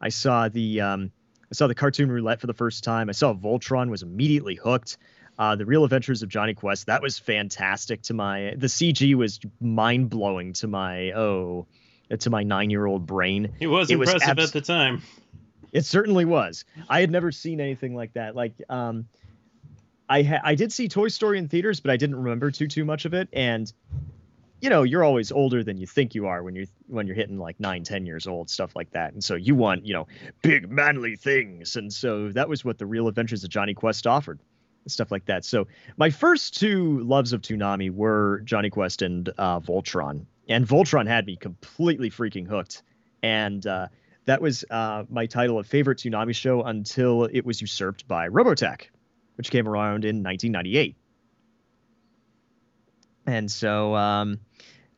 I saw the um, I saw the cartoon roulette for the first time. I saw Voltron was immediately hooked. Uh, the Real Adventures of Jonny Quest that was fantastic to my the CG was mind blowing to my oh to my nine year old brain. It was It was impressive abs- at the time. It certainly was. I had never seen anything like that. Like, um, I ha- I did see Toy Story in theaters, but I didn't remember too too much of it. And you know, you're always older than you think you are when you're when you're hitting like nine, ten years old, stuff like that. And so you want you know big manly things, and so that was what the Real Adventures of Jonny Quest offered, stuff like that. So my first two loves of Toonami were Jonny Quest and uh, Voltron, and Voltron had me completely freaking hooked. And uh, that was uh, my title of favorite Toonami show until it was usurped by Robotech, which came around in 1998. And so um,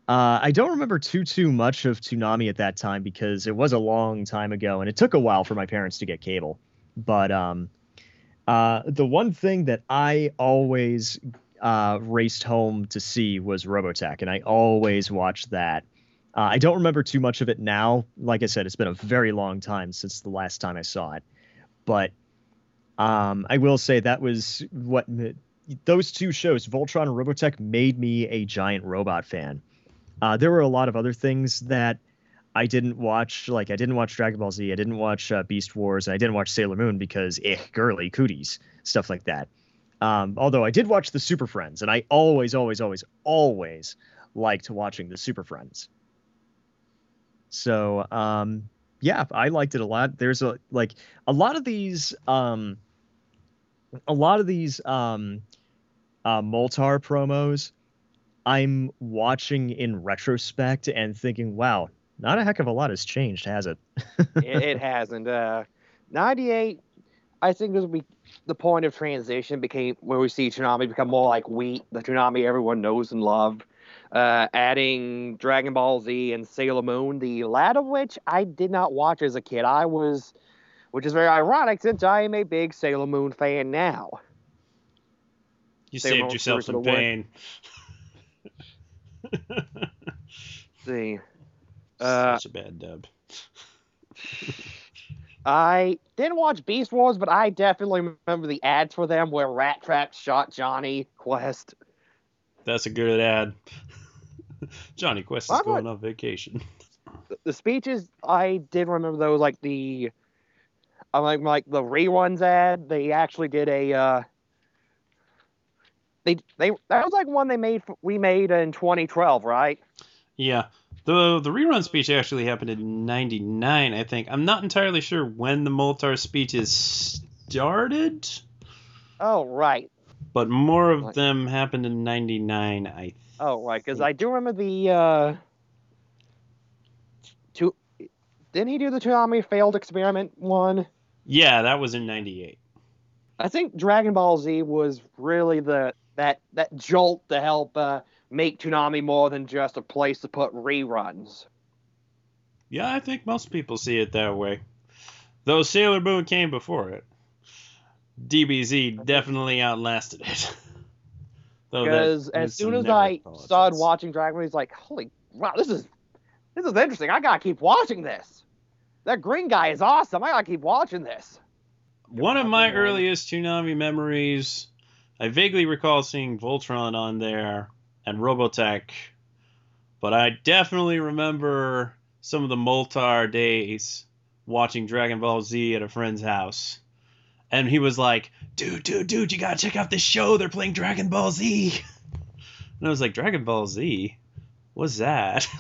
uh, I don't remember too too much of Toonami at that time because it was a long time ago, and it took a while for my parents to get cable. But um, uh, the one thing that I always uh, raced home to see was Robotech, and I always watched that. Uh, I don't remember too much of it now. Like I said, it's been a very long time since the last time I saw it. But um, I will say that was what those two shows, Voltron and Robotech, made me a giant robot fan. Uh, there were a lot of other things that I didn't watch. Like I didn't watch Dragon Ball Z, I didn't watch uh, Beast Wars, and I didn't watch Sailor Moon because eh, girly cooties, stuff like that. Um, although I did watch the Super Friends, and I always, always, always, always liked watching the Super Friends. So um, yeah, I liked it a lot. There's a like a lot of these um, a lot of these um, uh, Moltar promos. I'm watching in retrospect and thinking, wow, not a heck of a lot has changed, has it? it, it hasn't. Uh, 98, I think was the point of transition became where we see Toonami become more like wheat, the Toonami everyone knows and loved. Uh, adding Dragon Ball Z and Sailor Moon, the latter of which I did not watch as a kid. I was, which is very ironic since I am a big Sailor Moon fan now. You saved yourself some pain. see. Uh, Such a bad dub. I didn't watch Beast Wars, but I definitely remember the ads for them where Rat Trap shot Jonny Quest. That's a good ad. Jonny Quest is Why going would- on vacation. The, speeches I did remember those like the I like like the reruns ad. They actually did a uh they they that was like one they made we made in 2012, right? Yeah. The the rerun speech actually happened in '99, I think. I'm not entirely sure when the Moltar speeches started, Oh right. but more of them happened in '99. I Oh right, because I do remember the uh two didn't he do the Toonami failed experiment one? yeah, that was in '98. I think Dragon Ball Z was really the that that jolt to help uh, make Toonami more than just a place to put reruns. Yeah, I think most people see it that way. Though Sailor Moon came before it. DBZ definitely outlasted it. Though Because as soon as I politics. started watching Dragon Ball, he's like, "Holy wow, this is this is interesting. I gotta keep watching this. That green guy is awesome. I gotta keep watching this." One of my earliest Toonami memories, I vaguely recall seeing Voltron on there and Robotech, but I definitely remember some of the Moltar days watching Dragon Ball Z at a friend's house. And he was like, dude, dude, dude, you gotta check out this show. They're playing Dragon Ball Z. And I was like, Dragon Ball Z? What's that?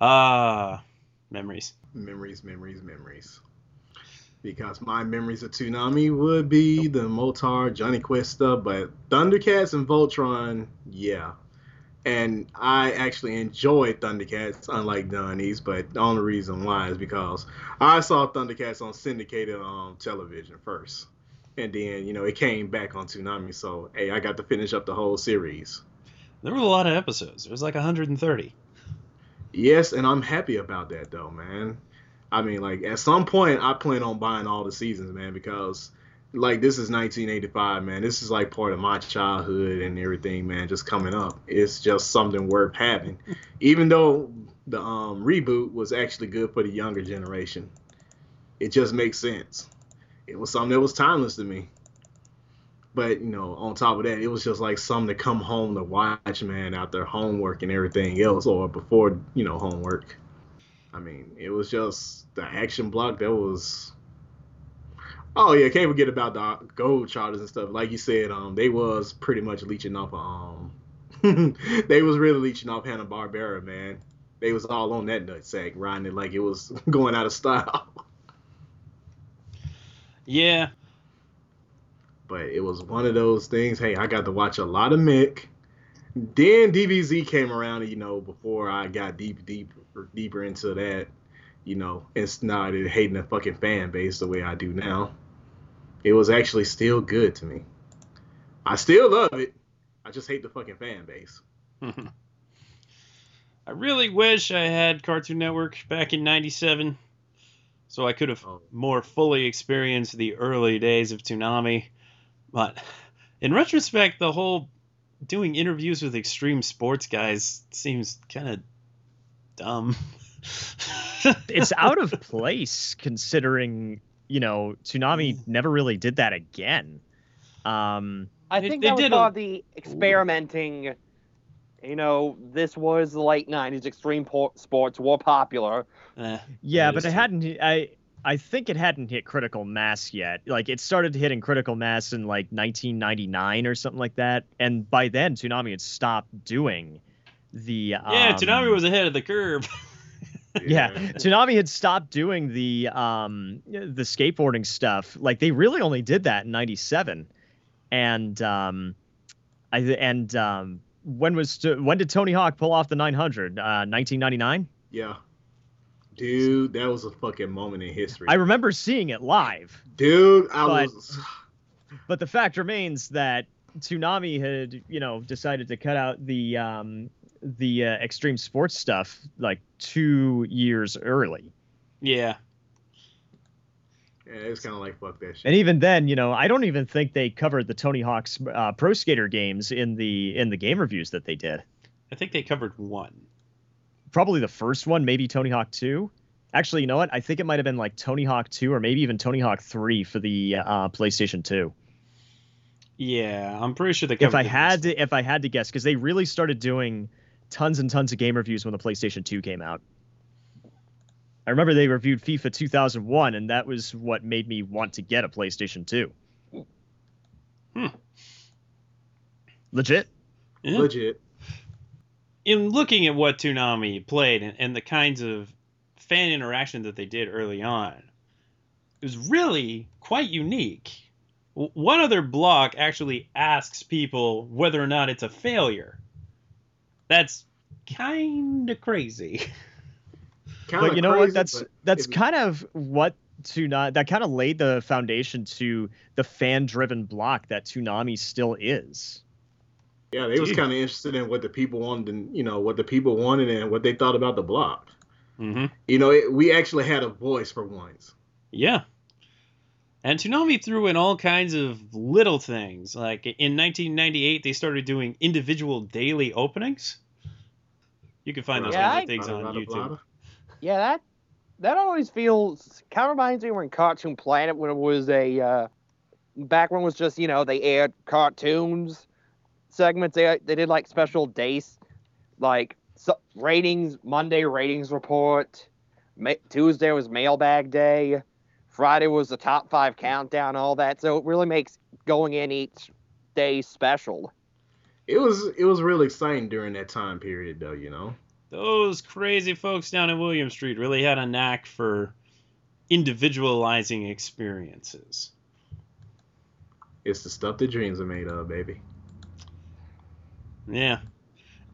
Ah, memories. Memories, memories, memories. Because my memories of Toonami would be the Moltar, Jonny Quest stuff, but Thundercats and Voltron, yeah. And I actually enjoyed Thundercats, unlike Donnie's, but the only reason why is because I saw Thundercats on syndicated um, television first. And then, you know, it came back on Toonami, so hey, I got to finish up the whole series. There were a lot of episodes. There was like 130. Yes, and I'm happy about that though, man. I mean, like at some point, I plan on buying all the seasons, man, because like this is 1985, man. This is like part of my childhood and everything, man. Just coming up, it's just something worth having. Even though the um, reboot was actually good for the younger generation, it just makes sense. It was something that was timeless to me. But you know, on top of that, it was just like something to come home to watch, man, after homework and everything else, or before you know homework. I mean, it was just the action block that was Oh yeah, can't forget about the gold charters and stuff. Like you said, um, they was pretty much leeching off. Um, they was really leeching off Hanna Barbera, man. They was all on that nutsack, riding it like it was going out of style. Yeah, but it was one of those things. Hey, I got to watch a lot of Mick. Then DBZ came around, you know, before I got deep, deep, deeper into that, you know, and started hating the fucking fan base the way I do now. It was actually still good to me. I still love it. I just hate the fucking fan base. I really wish I had Cartoon Network back in 97 so I could have oh. more fully experienced the early days of Toonami. But in retrospect, the whole doing interviews with extreme sports guys seems kind of dumb. it's out of place considering you know Toonami never really did that again. Um, I think they that was did a- the experimenting. You know, this was the late '90s. Extreme po- sports were popular. Eh, yeah, but it hadn't. I I think it hadn't hit critical mass yet. Like it started hitting critical mass in like 1999 or something like that, and by then Toonami had stopped doing the. Yeah, um, Toonami was ahead of the curve. yeah Toonami had stopped doing the um the skateboarding stuff. Like they really only did that in 97. And um I and um when was when did Tony Hawk pull off the 900? Uh 1999? Yeah. Dude, that was a fucking moment in history. I remember seeing it live. Dude, I but, was But the fact remains that Toonami had, you know, decided to cut out the um the uh, extreme sports stuff like 2 years early. yeah. Yeah, it's kind of like fuck that shit. And even then, you know, I don't even think they covered the Tony Hawk's uh, Pro Skater games in the in the game reviews that they did. I think they covered one. Probably the first one, maybe Tony Hawk 2. Actually, you know what? I think it might have been like Tony Hawk 2 or maybe even Tony Hawk 3 for the uh, PlayStation 2. Yeah, I'm pretty sure they If I the- had to if I had to guess cuz they really started doing tons and tons of game reviews when the PlayStation 2 came out. I remember they reviewed FIFA 2001 and that was what made me want to get a PlayStation 2. Hmm. Legit? Yeah. legit. in looking at what Toonami played and, and the kinds of fan interaction that they did early on, it was really quite unique. One other block actually asks people whether or not it's a failure. That's kind of crazy. Kinda but you know crazy, what? That's that's it- kind of what Toonami that kind of laid the foundation to the fan-driven block that Toonami still is. Yeah, they was kind of interested in what the people wanted, and you know what the people wanted and what they thought about the block. hmm You know, it, we actually had a voice for once. Yeah. And Toonami threw in all kinds of little things. Like in 1998, they started doing individual daily openings. You can find those Yeah, kinds I- of things on Blada, blada, YouTube. blada. Yeah, that that always feels kind of reminds me when Cartoon Planet when it was a uh, back when it was just you know they aired cartoons segments. They they did like special days, like so, ratings Monday ratings report. Ma- Tuesday was mailbag day. Friday was the top five countdown, all that. So it really makes going in each day special. It was it was real exciting during that time period, though. You know. Those crazy folks down in Williams Street really had a knack for individualizing experiences. It's the stuff that dreams are made of, baby. Yeah.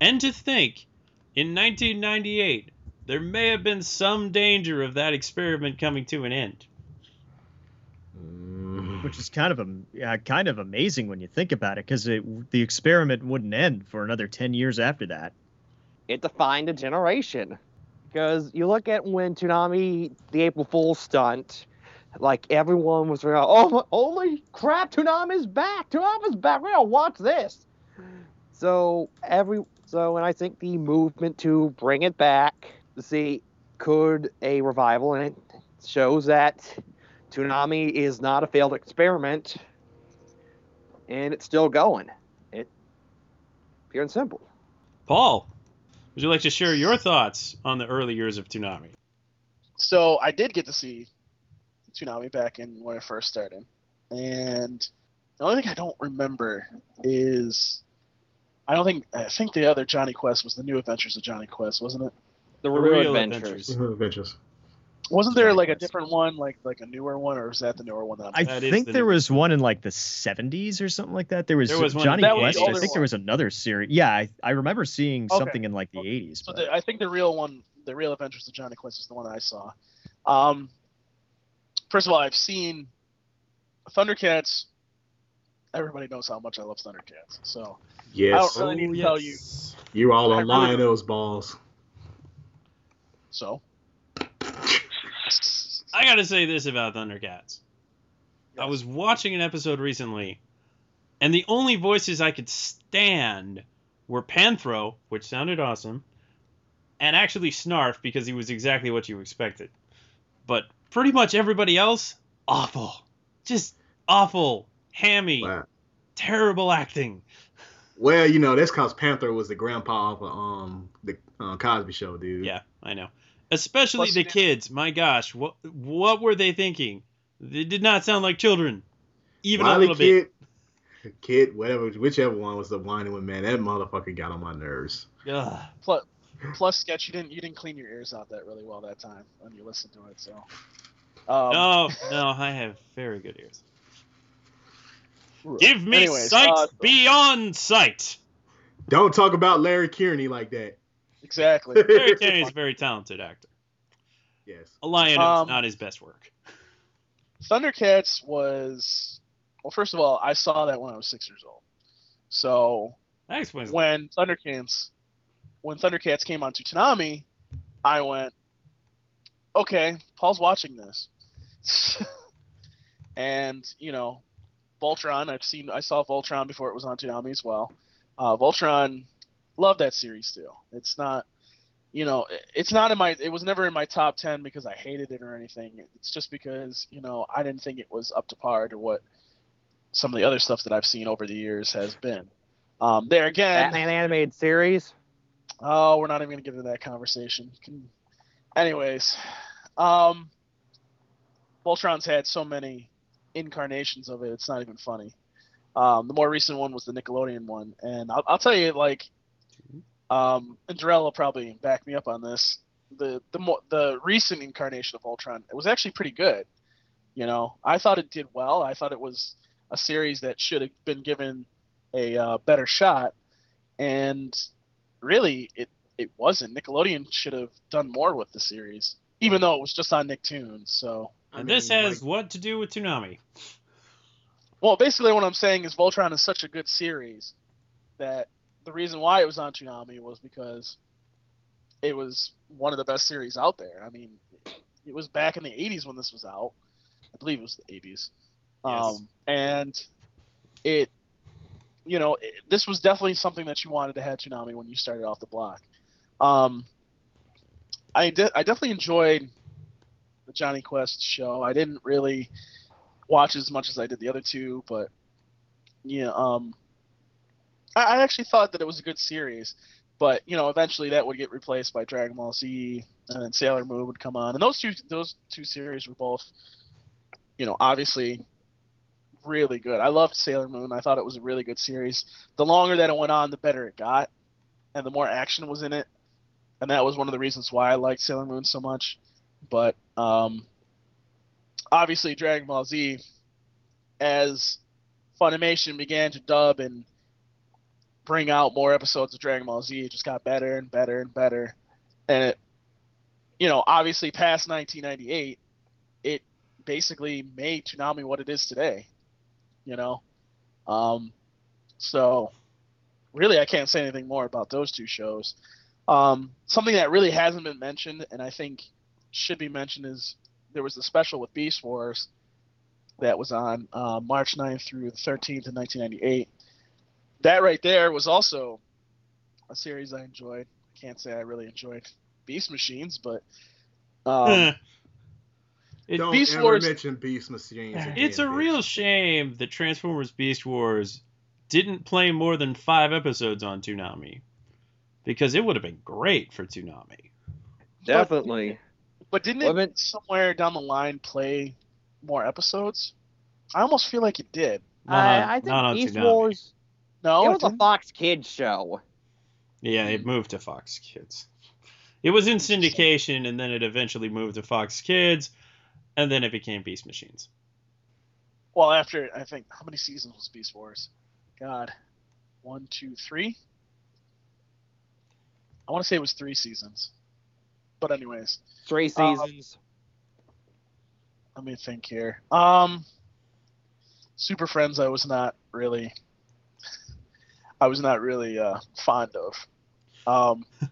And to think, in 1998, there may have been some danger of that experiment coming to an end. Which is kind of a yeah, kind of amazing when you think about it because the experiment wouldn't end for another 10 years after that it defined a generation. Because you look at when Toonami, the April Fool's stunt, like everyone was around, oh holy crap, Toonami's back! Toonami's back! We're gonna watch this. So every so, and I think the movement to bring it back, see, could a revival, and it shows that Toonami is not a failed experiment, and it's still going. It pure and simple. Paul, would you like to share your thoughts on the early years of Toonami? So I did get to see Toonami back in when I first started, and the only thing I don't remember is I don't think I think the other Jonny Quest was the New Adventures of Jonny Quest, wasn't it? The Real real Adventures. adventures. Adventures. Wasn't there like a different one, like like a newer one, or is that the newer one? That I'm I That is think the there was one in like the 70s or something like that. There was, There was one- Jonny was Quest. I older think there was another series. Yeah, I, I remember seeing Okay. something in like the 80s. So but- the, I think the real one, the real Adventures of Jonny Quest is the one I saw. Um, first of all, I've seen Thundercats. Everybody knows how much I love Thundercats, so Yes. I don't really need to tell you. You all I online really- those balls. So I gotta say this about Thundercats. I was watching an episode recently, and the only voices I could stand were Panthro, which sounded awesome, and actually Snarf because he was exactly what you expected. But pretty much everybody else, awful. Just awful. Hammy. Wow. Terrible acting. Well, you know, that's cause Panthro was the grandpa of um the uh, Cosby Show, dude. Yeah, I know. Especially Plus, the kids. My gosh, what what were they thinking? They did not sound like children, even Wiley a little bit. kid, kid, whatever, whichever one was the whining one, man. That motherfucker got on my nerves. Ugh. plus, plus sketch, you didn't you didn't clean your ears out that really well that time when you listened to it. So um, No, no, I have very good ears. Give me Anyways, sight uh, beyond sight. Don't talk about Larry Kenney like that. Exactly. Larry Kenney is a very talented actor. Yes. A lion Um, is not his best work. Thundercats was well. First of all, I saw that when I was six years old. So That explains. a when Thundercats when Thundercats came onto Toonami, I went, okay, Paul's watching this, and you know, Voltron. I've seen I saw Voltron before it was on Toonami as well. Uh, Voltron, love that series too. It's not. You know, it's not in my. It was never in my top ten because I hated it or anything. It's just because you know I didn't think it was up to par to what some of the other stuff that I've seen over the years has been. Um, there again, Batman animated series. Oh, we're not even gonna get into that conversation. Can- Anyways, um, Voltron's had so many incarnations of it; it's not even funny. Um, the more recent one was the Nickelodeon one, and I'll, I'll tell you, like, um, and Darrell will probably back me up on this. The the more the recent incarnation of Voltron, it was actually pretty good. You know, I thought it did well. I thought it was a series that should have been given a uh, better shot, and really it it wasn't. Nickelodeon should have done more with the series, even though it was just on Nicktoons. So, And this has what to do with Toonami? well, basically what I'm saying is Voltron is such a good series that the reason why it was on Toonami was because it was one of the best series out there. I mean, it was back in the 80s when this was out. I believe it was the 80s. Um, and it, you know, it, this was definitely something that you wanted to have Toonami when you started off the block. Um, I, de- I definitely enjoyed the Jonny Quest show. I didn't really watch as much as I did the other two, but yeah, um, I, I actually thought that it was a good series. But you know, eventually that would get replaced by Dragon Ball Z, and then Sailor Moon would come on, and those two those two series were both, you know, obviously really good. I loved Sailor Moon. I thought it was a really good series. The longer that it went on, the better it got, and the more action was in it, and that was one of the reasons why I liked Sailor Moon so much. But um, obviously, Dragon Ball Z, as Funimation began to dub and bring out more episodes of Dragon Ball Z, it just got better and better and better, and it, you know, obviously past 1998, it basically made Toonami what it is today you know? Um so really i can't say anything more about those two shows. Um something that really hasn't been mentioned and i think should be mentioned is there was a special with Beast Wars that was on uh, March 9th through the 13th in 1998. That right there was also a series I enjoyed. I can't say I really enjoyed Beast Machines, but um, It- Don't Beast ever Wars- mention Beast Machines. Again, It's a bitch. real shame that Transformers Beast Wars didn't play more than five episodes on Toonami. Because it would have been great for Toonami. Definitely. but didn't it Women- somewhere down the line play more episodes? I almost feel like it did. Not I, I think Beast Toonami. Wars. No, it it was a? Fox Kids show. Yeah, it moved to Fox Kids. It was in syndication, and then it eventually moved to Fox Kids, and then it became Beast Machines. Well, after I think how many seasons was Beast Wars? God, one, two, three. I want to say it was three seasons, but anyways, Three Um, seasons. let me think here. Um, Super Friends, I was not really, I was not really uh, fond of. Um,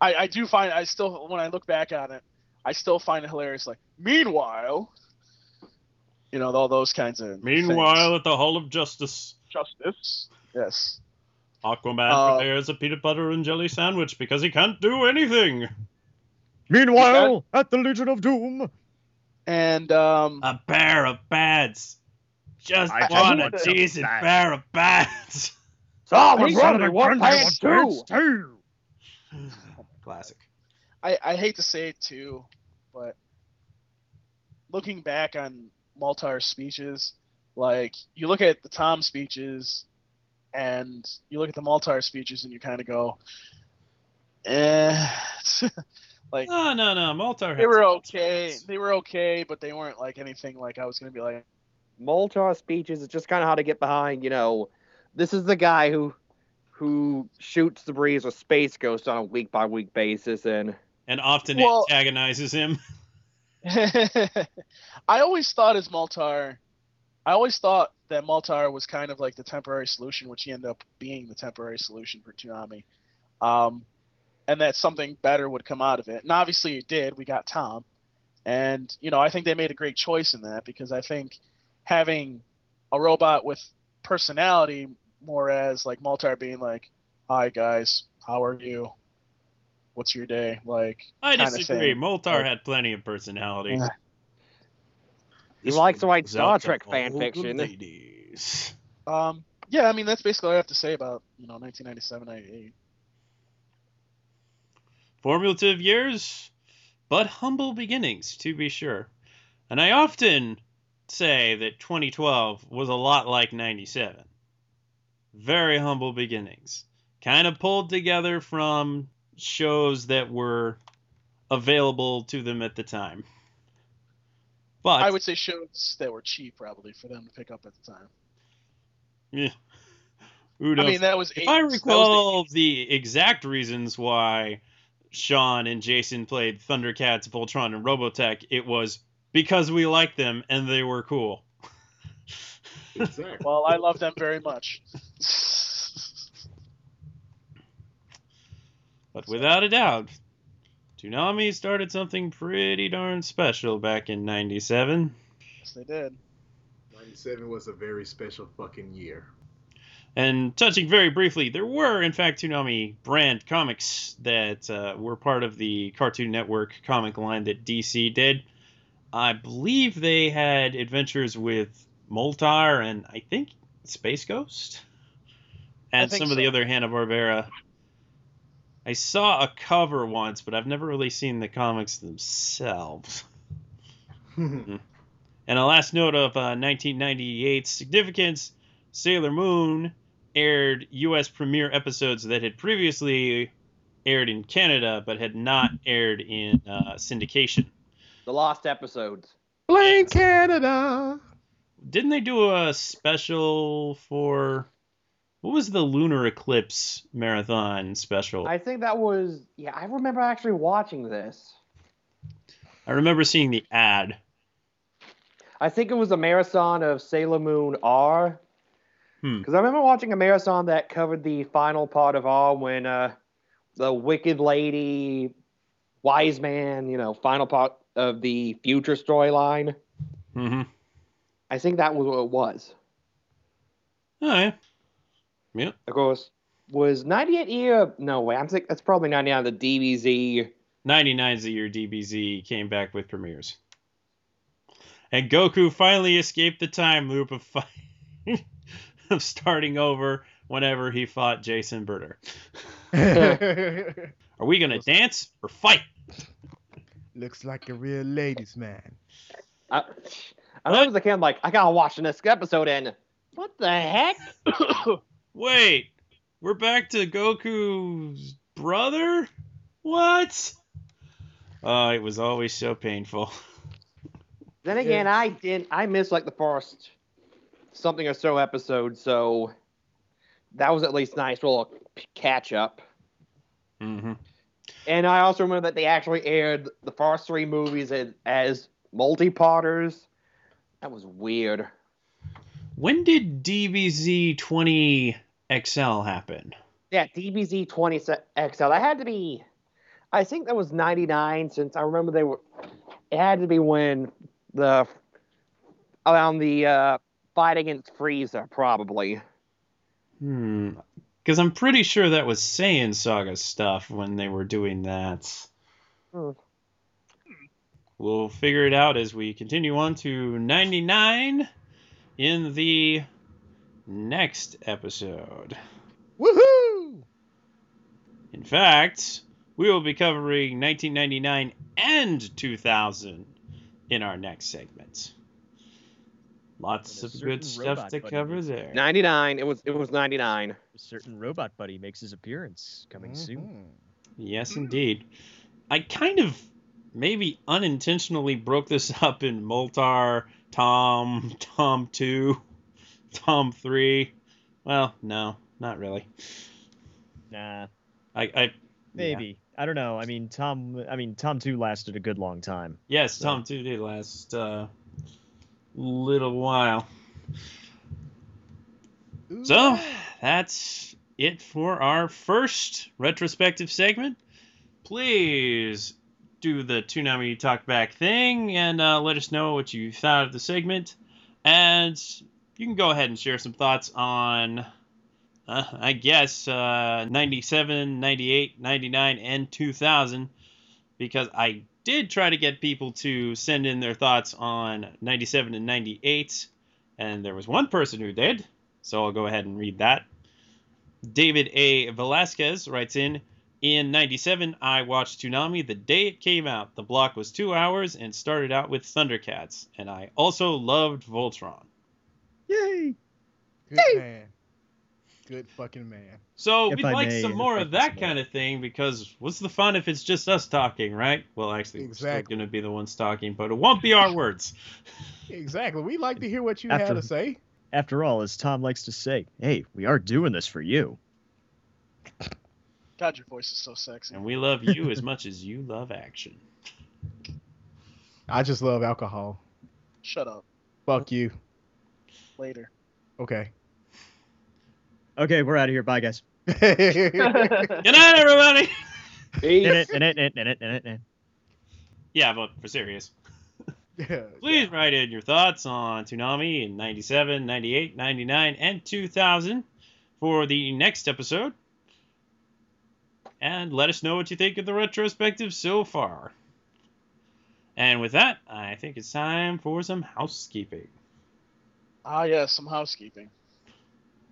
I I do find I still when I look back on it, I still find it hilarious. Like, meanwhile, you know, all those kinds of. Meanwhile, at the Hall of Justice, justice. Yes. Aquaman Uh, prepares a peanut butter and jelly sandwich because he can't do anything. Meanwhile, at the Legion of Doom. And um, A pair of bats. Just I just want want a decent bats. pair of bats. Solomon Son of Grundy, a what Grundy, pants too? too? Classic. I, I hate to say it too, but looking back on Moltar's speeches, like you look at the Tom speeches and you look at the Moltar speeches and you kind of go, eh. like No, no, no. Moltar had they were okay. spots. They were okay, but they weren't like anything like I was gonna be like. Moltar speeches is just kind of how to get behind. You know, this is the guy who who shoots the breeze with Space Ghost on a week by week basis, and And often Well- antagonizes him. I always thought as Moltar, I always thought that Moltar was kind of like the temporary solution, which he ended up being the temporary solution for Toonami, um, and that something better would come out of it. And obviously it did. We got Tom, and you know I think they made a great choice in that because I think having a robot with personality, more as like Moltar being like, "Hi guys, how are you? What's your day?" Like I disagree. thing. Moltar had plenty of personality. Yeah. he This likes to one write Star Trek fan fiction. ladies. Um, yeah, I mean that's basically all I have to say about you know 1997, 98. Formulative years, but humble beginnings, to be sure. And I often say that 2012 was a lot like 97. Very humble beginnings. Kind of pulled together from shows that were available to them at the time. But I would say shows that were cheap probably for them to pick up at the time. Yeah. Who I mean that was if eight- I that was the- recall the exact reasons why Sean and Jason played Thundercats, Voltron, and Robotech, it was because we liked them and they were cool. Exactly. well, I love them very much. But without a doubt, Toonami started something pretty darn special back in 97. yes, they did. 97 was a very special fucking year. And touching very briefly, there were, in fact, Toonami brand comics that uh, were part of the Cartoon Network comic line that DC did. I believe they had adventures with Moltar and I think Space Ghost and some of the other Hanna Barbera. I saw a cover once, but I've never really seen the comics themselves. And a last note of uh, 1998's significance Sailor Moon aired U.S. premiere episodes that had previously aired in Canada but had not aired in uh, syndication. The lost episodes. Blame Canada. Didn't they do a special for. What was the Lunar Eclipse marathon special? I think that was yeah. I remember actually watching this. I remember seeing the ad. I think it was a marathon of Sailor Moon R. Hmm. Because I remember watching a marathon that covered the final part of R when uh, the Wicked Lady wise man, you know, final part of the future storyline. Mm-hmm. I think that was what it was. Oh yeah. Yep. Of course, was 98 year? No way. I'm think that's probably 99 the DBZ. ninety nine 99's the year DBZ came back with premieres. And Goku finally escaped the time loop of fight, of starting over whenever he fought Jason Burter. Are we gonna dance or fight? Looks like a real ladies man. I, I know as a kid, I'm like, I gotta watch the next episode, and what the heck? Wait, we're back to Goku's brother? What? Oh, it was always so painful. Then again, I didn't. I missed like the first something or so episode, so that was at least nice little catch up. Mm-hmm. And I also remember that they actually aired the first three movies as, as multi-parters. That was weird. When did DBZ 20 XL happen? Yeah, DBZ 20 XL. That had to be. I think that was 99 since I remember they were. It had to be when the around the uh, fight against Frieza, probably. Hmm. Because I'm pretty sure that was Saiyan Saga stuff when they were doing that. Hmm. We'll figure it out as we continue on to 99 in the next episode. Woohoo! In fact, we will be covering 1999 and 2000 in our next segment. Lots of good stuff to cover there. 99. It was. It was 99. A certain robot buddy makes his appearance coming soon. Yes, indeed. I kind of maybe unintentionally broke this up in Moltar, Tom, Tom 2, Tom 3. Well, no, not really. Nah, I, I maybe. I don't know. I mean, Tom. I mean, Tom two lasted a good long time. Yes, So- Tom 2 did last uh, little while. So, that's it for our first retrospective segment. Please do the Toonami Talkback thing and uh, let us know what you thought of the segment. And you can go ahead and share some thoughts on, uh, I guess, uh, 97, 98, 99, and 2000. Because I did try to get people to send in their thoughts on 97 and 98. And there was one person who did. So I'll go ahead and read that. David A. Velasquez writes in In 97, I watched Toonami the day it came out. The block was two hours and started out with Thundercats. And I also loved Voltron. Yay! Good man. Good fucking man. So If we'd I like may some more of that some kind of thing because what's the fun if it's just us talking, right? Well, actually, we're still going to be the ones talking, but it won't be our words. Exactly. We'd like to hear what you had After- to say. After all, as Tom likes to say, hey, we are doing this for you. God, your voice is so sexy. And we love you as much as you love action. I just love alcohol. Shut up. Fuck you. Later. Okay. Okay, we're out of here. Bye, guys. Good night, everybody. It. Yeah, but for serious. Please write in your thoughts on Toonami in 97, 98, 99, and 2000 for the next episode. And let us know what you think of the retrospective so far. And with that, I think it's time for some housekeeping. Ah, yes, some housekeeping.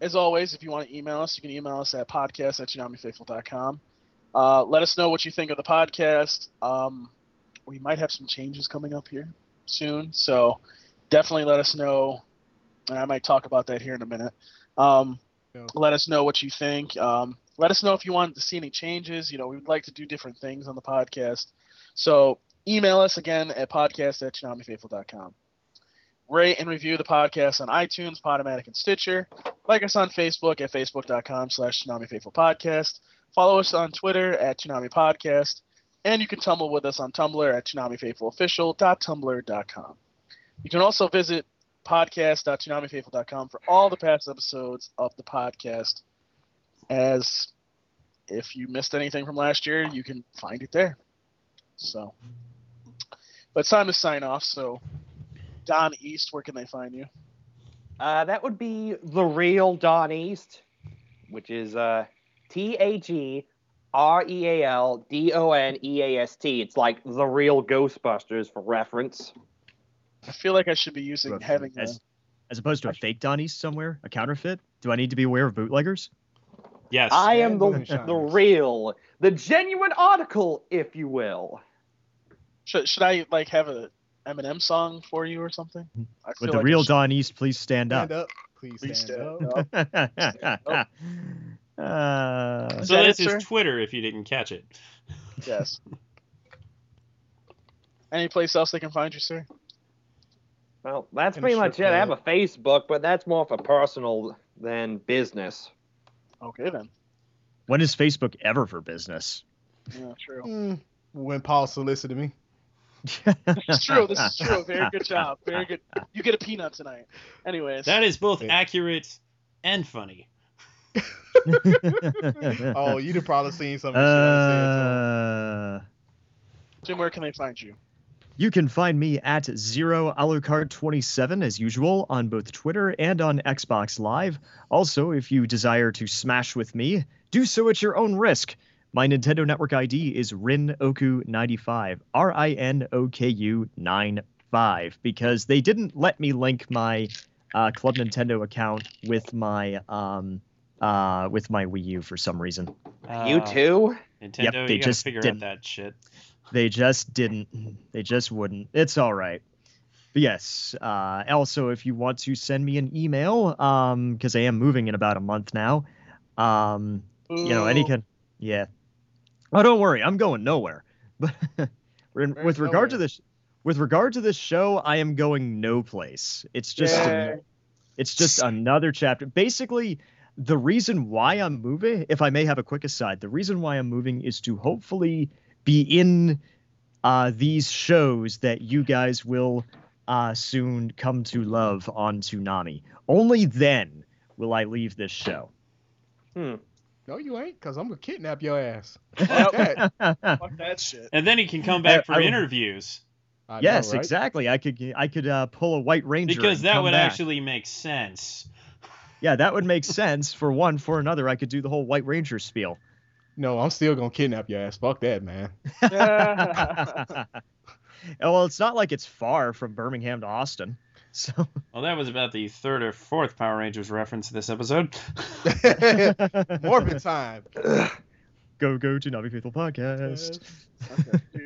As always, if you want to email us, you can email us at podcast at toonamifaithful.com. Uh, let us know what you think of the podcast. Um, we might have some changes coming up here soon, so definitely let us know. And I might talk about that here in a minute. Um, Let us know what you think. Um, let us know if you want to see any changes. You know, we would like to do different things on the podcast. So email us again at podcast at toonamifaithful.com rate and review the podcast on iTunes, Podomatic, and Stitcher. Like us on Facebook at facebook.com slash Toonami Faithful Podcast. Follow us on Twitter at Toonami Podcast. And you can tumble with us on Tumblr at ToonamiFaithfulOfficial.tumblr.com. You can also visit podcast.toonamifaithful.com for all the past episodes of the podcast. As if you missed anything from last year, you can find it there. So, but it's time to sign off. So, Don East, where can they find you? Uh, that would be the real Don East, which is uh, T H E R E A L D O N E A S T. It's like the real Ghostbusters for reference. I feel like I should be using having a, As, as opposed to a fake Don East somewhere, a counterfeit. Do I need to be aware of bootleggers? Yes. I am the the real, the genuine article, if you will. should, should I like have a Eminem song for you or something? Mm-hmm. I Would the like real should- Don East please stand up? Stand up. Please Please stand, stand up. up. uh, So that this it, sir? is Twitter if you didn't catch it. Yes. Any place else they can find you, sir? Well, that's In pretty much it. I have a. Facebook, but that's more for personal than business. Okay then. when is Facebook ever for business? Yeah, true. Mm, when Paul solicited me. It's true. This is true. Very good job. Very good. You get a peanut tonight. Anyways. That is both accurate and funny. Oh, you'd have probably seen some of the shit I said. Uh, Jim, where can they find you? you can find me at zero alucard 27 as usual on both Twitter and on Xbox Live. Also, if you desire to smash with me, do so at your own risk. My Nintendo Network ID is RinOku95, R I N O K U 95, because they didn't let me link my uh, Club Nintendo account with my um uh with my Wii U for some reason. you Uh, too? Nintendo, Yep, they you gotta just figure didn't. out that shit. They just didn't. They just wouldn't. It's all right. But yes. Uh, also, if you want to send me an email, um, because I am moving in about a month now, um, you know, any Ooh. kind. Yeah. Oh, don't worry. I'm going nowhere. But in, with regard to this, with regard to this show, I am going no place. It's just. Yay. It's just another chapter. Basically, the reason why I'm moving, if I may have a quick aside, the reason why I'm moving is to hopefully be in uh, these shows that you guys will uh, soon come to love on Toonami. Only then will I leave this show. Hmm. No, you ain't, because I'm going to kidnap your ass. Yep. That- Fuck that shit. And then he can come back I- for I- interviews I know, yes, right? exactly. I could I could uh, pull a White Ranger because that would back. actually make sense. Yeah that would make sense for one for another. I could do the whole White Ranger spiel. No, I'm still going to kidnap your ass. Fuck that, man. Oh, well, it's not like it's far from Birmingham to Austin. So Well, that was about the third or fourth Power Rangers reference this episode. Morphin time. go go Toonami Faithful Podcast.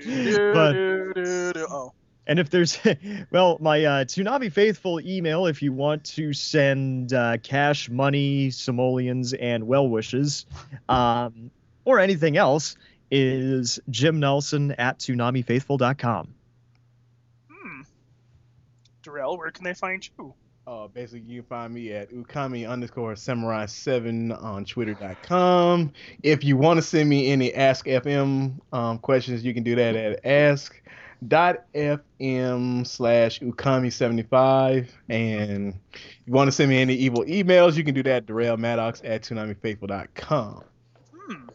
Do, But- do, do, do. Oh. And if there's, well, my uh, Toonami Faithful email, if you want to send uh, cash, money, simoleons, and well wishes, um, or anything else, is Jim Nelson at ToonamiFaithful.com. Hmm. Darrell, where can they find you? Uh, basically, you can find me at ukami underscore samurai seven on twitter.com. If you want to send me any Ask FM um, questions, you can do that at ask.fm slash ukami 75. And if you want to send me any evil emails, you can do that at Darrell Maddox at toonamifaithful.com. Hmm.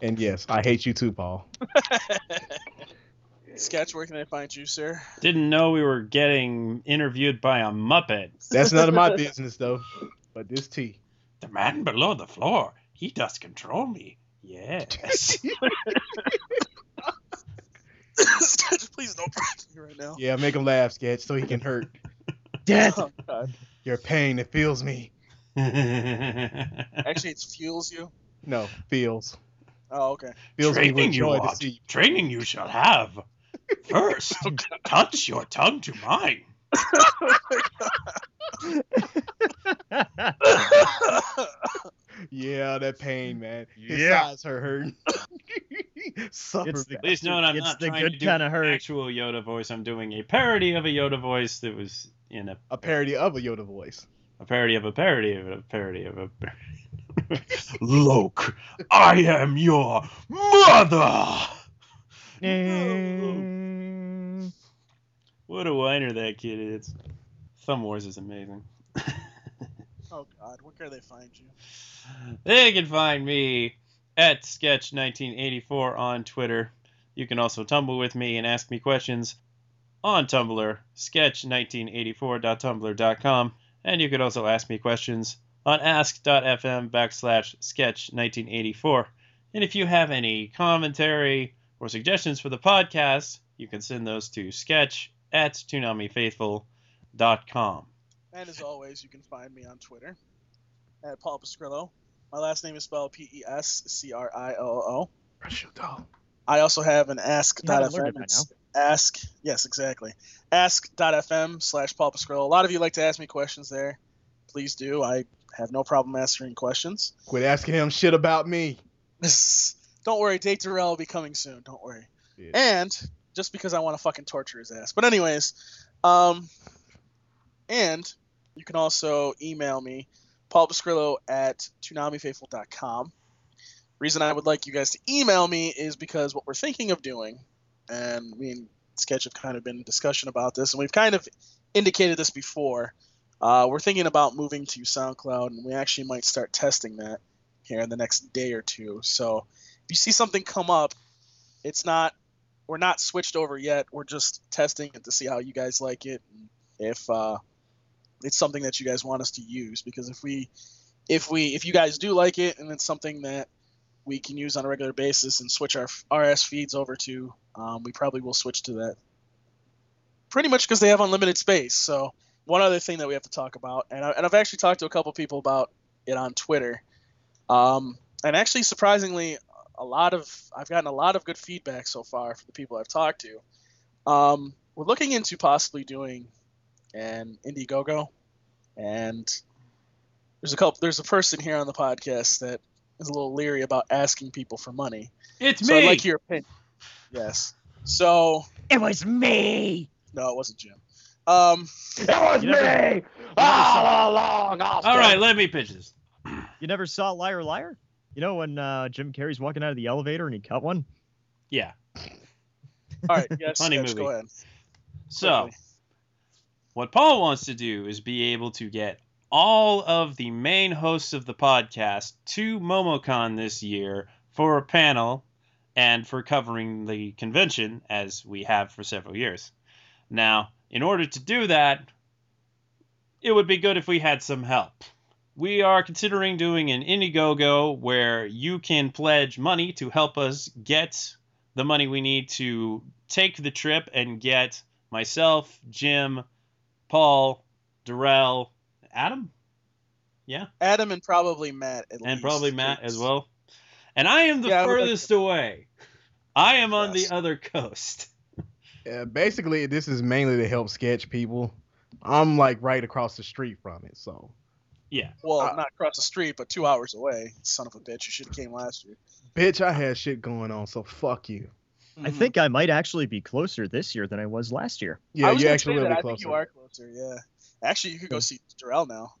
And yes, I hate you too, Paul. Sketch, where can I find you, sir? Didn't know we were getting interviewed by a Muppet. That's none of my business, though. But this tea. The man below the floor, he does control me. Yes. Sketch, please don't break me right now. Yeah, make him laugh, sketch, so he can hurt. Death. Oh, God. Your pain, it feels me. Actually, it fuels you. No, feels. Oh, okay. Feels me with Training you joy to ought, see. training you shall have. First, oh, touch your tongue to mine. Oh, Yeah, that pain, man. His Yeah. sides are hurting. Suffer. It's the- Please note I'm It's not the trying good to do kinda hurt. actual Yoda voice. I'm doing a parody of a Yoda voice that was in a, a parody of a Yoda voice. a parody of a parody of a parody of a Look, I am your mother. What a whiner that kid is. Thumb Wars is amazing. Oh, God. Where can they find you? They can find me at Sketch1984 on Twitter. You can also tumble with me and ask me questions on Tumblr, sketch1984.tumblr.com, and you can also ask me questions on ask.fm backslash sketch1984. And if you have any commentary or suggestions for the podcast, you can send those to sketch at toonamifaithful.com. And as always, you can find me on Twitter at Paul Pascrillo. My last name is spelled P E S C R I O O. I also have an You haven't learned ask.fm. it by It's Ask, yes, exactly. Ask.fm slash Paul Pascrillo. A lot of you like to ask me questions there. Please do. I have no problem answering questions. Quit asking him shit about me. Don't worry, Date Darrell will be coming soon. Don't worry. And just because I want to fucking torture his ass. But anyways, um, and you can also email me, Paul Pascrillo at toonamifaithful.com. Reason I would like you guys to email me is because what we're thinking of doing, and me and Sketch have kind of been in discussion about this, and we've kind of indicated this before. Uh, we're thinking about moving to SoundCloud, and we actually might start testing that here in the next day or two. So if you see something come up, it's not we're not switched over yet. We're just testing it to see how you guys like it, and if uh, it's something that you guys want us to use. Because if we if we if you guys do like it and it's something that we can use on a regular basis and switch our RS feeds over to, um, we probably will switch to that. Pretty much because they have unlimited space. So one other thing that we have to talk about, and, I, I've actually talked to a couple people about it on Twitter, um, and actually surprisingly, a lot of I've gotten a lot of good feedback so far from the people I've talked to. Um, we're looking into possibly doing an Indiegogo, and there's a couple. There's a person here on the podcast that is a little leery about asking people for money. It's so I'd me! like your opinion. Yes. So it was me. No, it wasn't Jim. Um, it was me all along. Austin. All right, let me pitch this. You never saw Liar Liar? You know when uh, Jim Carrey's walking out of the elevator and he cut one? Yeah. All right. Yes. Funny yes, movie. Go ahead. So, what Paul wants to do is be able to get all of the main hosts of the podcast to MomoCon this year for a panel and for covering the convention as we have for several years. Now, in order to do that, it would be good if we had some help. We are considering doing an Indiegogo where you can pledge money to help us get the money we need to take the trip and get myself, Jim, Paul, Darrell, Adam? Yeah? Adam and probably Matt. At And least. probably Matt as well. And I am the Yeah, I would like furthest away. I am on the other coast. Yeah, basically, this is mainly to help sketch people. I'm like right across the street from it, so Yeah. Well, Uh, not across the street, but two hours away. Son of a bitch! You should have came last year. bitch, I had shit going on, so fuck you. I think I might actually be closer this year than I was last year. Yeah, I was you actually will that. be I think you closer. are closer. Yeah. Actually, you could go see Darrell now.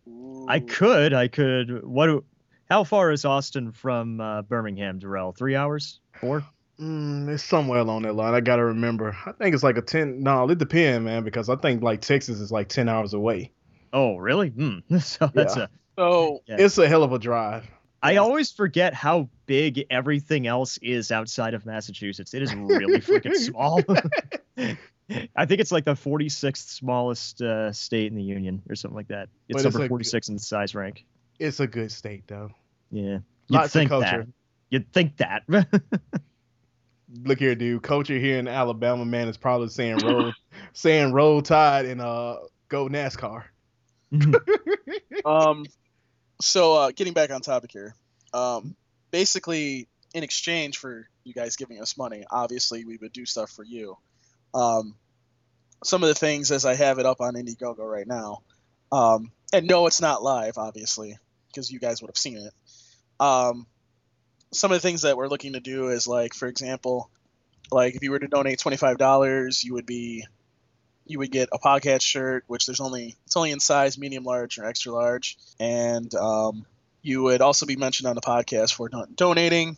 I could, I could. What? do- How far is Austin from uh, Birmingham, Darrell? Three hours? Four? Mm, it's somewhere along that line. I gotta remember. I think it's like a ten. No, it depends, man, because I think like Texas is like ten hours away. Oh, really? Hmm. So that's Yeah. a. So Yeah. It's a hell of a drive. I always forget how big everything else is outside of Massachusetts. It is really freaking small. I think it's like the 46th smallest uh, state in the union or something like that. It's But it's number a- 46 in the size rank. It's a good state though. Yeah. You'd Lots of think culture. that. You'd think that. Look here, dude. Culture here in Alabama, man, is probably saying roll, saying roll tide and uh go NASCAR. um, so uh, getting back on topic here, um, basically in exchange for you guys giving us money, obviously we would do stuff for you. Um, some of the things as I have it up on Indiegogo right now, um, and no, it's not live, obviously, because you guys would have seen it. Um, some of the things that we're looking to do is like, for example, like if you were to donate twenty five dollars, you would be you would get a podcast shirt, which there's only it's only in size medium large or extra large, and um, you would also be mentioned on the podcast for don- donating.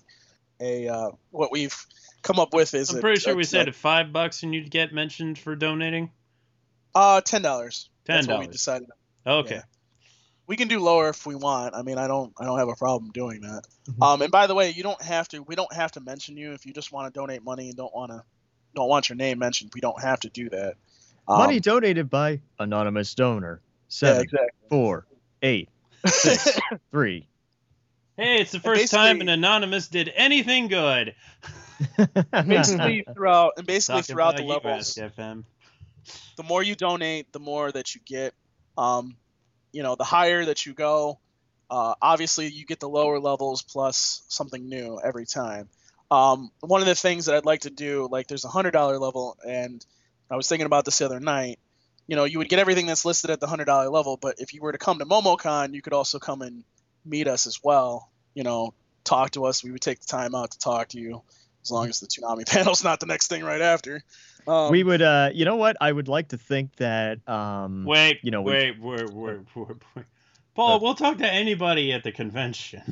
A uh, what we've come up with is I'm a- pretty sure a- we said five bucks and you'd get mentioned for donating. uh ten dollars. That's what we $10. decided. Okay. Yeah. we can do lower if we want. I mean, I don't I don't have a problem doing that. Um, and by the way, you don't have to. We don't have to mention you if you just want to donate money and don't want to don't want your name mentioned. We don't have to do that. Um, Money donated by anonymous donor. Seven, exactly. four, eight, six, three. Hey, it's the first time an anonymous did anything good. basically throughout and basically Talking throughout the levels, FM. the more you donate, the more that you get. Um, you know, the higher that you go, uh, obviously you get the lower levels plus something new every time. Um, one of the things that I'd like to do, like there's a hundred dollar level, and I was thinking about this the other night. You know, you would get everything that's listed at the hundred dollar level, but if you were to come to MomoCon, you could also come and meet us as well. You know, talk to us. We would take the time out to talk to you, as long as the Toonami panel's not the next thing right after. Um, we would, uh, you know what? I would like to think that, um, Wait, you know, we- wait, wait, wait, wait, wait. Paul, we'll talk to anybody at the convention.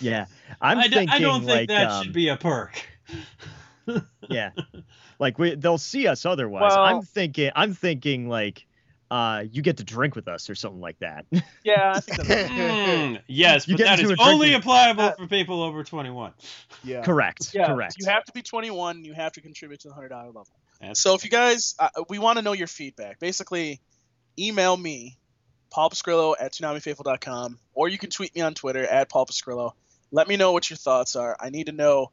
yeah, I'm I, d- thinking I don't think like, that um, should be a perk. yeah, like we, they'll see us otherwise. Well- I'm thinking, I'm thinking like, uh, you get to drink with us or something like that. Yeah, I think that's Mm, yes, You but get that into is a only drinking- applicable for people over 21. Yeah. correct, Yeah, correct. You have to be 21. You have to contribute to the hundred dollar level. That's- So if you guys, uh, we want to know your feedback. Basically, email me, Paul Pascrillo at toonamifaithful.com, or you can tweet me on Twitter at Paul Pascrillo. Let me know what your thoughts are. I need to know.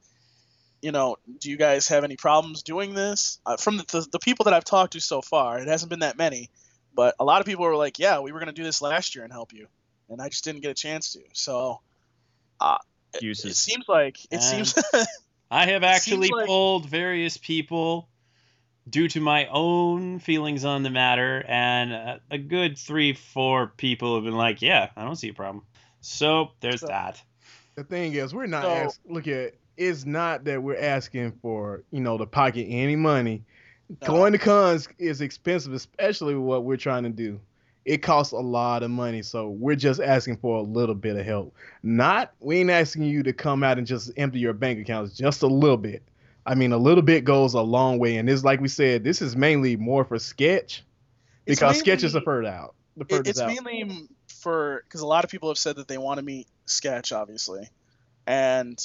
You know, do you guys have any problems doing this? Uh, from the, the, the people that I've talked to so far, it hasn't been that many, but a lot of people were like, "Yeah, we were going to do this last year and help you," and I just didn't get a chance to. So, uh, it, it seems like it And- seems I have actually seems like- polled various people due to my own feelings on the matter, and a, a good three, four people have been like, "Yeah, I don't see a problem." So there's So- that. The thing is, we're not So- ask, look at it's not that we're asking for you know to pocket any money. Going to cons is expensive, especially what we're trying to do. It costs a lot of money, so we're just asking for a little bit of help. Not we ain't asking you to come out and just empty your bank accounts, just a little bit. I mean, a little bit goes a long way, and it's like we said, this is mainly more for sketch because mainly- are further out. The furthest it's out. mainly for because a lot of people have said that they want to meet Sketch, obviously, and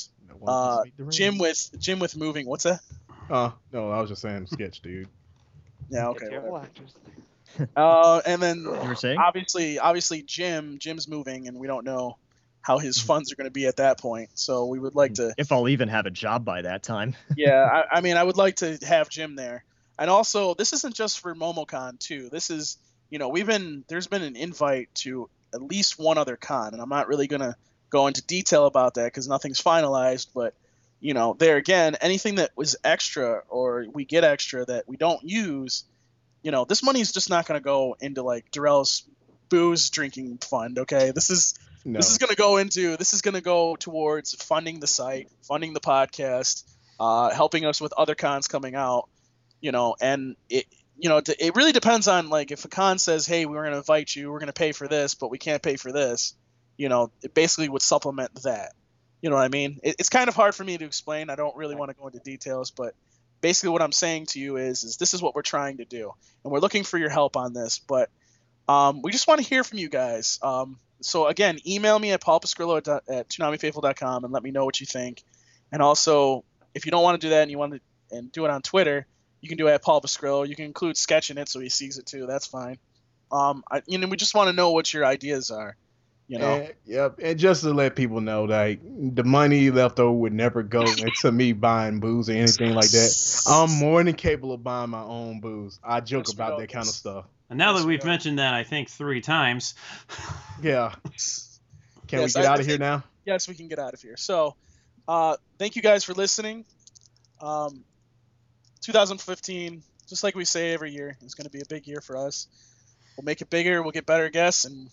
uh, Jim with Jim with moving. What's that? Uh, no, I was just saying sketch, dude. Yeah, okay. Terrible Uh, and then You were saying? obviously, obviously Jim, Jim's moving, and we don't know how his Mm-hmm. funds are going to be at that point. So we would like to, If I'll even have a job by that time. yeah, I, I mean, I would like to have Jim there. And also, this isn't just for MomoCon too. This is, you know, we've been there's been an invite to at least one other con, and I'm not really gonna go into detail about that because nothing's finalized. But you know, there again, anything that was extra or we get extra that we don't use, you know, this money is just not gonna go into like Darrell's booze drinking fund. Okay, this is No. this is going to go into this is going to go towards funding the site funding the podcast uh, helping us with other cons coming out you know and it you know it- it really depends on like if a con says hey we're going to invite you we're going to pay for this but we can't pay for this you know it basically would supplement that you know what i mean it, it's kind of hard for me to explain i don't really want to go into details but basically what i'm saying to you is is this is what we're trying to do and we're looking for your help on this but um, we just want to hear from you guys. Um, so again, email me at paulpascrillo at, at toonamifaithful.com and let me know what you think. And also, if you don't want to do that and you want to and do it on Twitter, you can do it at Paul Pascrillo. You can include sketch in it so he sees it too. That's fine. Um, I, you know, we just want to know what your ideas are. You know, And, yep, and just to let people know, like the money left over would never go into me buying booze or anything like that. I'm more than capable of buying my own booze. I joke Yes, we about know that kind of stuff. And now Yes, that we we've are. mentioned that, I think three times. Yeah. Can Yes, we get I- out I of here now? yes, we can get out of here. So, uh, thank you guys for listening. Um, 2015, just like we say every year, is going to be a big year for us. We'll make it bigger. We'll get better guests, and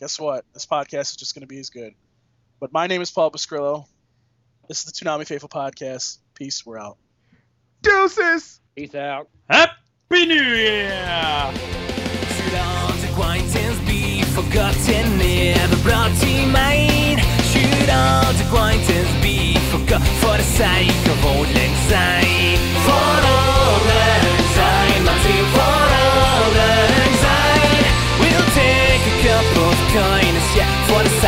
guess what? This podcast is just going to be as good. But my name is Paul Pascrillo. This is the Toonami Faithful podcast. Peace. We're out. Deuces. Peace out. Happy New Year! Should acquaintance be forgotten, never brought to mind? Should old acquaintance be forgot for the sake of auld lang syne? For old wanna